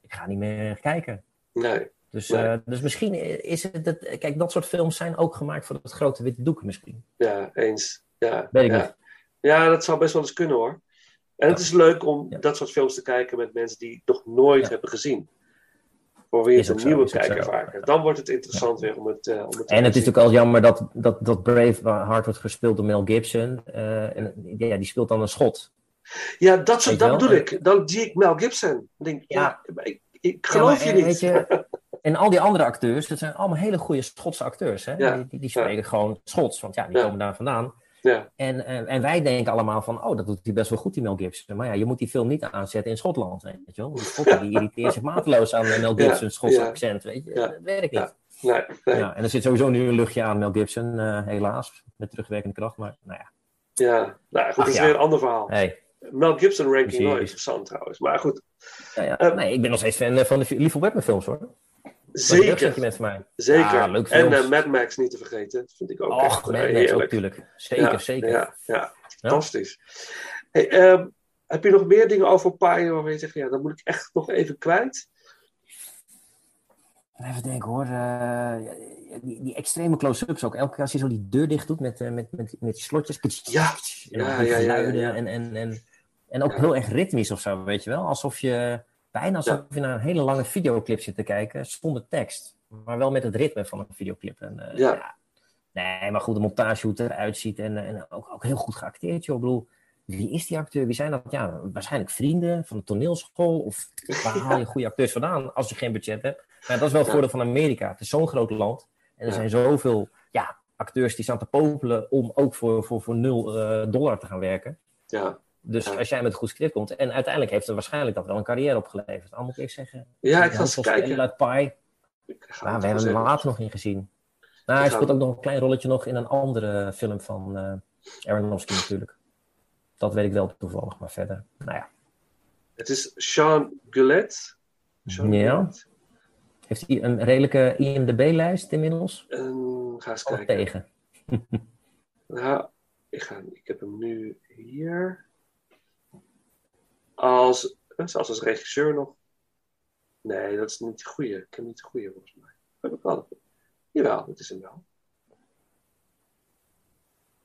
F: ik ga niet meer kijken.
E: nee.
F: Dus,
E: Nee.
F: eh, dus misschien is het, dat, kijk, dat soort films zijn ook gemaakt voor het grote witte doek misschien.
E: Ja, eens. Ja,
F: Weet ik
E: ja.
F: niet.
E: ja, dat zou best wel eens kunnen hoor. En het is leuk om dat soort films te kijken met mensen die het nog nooit hebben gezien. Voor wie het een
F: zo,
E: nieuwe kijkervaar is. Dan wordt het interessant weer om het, eh, om het te
F: En het is natuurlijk al jammer dat, dat, dat Braveheart wordt gespeeld door Mel Gibson. eh, en ja, die speelt dan een schot.
E: Ja, dat, soort, dat bedoel ik. Dan zie ik Mel Gibson. Dan denk ik, ja, ik, geloof
F: maar,
E: je niet.
F: Weet je, [LAUGHS] en al die andere acteurs, dat zijn allemaal hele goede Schotse acteurs. Hè?
E: Ja.
F: Die, die, spreken gewoon Schots, want ja, die komen daar vandaan.
E: Ja.
F: En, en, en wij denken allemaal van, oh, dat doet hij best wel goed, die Mel Gibson. Maar ja, je moet die film niet aanzetten in Schotland, weet je wel. Die Schotten die irriteren zich mateloos aan eh, Mel Gibson's Schotse accent, weet je. Dat werkt niet.
E: Nee, nee.
F: Ja, en er zit sowieso nu een luchtje aan Mel Gibson, eh, helaas, met terugwerkende kracht. Maar nou ja,
E: Ja, nou goed,
F: Ach,
E: dat is
F: ja.
E: weer een ander verhaal.
F: hey.
E: Mel Gibson ranking
F: Precies.
E: nooit interessant trouwens. Maar goed,
F: Ja, ja.
E: Eh,
F: nee, ik ben nog steeds fan eh, van de Lieve Webman films, hoor.
E: Zeker.
F: met van mij.
E: Zeker.
F: Ja, leuk
E: en eh, Mad Max niet te vergeten. Dat vind ik ook
F: Och,
E: echt
F: Mad
E: eh,
F: Max ook natuurlijk. Zeker,
E: Ja,
F: zeker.
E: Ja, ja, fantastisch. Hey, ehm, heb je nog meer dingen over Paaien waarvan je zegt, ja, dat moet ik echt nog even kwijt?
F: Even denken hoor. eh, die, die extreme close-ups ook. Elke keer als je zo die deur dicht doet met, met, met, met die slotjes.
E: Ja,
F: en
E: ja, ja, ja, ja.
F: En, en, en, en ook heel erg ritmisch of zo, weet je wel. Alsof je bijna alsof je naar een hele lange videoclip zit te kijken zonder tekst. Maar wel met het ritme van een videoclip. En, eh,
E: Ja.
F: Nee, maar goed, de montage, hoe het eruit ziet. En, en ook, ook heel goed geacteerd, joh. Ik bedoel, wie is die acteur? Wie zijn dat? Ja, waarschijnlijk vrienden van de toneelschool. Of waar haal je goede acteurs vandaan als je geen budget hebt? Maar dat is wel het voordeel van Amerika. Het is zo'n groot land. En er zijn zoveel ja, acteurs die staan te popelen om ook voor, voor, voor nul eh, dollar te gaan werken.
E: Ja.
F: Dus als jij met een goed script komt. En uiteindelijk heeft er waarschijnlijk dat wel een carrière opgeleverd. Al moet ik zeggen.
E: Ja, ik ga eens kijken.
F: uit
E: ga
F: Nou, we hebben hem later nog in gezien. Nou, hij speelt ook nog een klein rolletje nog in een andere film van eh Aronofsky natuurlijk. Dat weet ik wel toevallig, maar verder, nou ja.
E: Het is Sean Gullet. Sean
F: Ja.
E: Gullet.
F: Heeft hij een redelijke IMDb-lijst inmiddels?
E: En ga eens kijken.
F: tegen? [LAUGHS]
E: Nou, ik, ga, ik heb hem nu hier. Als, eh, zelfs als regisseur nog. Nee, dat is niet de goede. Ik heb niet de goede volgens mij. Heb ik wel. Jawel, dat is hem wel.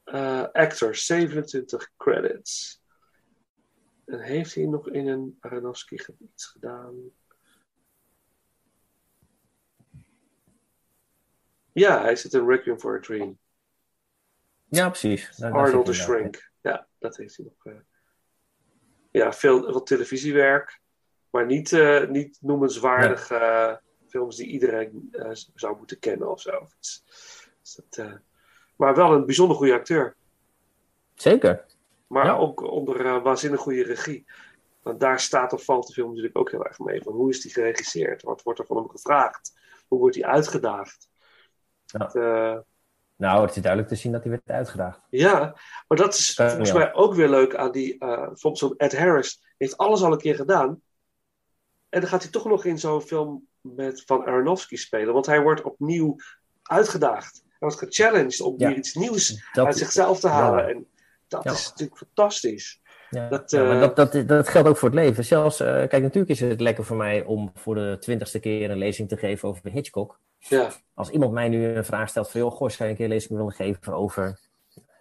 E: Eh, actor, 27 credits. En heeft hij nog in een Aronofsky iets gedaan? Ja, hij zit in Requiem for a Dream.
F: Ja, precies. Daar-
E: Arnold the Shrink. Ja, dat heeft hij nog. Ja, veel, veel televisiewerk. Maar niet, eh, niet noemenswaardig eh, films die iedereen eh, zou moeten kennen of zo. Dus, dus dat, maar wel een bijzonder goede acteur.
F: Zeker.
E: Maar
F: Ja.
E: ook onder waanzinnig goede regie. Want daar staat of valt de film natuurlijk ook heel erg mee. Van hoe is die geregisseerd? Wat wordt er van hem gevraagd? Hoe wordt hij uitgedaagd?
F: Ja.
E: Dat,
F: Nou, het is duidelijk te zien dat hij werd uitgedaagd.
E: Ja, maar dat is
F: Ja,
E: volgens
F: ja.
E: mij ook weer leuk aan die. eh bijvoorbeeld zo'n Ed Harris heeft alles al een keer gedaan. En dan gaat hij toch nog in zo'n film met, van Aronofsky spelen. Want hij wordt opnieuw uitgedaagd. Hij wordt gechallenged om
F: Ja.
E: weer iets nieuws
F: Dat-
E: uit zichzelf te halen.
F: Ja.
E: En dat is natuurlijk fantastisch.
F: Ja,
E: Dat,
F: ja, maar
E: eh,
F: dat, dat, dat geldt ook voor het leven. Zelfs, eh, kijk, natuurlijk is het lekker voor mij om voor de twintigste keer een lezing te geven over Hitchcock.
E: Ja,
F: Als iemand mij nu een vraag stelt van, joh, goh, zou je een keer lezing willen geven over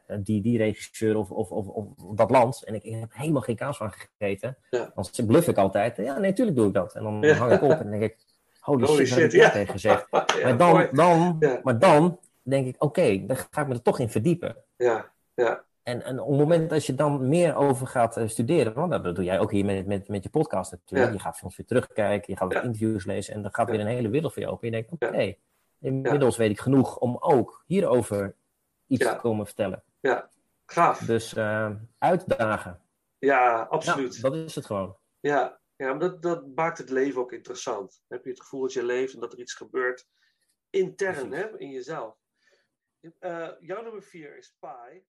F: eh, die, die regisseur of, of, of, of dat land? En ik, ik heb helemaal geen kaas van gegeten.
E: Ja.
F: Dan bluff ik altijd, ja, nee, tuurlijk doe ik dat. En dan
E: Ja.
F: hang ik op en denk ik, holy,
E: Holy
F: shit, wat heb
E: shit,
F: ik
E: ja.
F: tegen gezegd? [LAUGHS]
E: Ja,
F: maar, dan,
E: mooi.
F: dan, maar dan denk ik, oké, dan ga ik me er toch in verdiepen.
E: ja, ja.
F: En, en op het moment dat je dan meer over gaat eh, studeren, want dat doe jij ook hier met, met, met je podcast natuurlijk.
E: Ja.
F: Je gaat films weer terugkijken, je gaat
E: Ja.
F: interviews lezen en dan gaat weer een hele wereld voor je open. Je denkt, oké, inmiddels weet ik genoeg om ook hierover iets te komen vertellen.
E: ja. Gaaf.
F: Dus eh, uitdagen.
E: Ja, absoluut.
F: Dat is het gewoon.
E: Ja, ja maar dat, dat maakt het leven ook interessant. Dan heb je het gevoel dat je leeft en dat er iets gebeurt intern hè, in jezelf. Eh, jouw nummer vier is Pi.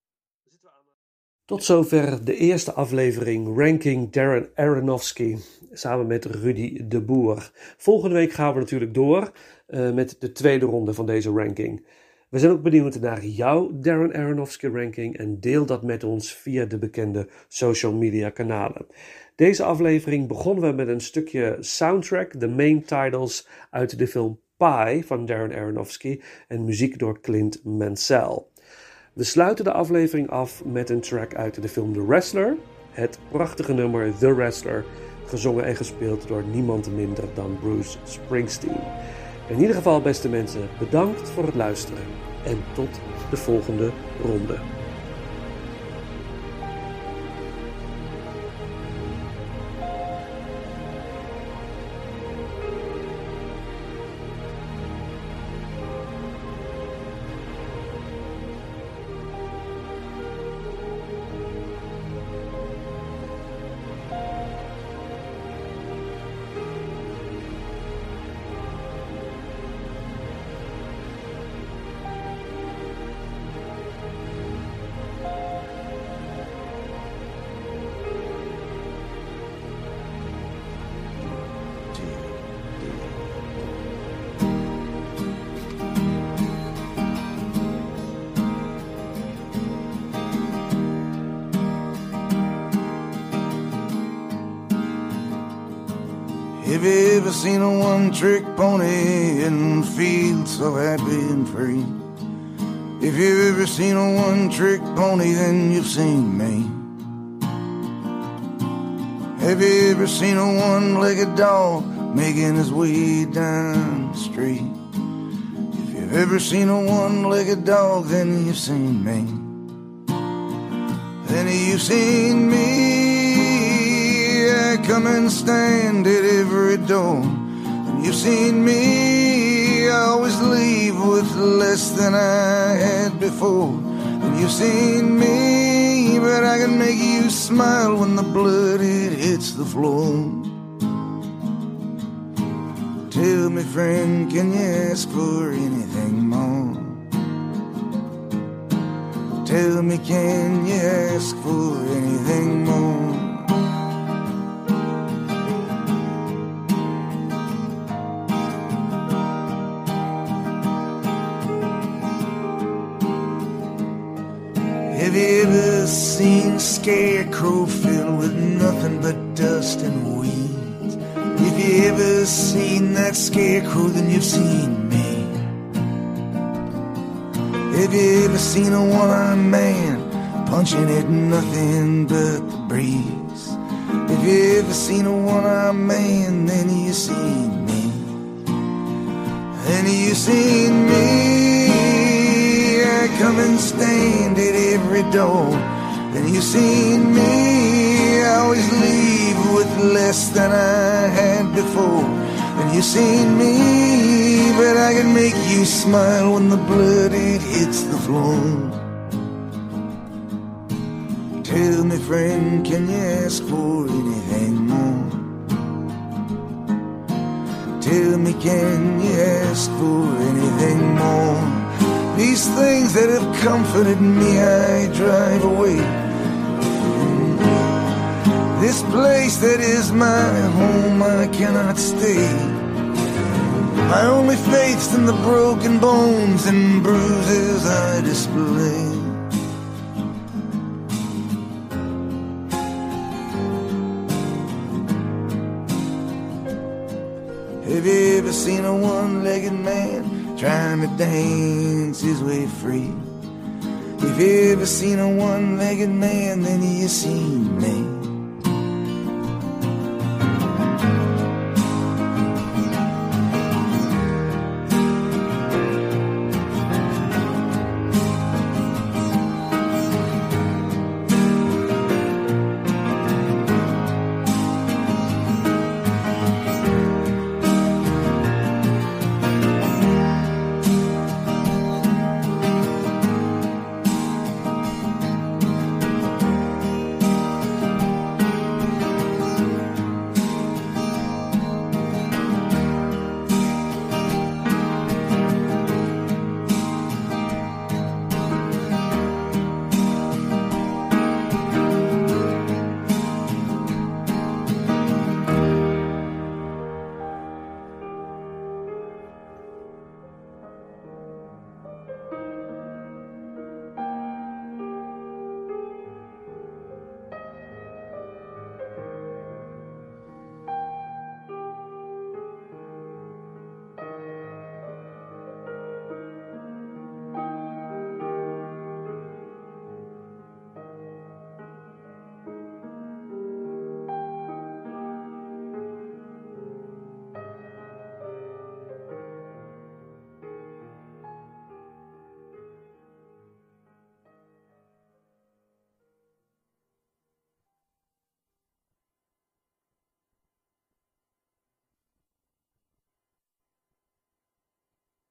E: Tot zover de eerste aflevering Ranking Darren Aronofsky samen met Rudy de Boer. Volgende week gaan we natuurlijk door eh, met de tweede ronde van deze ranking. We zijn ook benieuwd naar jouw Darren Aronofsky ranking en deel dat met ons via de bekende social media kanalen. Deze aflevering begonnen we met een stukje soundtrack, de main titles uit de film Pi van Darren Aronofsky en muziek door Clint Mansell. We sluiten de aflevering af met een track uit de film The Wrestler, het prachtige nummer The Wrestler, gezongen en gespeeld door niemand minder dan Bruce Springsteen. In ieder geval, beste mensen, bedankt voor het luisteren en tot de volgende ronde.
R: Pony and feel so happy and free? If you've ever seen a one trick pony, then you've seen me. Have you ever seen a one legged dog making his way down the street? If you've ever seen a one legged dog, then you've seen me. Then you've seen me. I come and stand at every door. You've seen me. Always leave with less than I had before. And you've seen me, but I can make you smile when the blood it hits the floor. Tell me, friend, can you ask for anything more? Tell me, can you ask for anything more? Seen scarecrow filled with nothing but dust and weeds? If you ever seen that scarecrow, then you've seen me. Have you ever seen a one-armed man punching at nothing but the breeze? If you ever seen a one-armed man, then you seen me. Then you seen me. I come and stand at every door. Then you've seen me. I always leave with less than I had before. Then you've seen me, but I can make you smile when the blood it hits the floor. Tell me, friend, can you ask for anything more? Tell me, can you ask for anything more? These things that have comforted me, I drive away. This place that is my home, I cannot stay. My only faith's in the broken bones and bruises I display. Have you ever seen a one-legged man trying to dance his way free? If you ever seen a one-legged man, then you've seen me.